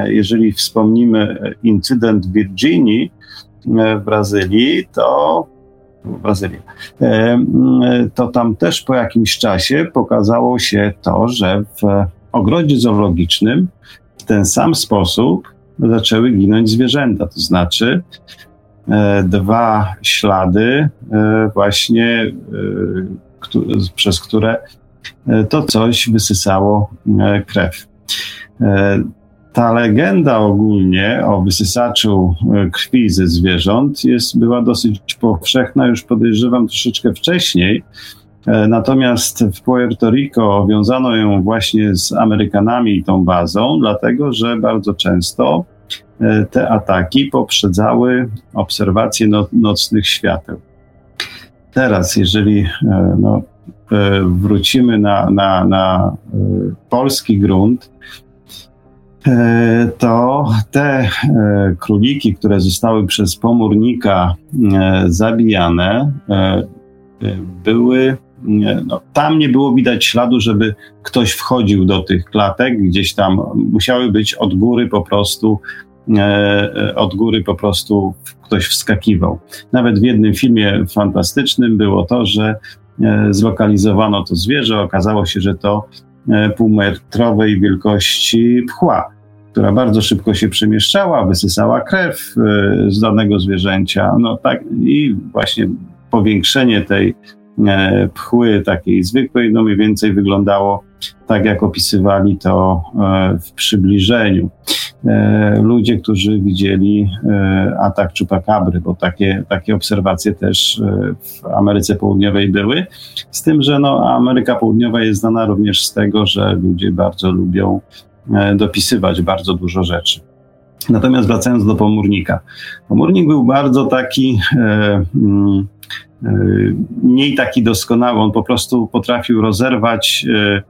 D: jeżeli wspomnimy incydent w Virginii w Brazylii, to w Brazylii, to tam też po jakimś czasie pokazało się to, że w ogrodzie zoologicznym w ten sam sposób zaczęły ginąć zwierzęta. To znaczy e, dwa ślady e, właśnie, e, przez które to coś wysysało krew. Ta legenda ogólnie o wysysaczu krwi ze zwierząt jest, była dosyć powszechna, już podejrzewam troszeczkę wcześniej, E, natomiast w Puerto Rico wiązano ją właśnie z Amerykanami i tą bazą, dlatego że bardzo często e, te ataki poprzedzały obserwacje no, nocnych świateł. Teraz, jeżeli e, no, wrócimy na, na, na polski grunt, to te króliki, które zostały przez pomórnika zabijane, były no, tam nie było widać śladu, żeby ktoś wchodził do tych klatek, gdzieś tam musiały być od góry po prostu, e, od góry po prostu ktoś wskakiwał. Nawet w jednym filmie fantastycznym było to, że e, zlokalizowano to zwierzę, okazało się, że to e, półmetrowej wielkości pchła która bardzo szybko się przemieszczała, wysysała krew z danego zwierzęcia. No tak, i właśnie powiększenie tej E, pchły takiej zwykłej, no mniej więcej wyglądało tak, jak opisywali to e, w przybliżeniu. E, ludzie, którzy widzieli atak czupakabry, bo takie, takie obserwacje też w Ameryce Południowej były, z tym, że no, Ameryka Południowa jest znana również z tego, że ludzie bardzo lubią dopisywać bardzo dużo rzeczy. Natomiast wracając do pomórnika. Pomórnik był bardzo taki e, mm, mniej taki doskonały. On po prostu potrafił rozerwać, e, e,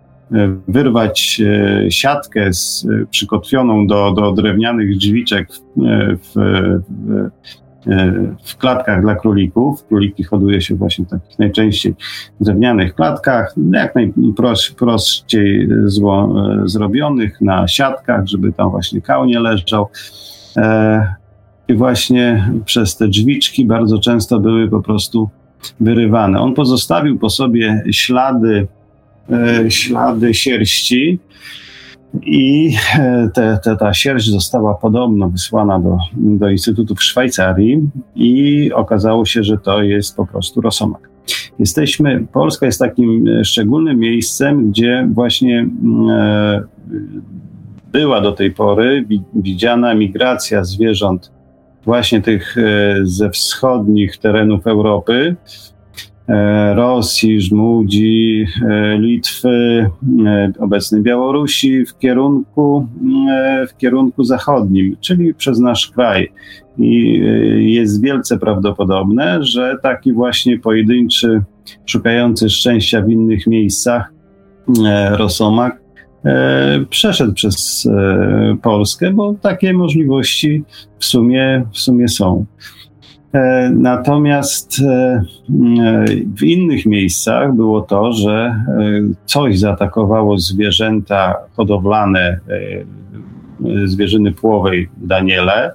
D: wyrwać e, siatkę z, przykotwioną do, do drewnianych drzwiczek w, w, w klatkach dla królików. Króliki hoduje się właśnie w takich najczęściej drewnianych klatkach, jak najprościej zło, zrobionych na siatkach, żeby tam właśnie kał nie leżał. I właśnie przez te drzwiczki bardzo często były po prostu wyrywane. On pozostawił po sobie ślady, e, ślady sierści i e, te, te, ta sierść została podobno wysłana do, do Instytutu w Szwajcarii i okazało się, że to jest po prostu rosomak. Jesteśmy, Polska jest takim szczególnym miejscem, gdzie właśnie e, była do tej pory widziana migracja zwierząt właśnie tych ze wschodnich terenów Europy, Rosji, Żmudzi, Litwy, obecnej Białorusi w kierunku, w kierunku zachodnim, czyli przez nasz kraj. I jest wielce prawdopodobne, że taki właśnie pojedynczy, szukający szczęścia w innych miejscach e, rosomak e, przeszedł przez e, Polskę, bo takie możliwości w sumie, w sumie są. Natomiast w innych miejscach było to, że coś zaatakowało zwierzęta hodowlane zwierzyny płowej Daniele,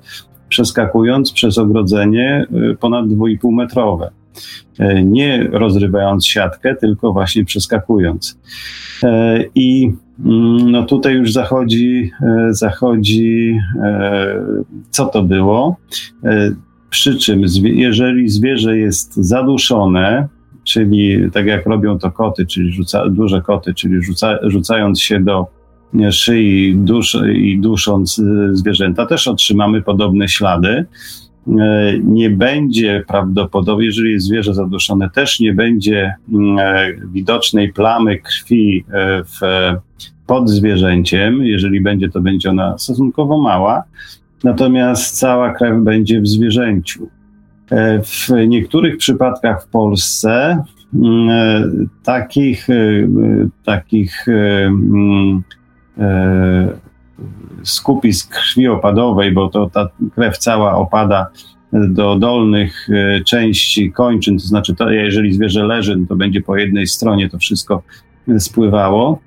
D: przeskakując przez ogrodzenie ponad 2,5 metrowe. E, nie rozrywając siatkę, tylko właśnie przeskakując. E, I mm, no tutaj już zachodzi, e, zachodzi co to było. Przy czym, jeżeli zwierzę jest zaduszone, czyli tak jak robią to koty, czyli rzuca, duże koty, czyli rzuca, rzucając się do szyi dusz, i dusząc y, zwierzęta, też otrzymamy podobne ślady. E, nie będzie prawdopodobnie, jeżeli jest zwierzę zaduszone, też nie będzie e, widocznej plamy krwi e, w, pod zwierzęciem. Jeżeli będzie, to będzie ona stosunkowo mała, natomiast cała krew będzie w zwierzęciu. W niektórych przypadkach w Polsce mm, takich, takich mm, E, skupisk krwi opadowej, bo to ta krew cała opada do dolnych e, części kończyn, to znaczy to, jeżeli zwierzę leży, to będzie po jednej stronie to wszystko spływało.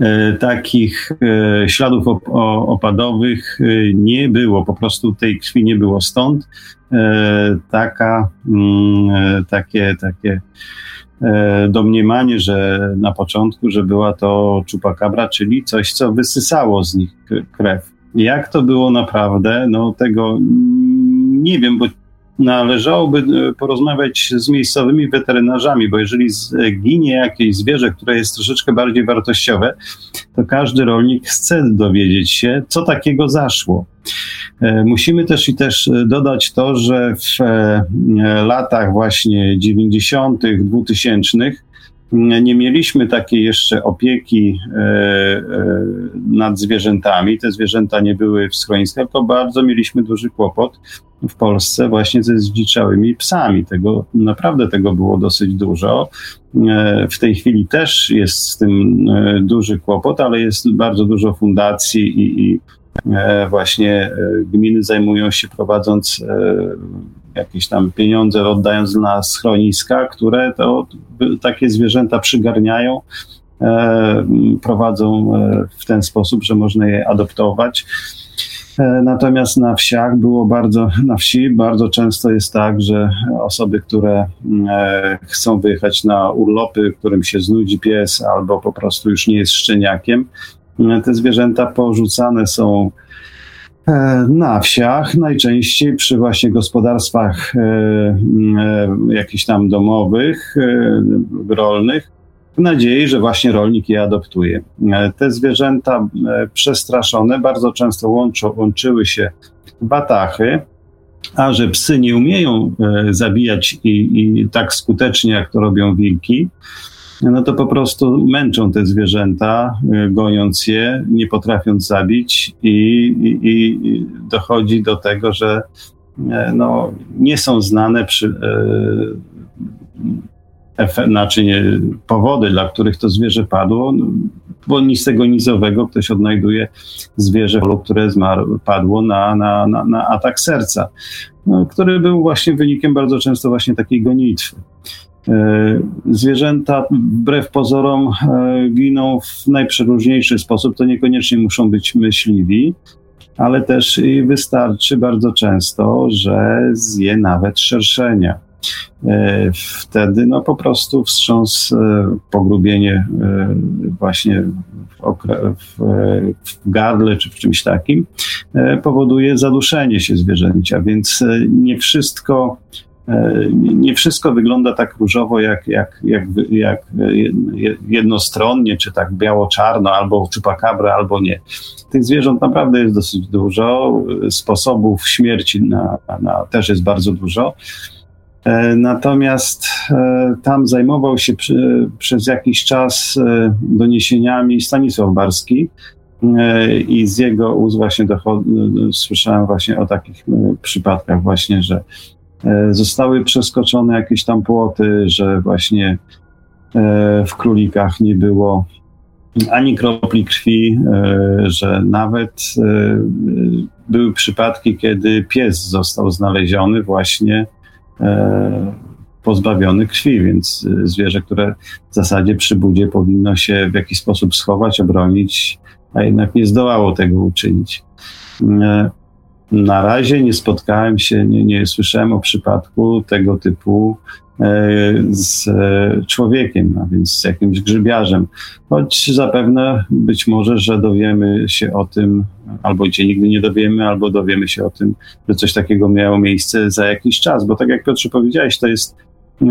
D: E, takich śladów opadowych nie było, po prostu tej krwi nie było. Stąd taka, mm, takie, takie E, domniemanie, że na początku, że była to czupakabra, czyli coś, co wysysało z nich krew. Jak to było naprawdę, no tego nie wiem, bo należałoby e, porozmawiać z miejscowymi weterynarzami, bo jeżeli ginie jakieś zwierzę, które jest troszeczkę bardziej wartościowe, to każdy rolnik chce dowiedzieć się, co takiego zaszło. E, musimy też i też e, dodać to, że w latach właśnie 90., 2000 nie mieliśmy takiej jeszcze opieki e, e, nad zwierzętami. Te zwierzęta nie były w schroniskach, tylko bardzo mieliśmy duży kłopot w Polsce właśnie ze zdziczałymi psami. Tego, naprawdę tego było dosyć dużo. E, w tej chwili też jest z tym duży kłopot, ale jest bardzo dużo fundacji i, i właśnie gminy zajmują się prowadząc jakieś tam pieniądze oddając na schroniska, które to takie zwierzęta przygarniają, e, prowadzą e, w ten sposób, że można je adoptować. E, natomiast na wsiach było bardzo, na wsi bardzo często jest tak, że osoby, które chcą wyjechać na urlopy, którym się znudzi pies albo po prostu już nie jest szczeniakiem, te zwierzęta porzucane są na wsiach, najczęściej przy właśnie gospodarstwach e, e, jakichś tam domowych, rolnych, w nadziei, że właśnie rolnik je adoptuje. Te zwierzęta przestraszone bardzo często łączą, łączyły się batachy, a że psy nie umieją zabijać i, i tak skutecznie, jak to robią wilki, no to po prostu męczą te zwierzęta, y, goniąc je, nie potrafiąc zabić i, i, i dochodzi do tego, że e, no, nie są znane przy, e, znaczy nie, powody, dla których to zwierzę padło, no, bo nic tego nizowego ktoś odnajduje zwierzę, które zmarło, padło na, na, na, na atak serca, no, który był właśnie wynikiem bardzo często właśnie takiej gonitwy. E, zwierzęta wbrew pozorom e, giną w najprzeróżniejszy sposób. To niekoniecznie muszą być myśliwi, ale też i wystarczy bardzo często, że zje nawet szerszenia. E, wtedy no po prostu wstrząs, pogrubienie właśnie w, w gardle czy w czymś takim powoduje zaduszenie się zwierzęcia, więc nie wszystko nie wszystko wygląda tak różowo, jak, jak, jak, jak jednostronnie, czy tak biało-czarno, albo czupakabra, albo nie. Tych zwierząt naprawdę jest dosyć dużo, sposobów śmierci na, na też jest bardzo dużo. E, natomiast e, tam zajmował się przy, przez jakiś czas e, doniesieniami Stanisław Barski i z jego ust właśnie słyszałem właśnie o takich przypadkach właśnie, że zostały przeskoczone jakieś tam płoty, że właśnie w królikach nie było ani kropli krwi, że nawet były przypadki, kiedy pies został znaleziony właśnie E, pozbawiony krwi, więc e, zwierzę, które w zasadzie przy budzie powinno się w jakiś sposób schować, obronić, a jednak nie zdołało tego uczynić. E, na razie nie spotkałem się, nie, nie słyszałem o przypadku tego typu z człowiekiem, a więc z jakimś grzybiarzem. Choć zapewne być może, że dowiemy się o tym, albo cię nigdy nie dowiemy, albo dowiemy się o tym, że coś takiego miało miejsce za jakiś czas, bo tak jak Piotrze powiedziałeś, to jest e,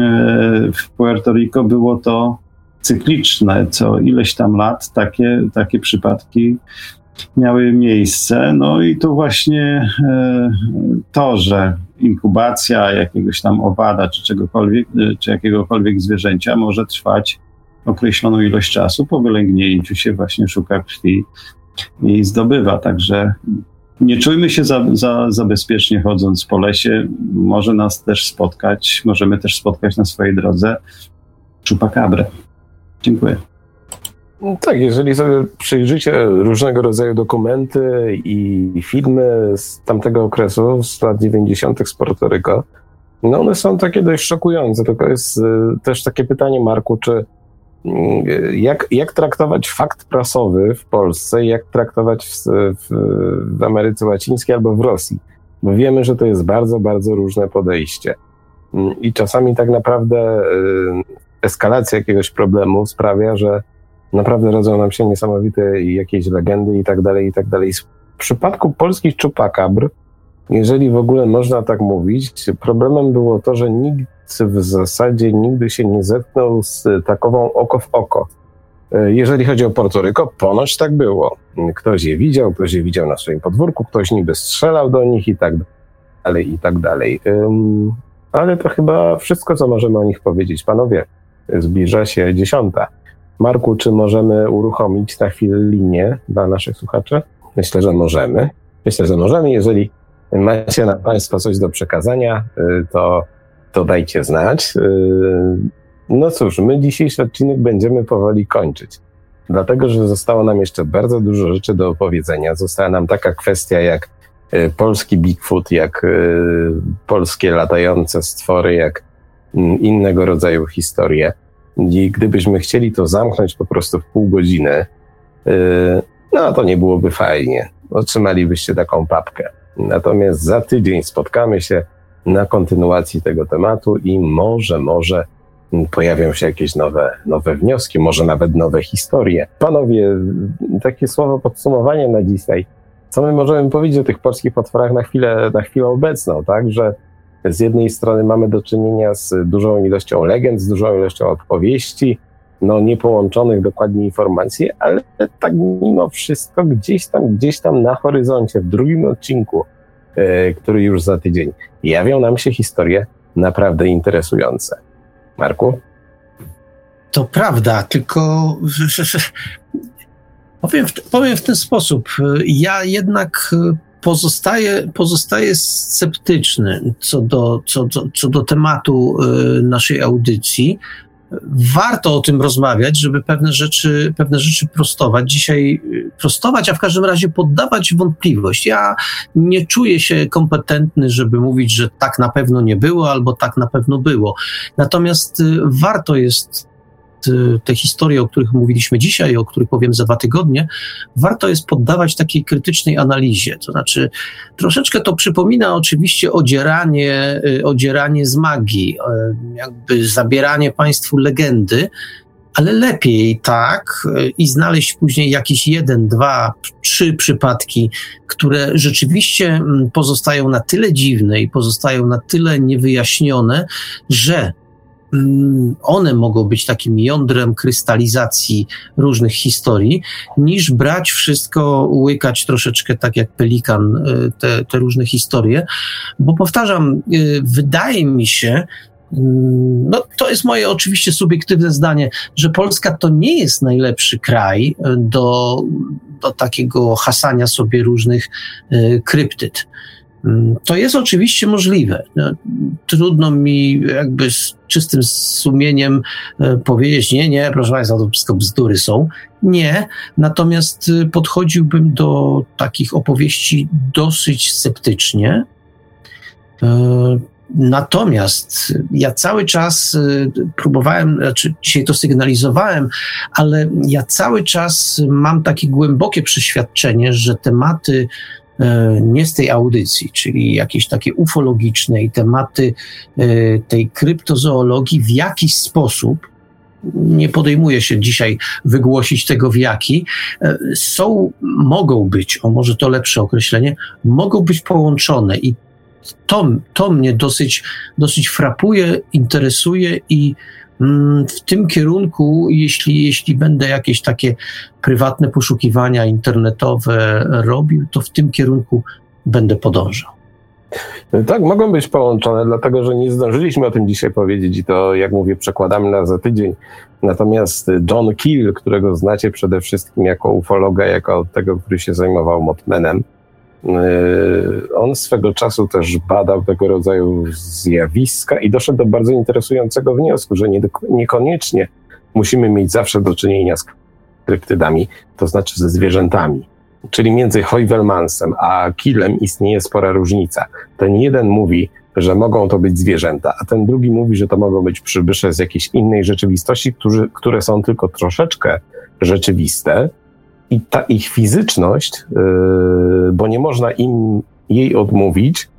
D: w Puerto Rico było to cykliczne, co ileś tam lat takie, takie przypadki miały miejsce. No i tu właśnie e, to, że inkubacja jakiegoś tam owada czy czegokolwiek, e, czy jakiegokolwiek zwierzęcia może trwać określoną ilość czasu. Po wylęgnięciu się właśnie szuka krwi i zdobywa. Także nie czujmy się za, za, za bezpiecznie chodząc po lesie. Może nas też spotkać, możemy też spotkać na swojej drodze czupakabrę. Dziękuję.
B: Tak, jeżeli sobie przyjrzycie różnego rodzaju dokumenty i filmy z tamtego okresu, z lat 90. z Puerto Rico, no one są takie dość szokujące. Tylko jest y, też takie pytanie, Marku, czy mm, jak, jak traktować fakt prasowy w Polsce, jak traktować w, w, w Ameryce Łacińskiej albo w Rosji? Bo wiemy, że to jest bardzo, bardzo różne podejście. Mm, I czasami tak naprawdę y, eskalacja jakiegoś problemu sprawia, że naprawdę rodzą nam się niesamowite jakieś legendy i tak dalej, i tak dalej. W przypadku polskich czupakabr, jeżeli w ogóle można tak mówić, problemem było to, że nikt w zasadzie nigdy się nie zetknął z takową oko w oko. Jeżeli chodzi o Portoryko, ponoć tak było. Ktoś je widział, ktoś je widział na swoim podwórku, ktoś niby strzelał do nich i tak dalej, i tak dalej. Ale to chyba wszystko, co możemy o nich powiedzieć. Panowie, zbliża się dziesiąta. Marku, czy możemy uruchomić na chwilę linię dla naszych słuchaczy? Myślę, że możemy. Myślę, że możemy. Jeżeli macie na Państwo coś do przekazania, y, to, to dajcie znać. Y, no cóż, my dzisiejszy odcinek będziemy powoli kończyć. Dlatego, że zostało nam jeszcze bardzo dużo rzeczy do opowiedzenia. Została nam taka kwestia jak y, polski Bigfoot, jak polskie latające stwory, jak mm, innego rodzaju historie. I gdybyśmy chcieli to zamknąć po prostu w pół godziny, yy, no to nie byłoby fajnie. Otrzymalibyście taką papkę. Natomiast za tydzień spotkamy się na kontynuacji tego tematu i może, może pojawią się jakieś nowe, nowe wnioski, może nawet nowe historie. Panowie, takie słowo podsumowania na dzisiaj. Co my możemy powiedzieć o tych polskich potworach na chwilę, na chwilę obecną, tak? Że z jednej strony mamy do czynienia z dużą ilością legend, z dużą ilością opowieści, no niepołączonych dokładnie informacji, ale tak mimo wszystko gdzieś tam, gdzieś tam na horyzoncie, w drugim odcinku, e, który już za tydzień, jawią nam się historie naprawdę interesujące. Marku?
C: To prawda, tylko powiem w, powiem w ten sposób. Ja jednak pozostaje, pozostaje sceptyczny co do, co, co, co do tematu y, naszej audycji. Warto o tym rozmawiać, żeby pewne rzeczy, pewne rzeczy prostować. Dzisiaj y, prostować, a w każdym razie poddawać wątpliwość. Ja nie czuję się kompetentny, żeby mówić, że tak na pewno nie było, albo tak na pewno było. Natomiast y, warto jest te historie, o których mówiliśmy dzisiaj, o których powiem za dwa tygodnie, warto jest poddawać takiej krytycznej analizie. To znaczy, troszeczkę to przypomina oczywiście odzieranie, y, odzieranie z magii, y, jakby zabieranie państwu legendy, ale lepiej tak i znaleźć później jakieś jeden, dwa, trzy przypadki, które rzeczywiście mm, pozostają na tyle dziwne i pozostają na tyle niewyjaśnione, że one mogą być takim jądrem krystalizacji różnych historii, niż brać wszystko, łykać troszeczkę tak jak pelikan e, te, te różne historie. Bo powtarzam, e, wydaje mi się, Mm, no, to jest moje oczywiście subiektywne zdanie, że Polska to nie jest najlepszy kraj do, do takiego hasania sobie różnych y, kryptyd. Mm, to jest oczywiście możliwe. No, trudno mi jakby z czystym sumieniem e, powiedzieć, nie, nie, proszę Państwa, to wszystko bzdury są. Nie, natomiast podchodziłbym do takich opowieści dosyć sceptycznie. Natomiast ja cały czas y, próbowałem, znaczy dzisiaj to sygnalizowałem, ale ja cały czas mam takie głębokie przeświadczenie, że tematy e, nie z tej audycji, czyli jakieś takie ufologiczne i tematy e, tej kryptozoologii w jakiś sposób, nie podejmuję się dzisiaj wygłosić tego w jaki, e, są, mogą być, o może to lepsze określenie, mogą być połączone i to, to mnie dosyć, dosyć frapuje, interesuje i w tym kierunku, jeśli, jeśli będę jakieś takie prywatne poszukiwania internetowe robił, to w tym kierunku będę podążał.
B: Tak, mogą być połączone, dlatego że nie zdążyliśmy o tym dzisiaj powiedzieć i to, jak mówię, przekładamy na za tydzień. Natomiast John Keel, którego znacie przede wszystkim jako ufologa, jako tego, który się zajmował Motmanem, on swego czasu też badał tego rodzaju zjawiska i doszedł do bardzo interesującego wniosku, że nie, niekoniecznie musimy mieć zawsze do czynienia z kryptydami, to znaczy ze zwierzętami. Czyli między Heuvelmansem a Kilem istnieje spora różnica. Ten jeden mówi, że mogą to być zwierzęta, a ten drugi mówi, że to mogą być przybysze z jakiejś innej rzeczywistości, którzy, które są tylko troszeczkę rzeczywiste, i ta ich fizyczność, yy, bo nie można im jej odmówić,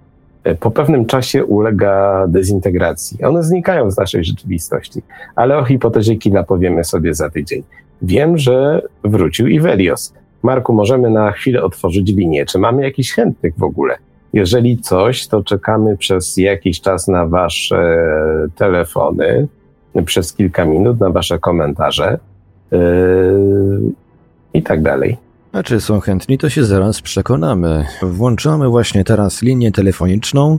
B: yy, po pewnym czasie ulega dezintegracji. One znikają z naszej rzeczywistości, ale o hipotezie Kila powiemy sobie za tydzień. Wiem, że wrócił Ivelios. Marku, możemy na chwilę otworzyć linię. Czy mamy jakiś chętnych w ogóle? Jeżeli coś, to czekamy przez jakiś czas na Wasze telefony, przez kilka minut na Wasze komentarze. Yy, i tak dalej.
A: A czy są chętni, to się zaraz przekonamy. Włączamy właśnie teraz linię telefoniczną.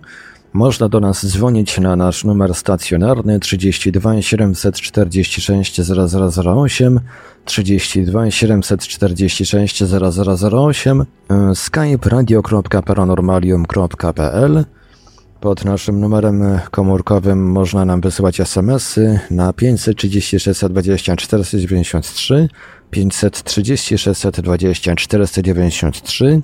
A: Można do nas dzwonić na nasz numer stacjonarny 32 746 0008, 32 746 0008, skype radio.paranormalium.pl. Pod naszym numerem komórkowym można nam wysyłać smsy na 536 20 493 530 620 493.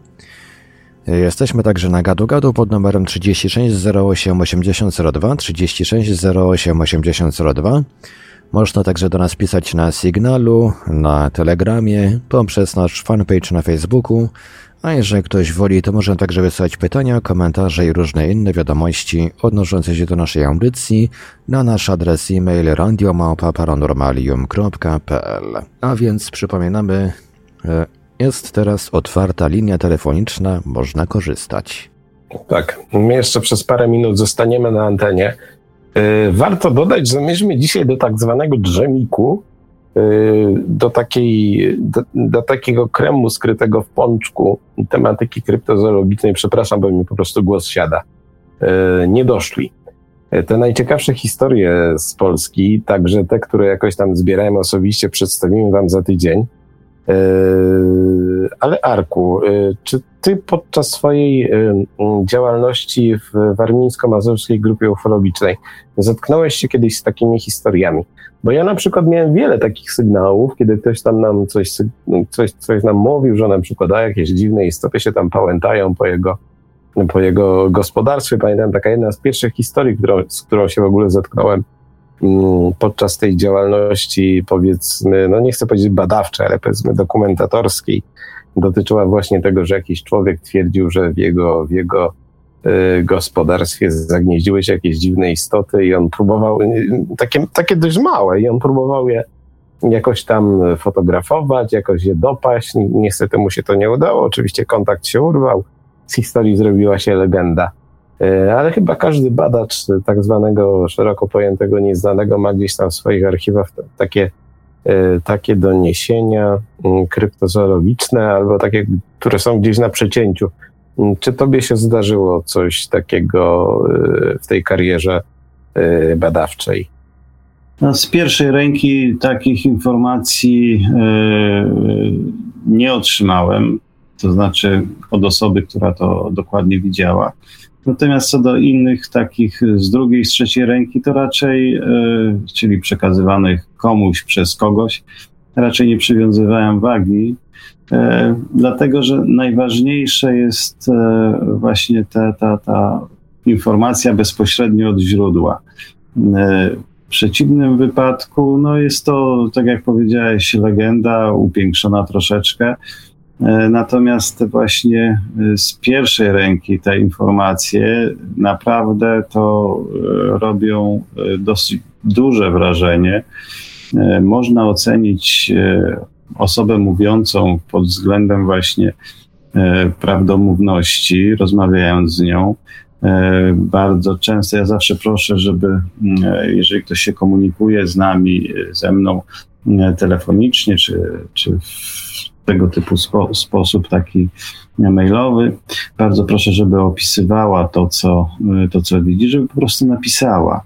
A: Jesteśmy także na gadu gadu pod numerem 36 08 8002 36 08 8002. Można także do nas pisać na Signalu, na Telegramie, poprzez nasz fanpage na Facebooku, a jeżeli ktoś woli, to może także wysłać pytania, komentarze i różne inne wiadomości odnoszące się do naszej audycji na nasz adres e-mail radiomałpa-paranormalium.pl A więc przypominamy, jest teraz otwarta linia telefoniczna, można korzystać.
B: Tak, my jeszcze przez parę minut zostaniemy na antenie. E, warto dodać, że myśmy dzisiaj do tak zwanego drzemiku Y, do, takiej, do, do, takiego kremu skrytego w pączku tematyki kryptozoologicznej, przepraszam, bo mi po prostu głos siada, y, nie doszli. Y, te najciekawsze historie z Polski, także te, które jakoś tam zbierałem osobiście, przedstawimy Wam za tydzień. Ale Arku, czy Ty podczas swojej działalności w Warmińsko-Mazurskiej Grupie Ufologicznej zetknąłeś się kiedyś z takimi historiami? Bo ja na przykład miałem wiele takich sygnałów, kiedy ktoś tam nam coś, coś, coś nam mówił, że na przykład a jakieś dziwne istoty się tam pałętają po jego, po jego gospodarstwie. Pamiętam taka jedna z pierwszych historii, którą, z którą się w ogóle zetknąłem podczas tej działalności, powiedzmy, no nie chcę powiedzieć badawczej, ale powiedzmy dokumentatorskiej, dotyczyła właśnie tego, że jakiś człowiek twierdził, że w jego, w jego Y, gospodarstwie zagnieździły się jakieś dziwne istoty i on próbował, y, takie, takie dość małe, i on próbował je jakoś tam fotografować, jakoś je dopaść. Niestety mu się to nie udało. Oczywiście kontakt się urwał. Z historii zrobiła się legenda. E, ale chyba każdy badacz tak zwanego szeroko pojętego nieznanego ma gdzieś tam w swoich archiwach takie, e, takie doniesienia mm, kryptozoologiczne albo takie, które są gdzieś na przecięciu. Mm, czy tobie się zdarzyło coś takiego e, w tej karierze badawczej?
D: No, z pierwszej ręki takich informacji nie otrzymałem, to znaczy od osoby, która to dokładnie widziała. Natomiast co do innych takich z drugiej, z trzeciej ręki, to raczej, e, czyli przekazywanych komuś przez kogoś, raczej nie przywiązywałem wagi, e, dlatego że najważniejsze jest e, właśnie ta, ta, ta informacja bezpośrednio od źródła. W przeciwnym wypadku, no jest to, tak jak powiedziałeś, legenda upiększona troszeczkę. E, natomiast właśnie e, z pierwszej ręki te informacje naprawdę to e, robią dosyć duże wrażenie. Można ocenić osobę mówiącą pod względem właśnie prawdomówności, rozmawiając z nią. Bardzo często ja zawsze proszę, żeby jeżeli ktoś się komunikuje z nami, ze mną telefonicznie czy, czy tego typu spo, sposób taki mailowy. Bardzo proszę, żeby opisywała to co, to, co widzi, żeby po prostu napisała.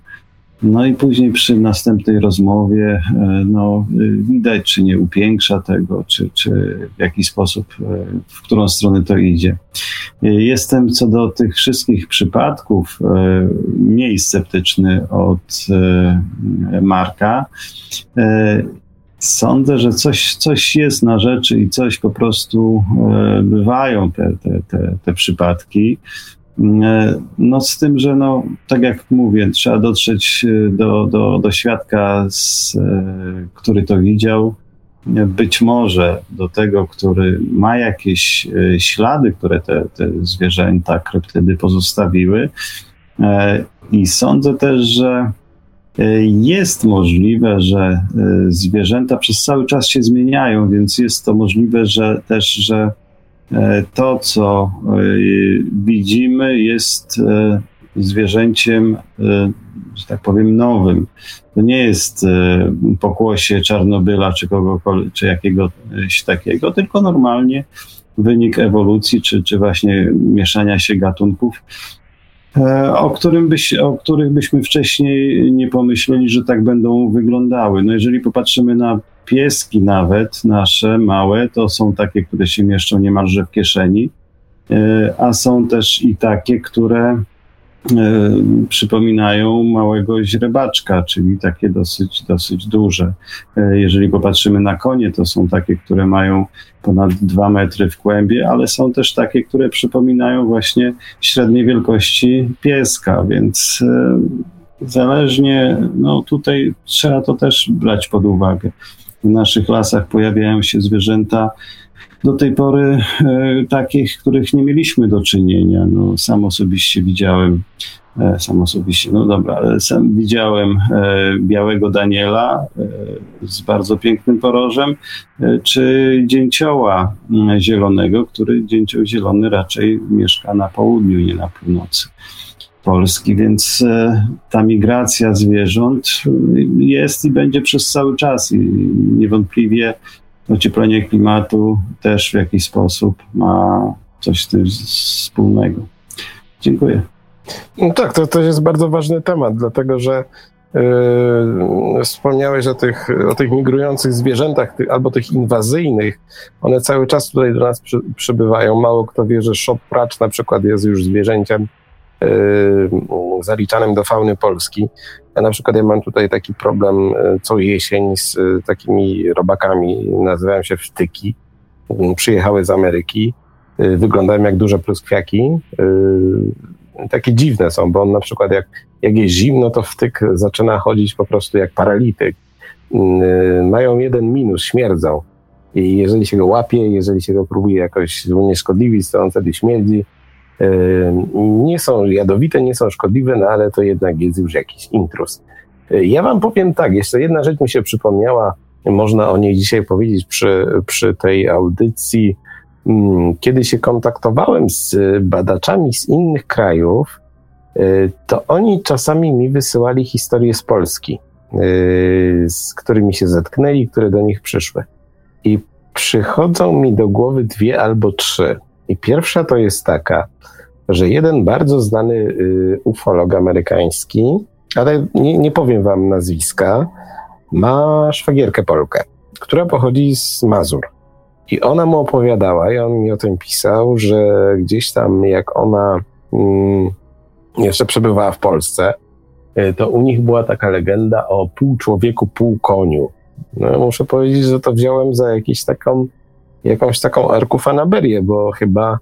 D: No i później przy następnej rozmowie e, no, widać, czy nie upiększa tego, czy, czy w jaki sposób, e, w którą stronę to idzie. Jestem co do tych wszystkich przypadków e, mniej sceptyczny od Marka. Sądzę, że coś, coś jest na rzeczy i coś po prostu e, bywają te, te, te, te przypadki. E, no z tym, że no, tak jak mówię, trzeba dotrzeć e, do, do, do świadka, z, który to widział, być może do tego, który ma jakieś ślady, które te, te zwierzęta, kryptydy pozostawiły. I sądzę też, że jest możliwe, że e, zwierzęta przez cały czas się zmieniają, więc jest to możliwe, że też, że e, to, co e, widzimy, jest zwierzęciem, że tak powiem, nowym. To nie jest pokłosie Czarnobyla czy kogokolwiek, czy jakiegoś takiego, tylko normalnie wynik ewolucji, czy, czy właśnie mieszania się gatunków E, o, którym byś, o których byśmy wcześniej nie pomyśleli, że tak będą wyglądały. No jeżeli popatrzymy na pieski nawet nasze małe, to są takie, które się mieszczą niemalże w kieszeni, e, a są też i takie, które E, przypominają małego źrebaczka, czyli takie dosyć, dosyć duże. E, jeżeli popatrzymy na konie, to są takie, które mają ponad dwa metry w kłębie, ale są też takie, które przypominają właśnie średniej wielkości pieska, więc e, zależnie, no tutaj trzeba to też brać pod uwagę. W naszych lasach pojawiają się zwierzęta, do tej pory e, takich, których nie mieliśmy do czynienia. No, sam osobiście widziałem, e, sam osobiście, no dobra, ale sam widziałem e, białego Daniela z bardzo pięknym porożem, czy dzięcioła zielonego, który dzięcioł zielony raczej mieszka na południu, nie na północy. Polski, więc ta migracja zwierząt jest i będzie przez cały czas i niewątpliwie ocieplenie klimatu też w jakiś sposób ma coś z tym wspólnego. Dziękuję.
B: No tak, to, to jest bardzo ważny temat, dlatego że Yy, wspomniałeś o tych, o tych migrujących zwierzętach, ty, albo tych inwazyjnych. One cały czas tutaj do nas przy, przybywają. Mało kto wie, że szop pracz na przykład jest już zwierzęciem yy, zaliczanym do fauny Polski. Ja na przykład ja mam tutaj taki problem e, co jesień z e, takimi robakami, nazywają się wtyki. Mm, przyjechały z Ameryki, e, wyglądają jak duże pluskwiaki. Takie dziwne są, bo on na przykład jak, jak jest zimno, to wtyk zaczyna chodzić po prostu jak paralityk. Mm, mają jeden minus, śmierdzą. I jeżeli się go łapie, jeżeli się go próbuje jakoś unieszkodliwić, to on wtedy śmierdzi nie są jadowite, nie są szkodliwe, no ale to jednak jest już jakiś intrus. Ja wam powiem tak, jeszcze jedna rzecz mi się przypomniała można o niej dzisiaj powiedzieć przy, przy tej audycji. Kiedy się kontaktowałem z badaczami z innych krajów, y, to oni czasami mi wysyłali historie z Polski, y, z którymi się zetknęli, które do nich przyszły. I przychodzą mi do głowy dwie albo trzy. I pierwsza to jest taka, że jeden bardzo znany y, ufolog amerykański, ale nie, nie powiem wam nazwiska, ma szwagierkę Polkę, która pochodzi z Mazur. I ona mu opowiadała, i on mi o tym pisał, że gdzieś tam, jak ona mm, jeszcze przebywała w Polsce, y, to u nich była taka legenda o pół człowieku, pół koniu. No, muszę powiedzieć, że to wziąłem za jakąś taką, jakąś taką arkufanaberię, bo chyba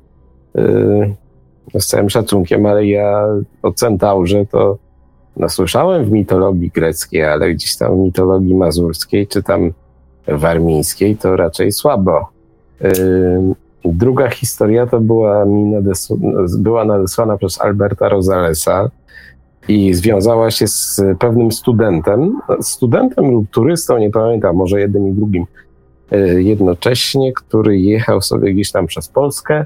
B: yy, z całym szacunkiem, ale ja o centaurze to no, słyszałem w mitologii greckiej, ale gdzieś tam w mitologii mazurskiej czy tam warmińskiej to raczej słabo. Yy, druga historia to była mi nadesł- była nadesłana przez Alberta Rosalesa i związała się z pewnym studentem, studentem lub turystą, nie pamiętam, może jednym i drugim jednocześnie, który jechał sobie gdzieś tam przez Polskę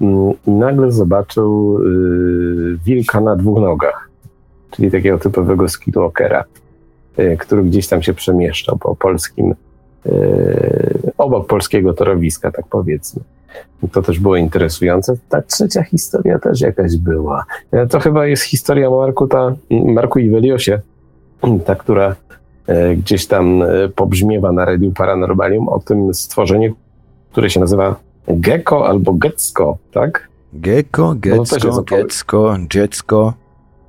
B: mm, i nagle zobaczył yy, wilka na dwóch nogach czyli takiego typowego skinwalkera, e, który gdzieś tam się przemieszczał po polskim, e, obok polskiego torowiska, tak powiedzmy. To też było interesujące. Ta trzecia historia też jakaś była. E, to chyba jest historia Marku, ta, Marku Iweliosie, ta, która gdzieś tam pobrzmiewa na Radiu Paranormalium o tym stworzeniu, które się nazywa Gecko albo Gecko, tak?
A: Gecko, Gecko, Gecko, Dziecko.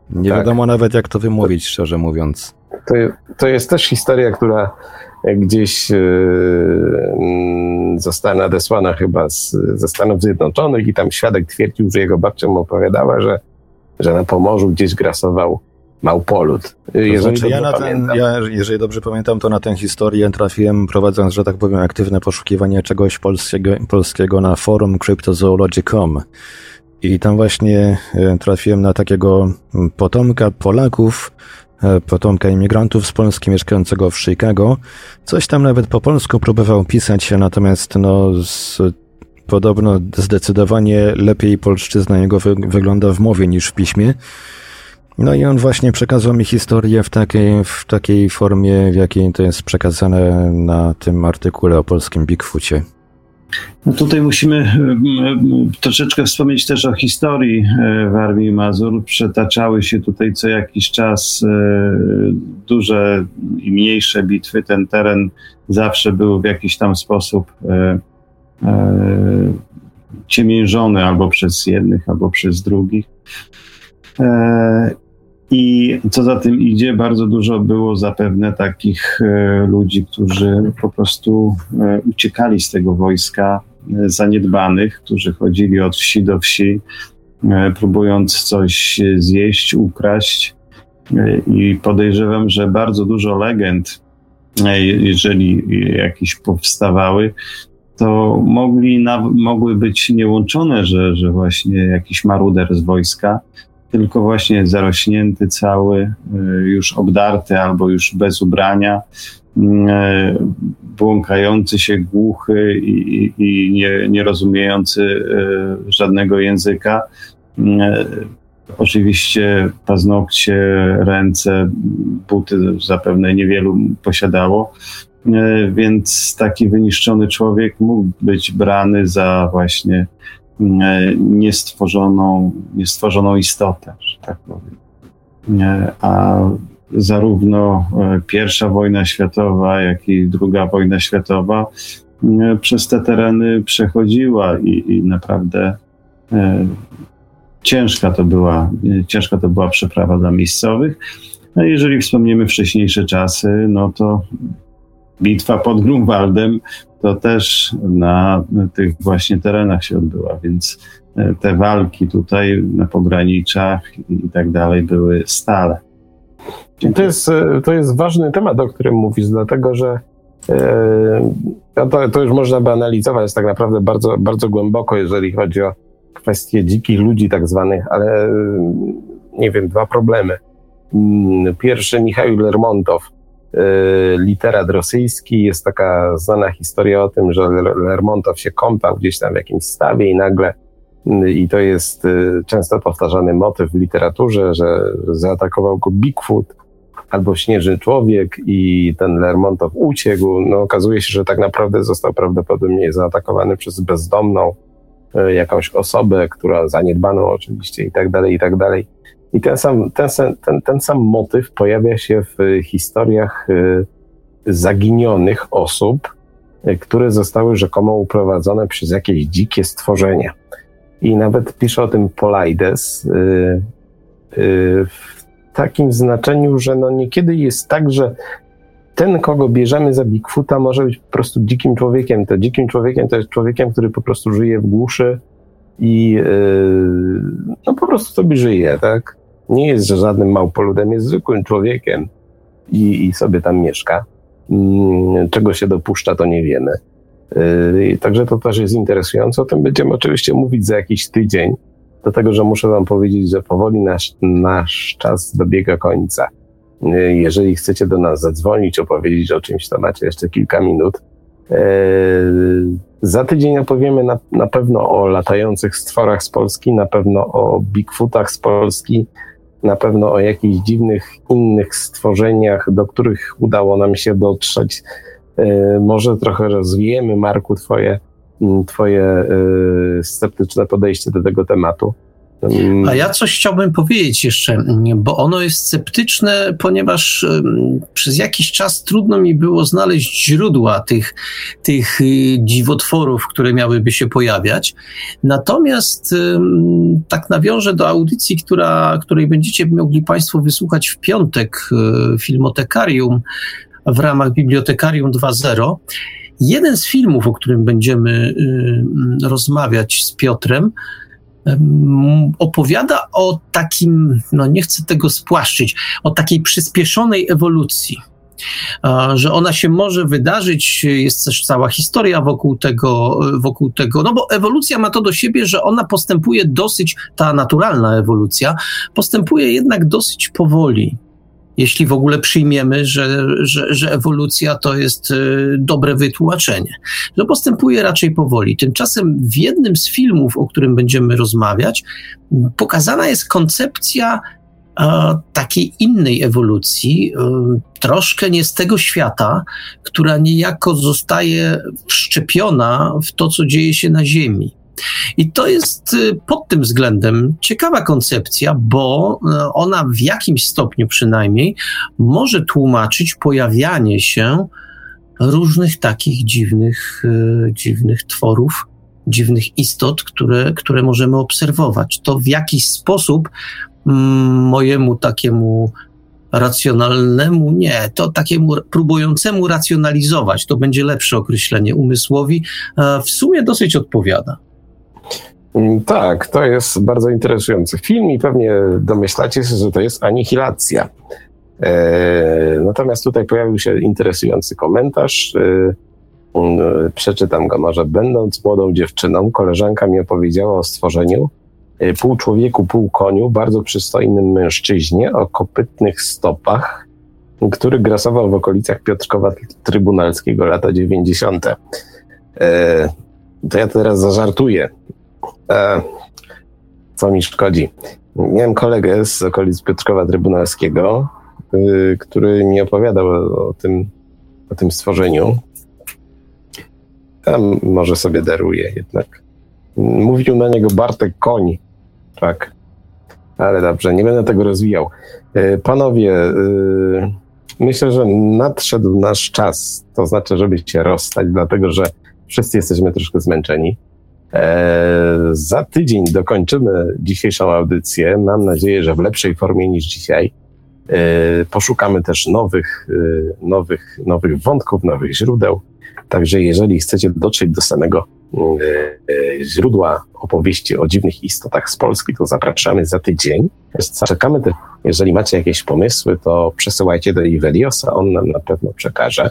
A: Nie tak. wiadomo nawet, jak to wymówić, szczerze mówiąc.
B: To, to jest też historia, która gdzieś yy, została nadesłana chyba z, ze Stanów Zjednoczonych i tam świadek twierdził, że jego babcia mu opowiadała, że, że na Pomorzu gdzieś grasował małpolut.
A: Jeżeli, znaczy, ja ten, ja, jeżeli dobrze pamiętam, to na tę historię trafiłem prowadząc, że tak powiem, aktywne poszukiwanie czegoś polskiego, polskiego na forum cryptozoology.com. I tam właśnie e, trafiłem na takiego potomka Polaków, e, potomka imigrantów z Polski mieszkającego w Chicago. Coś tam nawet po polsku próbował pisać, natomiast no z, podobno zdecydowanie lepiej polszczyzna jego wy, wygląda w mowie niż w piśmie. No i on właśnie przekazał mi historię w takiej, w takiej formie, w jakiej to jest przekazane na tym artykule o polskim Bigfoocie.
D: No tutaj musimy e, troszeczkę wspomnieć też o historii e, w Armii Mazur. Przetaczały się tutaj co jakiś czas e, duże i mniejsze bitwy. Ten teren zawsze był w jakiś tam sposób ciemiężony albo przez jednych, albo przez drugich. I co za tym idzie, bardzo dużo było zapewne takich e, ludzi, którzy po prostu e, uciekali z tego wojska e, zaniedbanych, którzy chodzili od wsi do wsi, próbując coś zjeść, ukraść. I podejrzewam, że bardzo dużo legend, jeżeli jakieś powstawały, to mogli, mogły być niełączone, że, że właśnie jakiś maruder z wojska tylko właśnie zarośnięty cały, y, już obdarty albo już bez ubrania, y, błąkający się głuchy i, i nie, nie rozumiejący y, żadnego języka. Oczywiście paznokcie, ręce, buty zapewne niewielu posiadało, więc taki wyniszczony człowiek mógł być brany za właśnie niestworzoną, niestworzoną istotę, że tak powiem. E, a zarówno e, pierwsza wojna światowa, jak i druga wojna światowa przez te tereny przechodziła i, i naprawdę ciężka to była, ciężka to była przeprawa dla miejscowych. No jeżeli wspomniemy wcześniejsze czasy, no to bitwa pod Grunwaldem to też na tych właśnie terenach się odbyła, więc e, te walki tutaj na pograniczach i tak dalej były stale.
B: To jest, e, to jest ważny temat, o którym mówisz, dlatego że e, to, to już można by analizować tak naprawdę bardzo, bardzo głęboko, jeżeli chodzi o kwestie dzikich ludzi tak zwanych, ale nie wiem, dwa problemy. Mm, pierwszy Michał Lermontow literat rosyjski. Jest taka znana historia o tym, że Lermontow się kąpał gdzieś tam w jakimś stawie i nagle i to jest często powtarzany motyw w literaturze, że zaatakował go Bigfoot albo Śnieżny Człowiek i ten Lermontow uciekł. No okazuje się, że tak naprawdę został prawdopodobnie zaatakowany przez bezdomną e, jakąś osobę, która zaniedbaną oczywiście i tak dalej, i tak dalej. I ten sam, ten, ten, ten sam motyw pojawia się w historiach e, zaginionych osób, e, które zostały rzekomo uprowadzone przez jakieś dzikie stworzenia. I nawet pisze o tym Polaides w takim znaczeniu, że no niekiedy jest tak, że ten, kogo bierzemy za Bigfoota, może być po prostu dzikim człowiekiem. To dzikim człowiekiem to jest człowiekiem, który po prostu żyje w głuszy i yy, no po prostu sobie żyje, tak? Nie jest żadnym małpoludem, jest zwykłym człowiekiem i, i sobie tam mieszka. Yy, czego się dopuszcza, to nie wiemy. Yy, także to też jest interesujące. O tym będziemy oczywiście mówić za jakiś tydzień do tego, że muszę Wam powiedzieć, że powoli nasz, nasz czas dobiega końca. Jeżeli chcecie do nas zadzwonić, opowiedzieć o czymś, to macie jeszcze kilka minut. Za tydzień opowiemy na, na pewno o latających stworach z Polski, na pewno o Bigfootach z Polski, na pewno o jakichś dziwnych innych stworzeniach, do których udało nam się dotrzeć. Eee, może trochę rozwijemy, Marku, Twoje twoje y, sceptyczne podejście do tego tematu.
C: A ja coś chciałbym powiedzieć jeszcze, bo ono jest sceptyczne, ponieważ przez jakiś czas trudno mi było znaleźć źródła tych, tych y, dziwotworów, które miałyby się pojawiać. Natomiast tak nawiążę do audycji, która, której będziecie mogli Państwo wysłuchać w piątek, y, Filmotekarium w ramach Bibliotekarium 2.0. Jeden z filmów, o którym będziemy y, rozmawiać z Piotrem, opowiada o takim, no nie chcę tego spłaszczyć, o takiej przyspieszonej ewolucji. Że ona się może wydarzyć, jest też cała historia wokół tego, wokół tego, no bo ewolucja ma to do siebie, że ona postępuje dosyć, ta naturalna ewolucja, postępuje jednak dosyć powoli jeśli w ogóle przyjmiemy, że, że, że ewolucja to jest y, dobre wytłumaczenie. Że postępuje raczej powoli. Tymczasem w jednym z filmów, o którym będziemy rozmawiać, pokazana jest koncepcja takiej innej ewolucji, y, troszkę nie z tego świata, która niejako zostaje wszczepiona w to, co dzieje się na Ziemi. I to jest y, pod tym względem ciekawa koncepcja, bo y, ona w jakimś stopniu przynajmniej może tłumaczyć pojawianie się różnych takich dziwnych, y, dziwnych tworów, dziwnych istot, które, które możemy obserwować. To w jakiś sposób mm, mojemu takiemu racjonalnemu, nie, to takiemu próbującemu racjonalizować, to będzie lepsze określenie umysłowi, w sumie dosyć odpowiada.
B: Mm, tak, to jest bardzo interesujący film i pewnie domyślacie się, że to jest anihilacja. E, natomiast tutaj pojawił się interesujący komentarz. E, mm, przeczytam go może. Będąc młodą dziewczyną, koleżanka mi opowiedziała o stworzeniu e, pół człowieku, pół koniu, bardzo przystojnym mężczyźnie o kopytnych stopach, który grasował w okolicach Piotrkowa Trybunalskiego lata 90. E, to ja teraz zażartuję. E, co mi szkodzi? Miałem kolegę z okolic Piotrkowa Trybunalskiego, y, który mi opowiadał o, tym, o tym stworzeniu. Tam może sobie daruje jednak. Mówił na niego Bartek Koń. Tak. Ale dobrze, nie będę tego rozwijał. E, panowie, y, myślę, że nadszedł nasz czas. To znaczy, żeby się rozstać, dlatego że wszyscy jesteśmy troszkę zmęczeni. E, za tydzień dokończymy dzisiejszą audycję. Mam nadzieję, że w lepszej formie niż dzisiaj. E, poszukamy też nowych, e, nowych, nowych wątków, nowych źródeł. Także jeżeli chcecie dotrzeć do samego źródła opowieści o dziwnych istotach z Polski, to zapraszamy za tydzień. Czekamy też, jeżeli macie jakieś pomysły, to przesyłajcie do Iweliosa, on nam na pewno przekaże.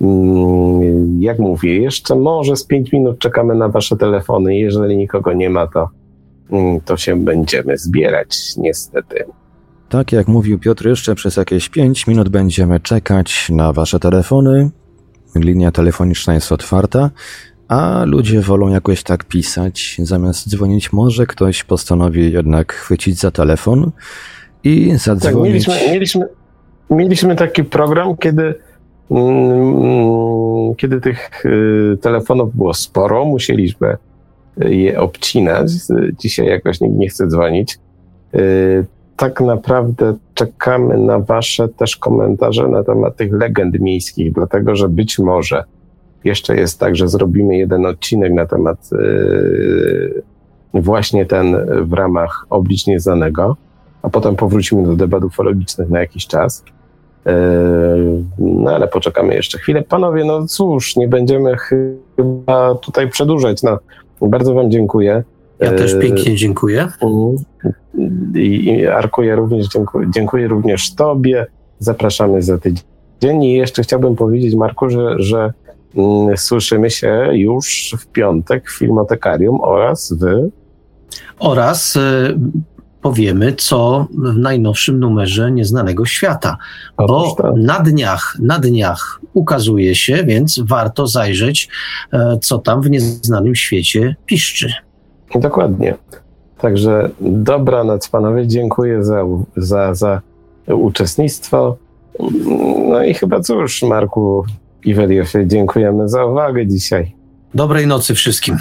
B: Mm, jak mówię, jeszcze może z 5 minut czekamy na Wasze telefony. Jeżeli nikogo nie ma, to, mm, to się będziemy zbierać, niestety.
A: Tak jak mówił Piotr, jeszcze przez jakieś 5 minut będziemy czekać na Wasze telefony. Linia telefoniczna jest otwarta, a ludzie wolą jakoś tak pisać, zamiast dzwonić. Może ktoś postanowi jednak chwycić za telefon i zadzwonić. Tak,
B: mieliśmy, mieliśmy, mieliśmy taki program, kiedy kiedy tych y, telefonów było sporo, musieliśmy je obcinać. Dzisiaj jakoś nikt nie chce dzwonić. Y, tak naprawdę czekamy na Wasze też komentarze na temat tych legend miejskich, dlatego że być może jeszcze jest tak, że zrobimy jeden odcinek na temat y, właśnie ten w ramach oblicz nieznanego, a potem powrócimy do debat ufologicznych na jakiś czas. Y, no ale poczekamy jeszcze chwilę. Panowie, no cóż, nie będziemy chyba tutaj przedłużać. No, bardzo Wam dziękuję.
C: Ja też e, pięknie dziękuję.
B: I Arkuję również, dziękuję, dziękuję również Tobie. Zapraszamy za tydzień. I jeszcze chciałbym powiedzieć, Marku, że, że mm, słyszymy się już w piątek w Filmotekarium oraz w...
C: Oraz y, powiemy, co w najnowszym numerze Nieznanego Świata. Bo na dniach, na dniach ukazuje się, więc warto zajrzeć, e, co tam w Nieznanym Świecie piszczy.
B: Dokładnie. Także dobranoc panowie, dziękuję za, za, za uczestnictwo. No i chyba cóż, Marku i Weliofie, dziękujemy za uwagę dzisiaj.
C: Dobrej nocy wszystkim.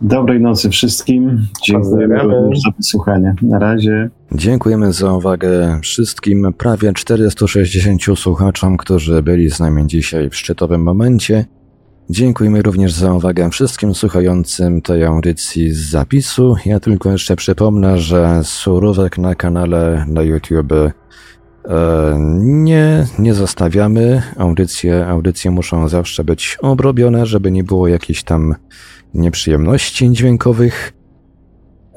D: Dobrej nocy wszystkim. Dziękujemy za wysłuchanie. Na razie.
A: Dziękujemy za uwagę wszystkim prawie 460 słuchaczom, którzy byli z nami dzisiaj w szczytowym momencie. Dziękujemy również za uwagę wszystkim słuchającym tej audycji z zapisu. Ja tylko jeszcze przypomnę, że surówek na kanale na YouTube e, nie, nie zostawiamy. Audycje, audycje muszą zawsze być obrobione, żeby nie było jakichś tam nieprzyjemności dźwiękowych,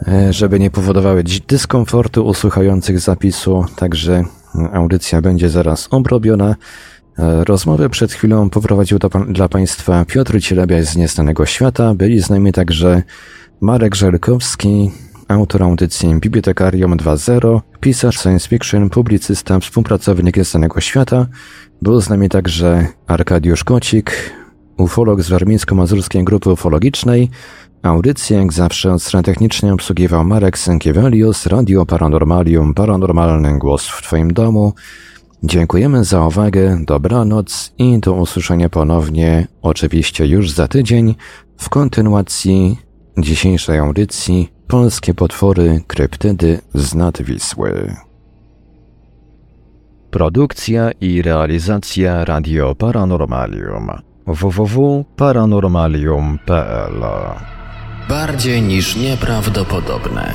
A: e, żeby nie powodowały dyskomfortu u słuchających zapisu. Także audycja będzie zaraz obrobiona. E, rozmowę przed chwilą poprowadził do, dla Państwa Piotr Cielebiaś z Nieznanego Świata. Byli z nami także Marek Żelkowski, autor audycji Bibliotekarium 2.0, pisarz science fiction, publicysta, współpracownik Nieznanego Świata. Był z nami także Arkadiusz Kocik, ufolog z warmińsko-mazurskiej grupy ufologicznej. Audycję jak zawsze od strony technicznej obsługiwał Marek Sękiewelius, Radio Paranormalium, paranormalny głos w Twoim domu. Dziękujemy za uwagę, dobranoc i do usłyszenia ponownie, oczywiście już za tydzień, w kontynuacji dzisiejszej audycji Polskie potwory kryptydy z nad Wisły. Produkcja i realizacja Radio Paranormalium www.paranormalium.pl
E: Bardziej niż nieprawdopodobne,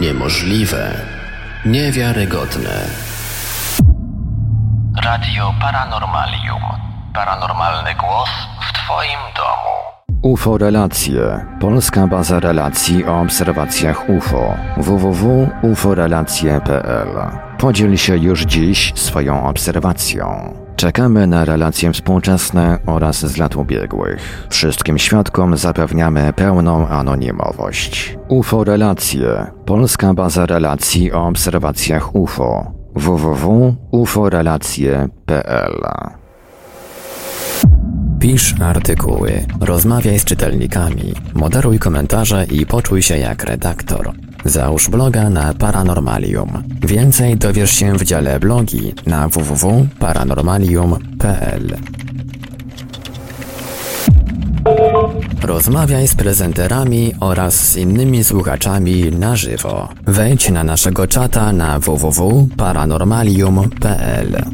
E: niemożliwe, niewiarygodne. Radio Paranormalium. Paranormalny głos w Twoim domu.
A: UFO Relacje. Polska baza relacji o obserwacjach UFO. www.uforelacje.pl Podziel się już dziś swoją obserwacją. Czekamy na relacje współczesne oraz z lat ubiegłych. Wszystkim świadkom zapewniamy pełną anonimowość. UFO Relacje. Polska baza relacji o obserwacjach UFO www.uforelacje.pl
E: Pisz artykuły, rozmawiaj z czytelnikami, moderuj komentarze i poczuj się jak redaktor. Załóż bloga na Paranormalium. Więcej dowiesz się w dziale blogi na www.paranormalium.pl. Rozmawiaj z prezenterami oraz z innymi słuchaczami na żywo. Wejdź na naszego czata na www.paranormalium.pl.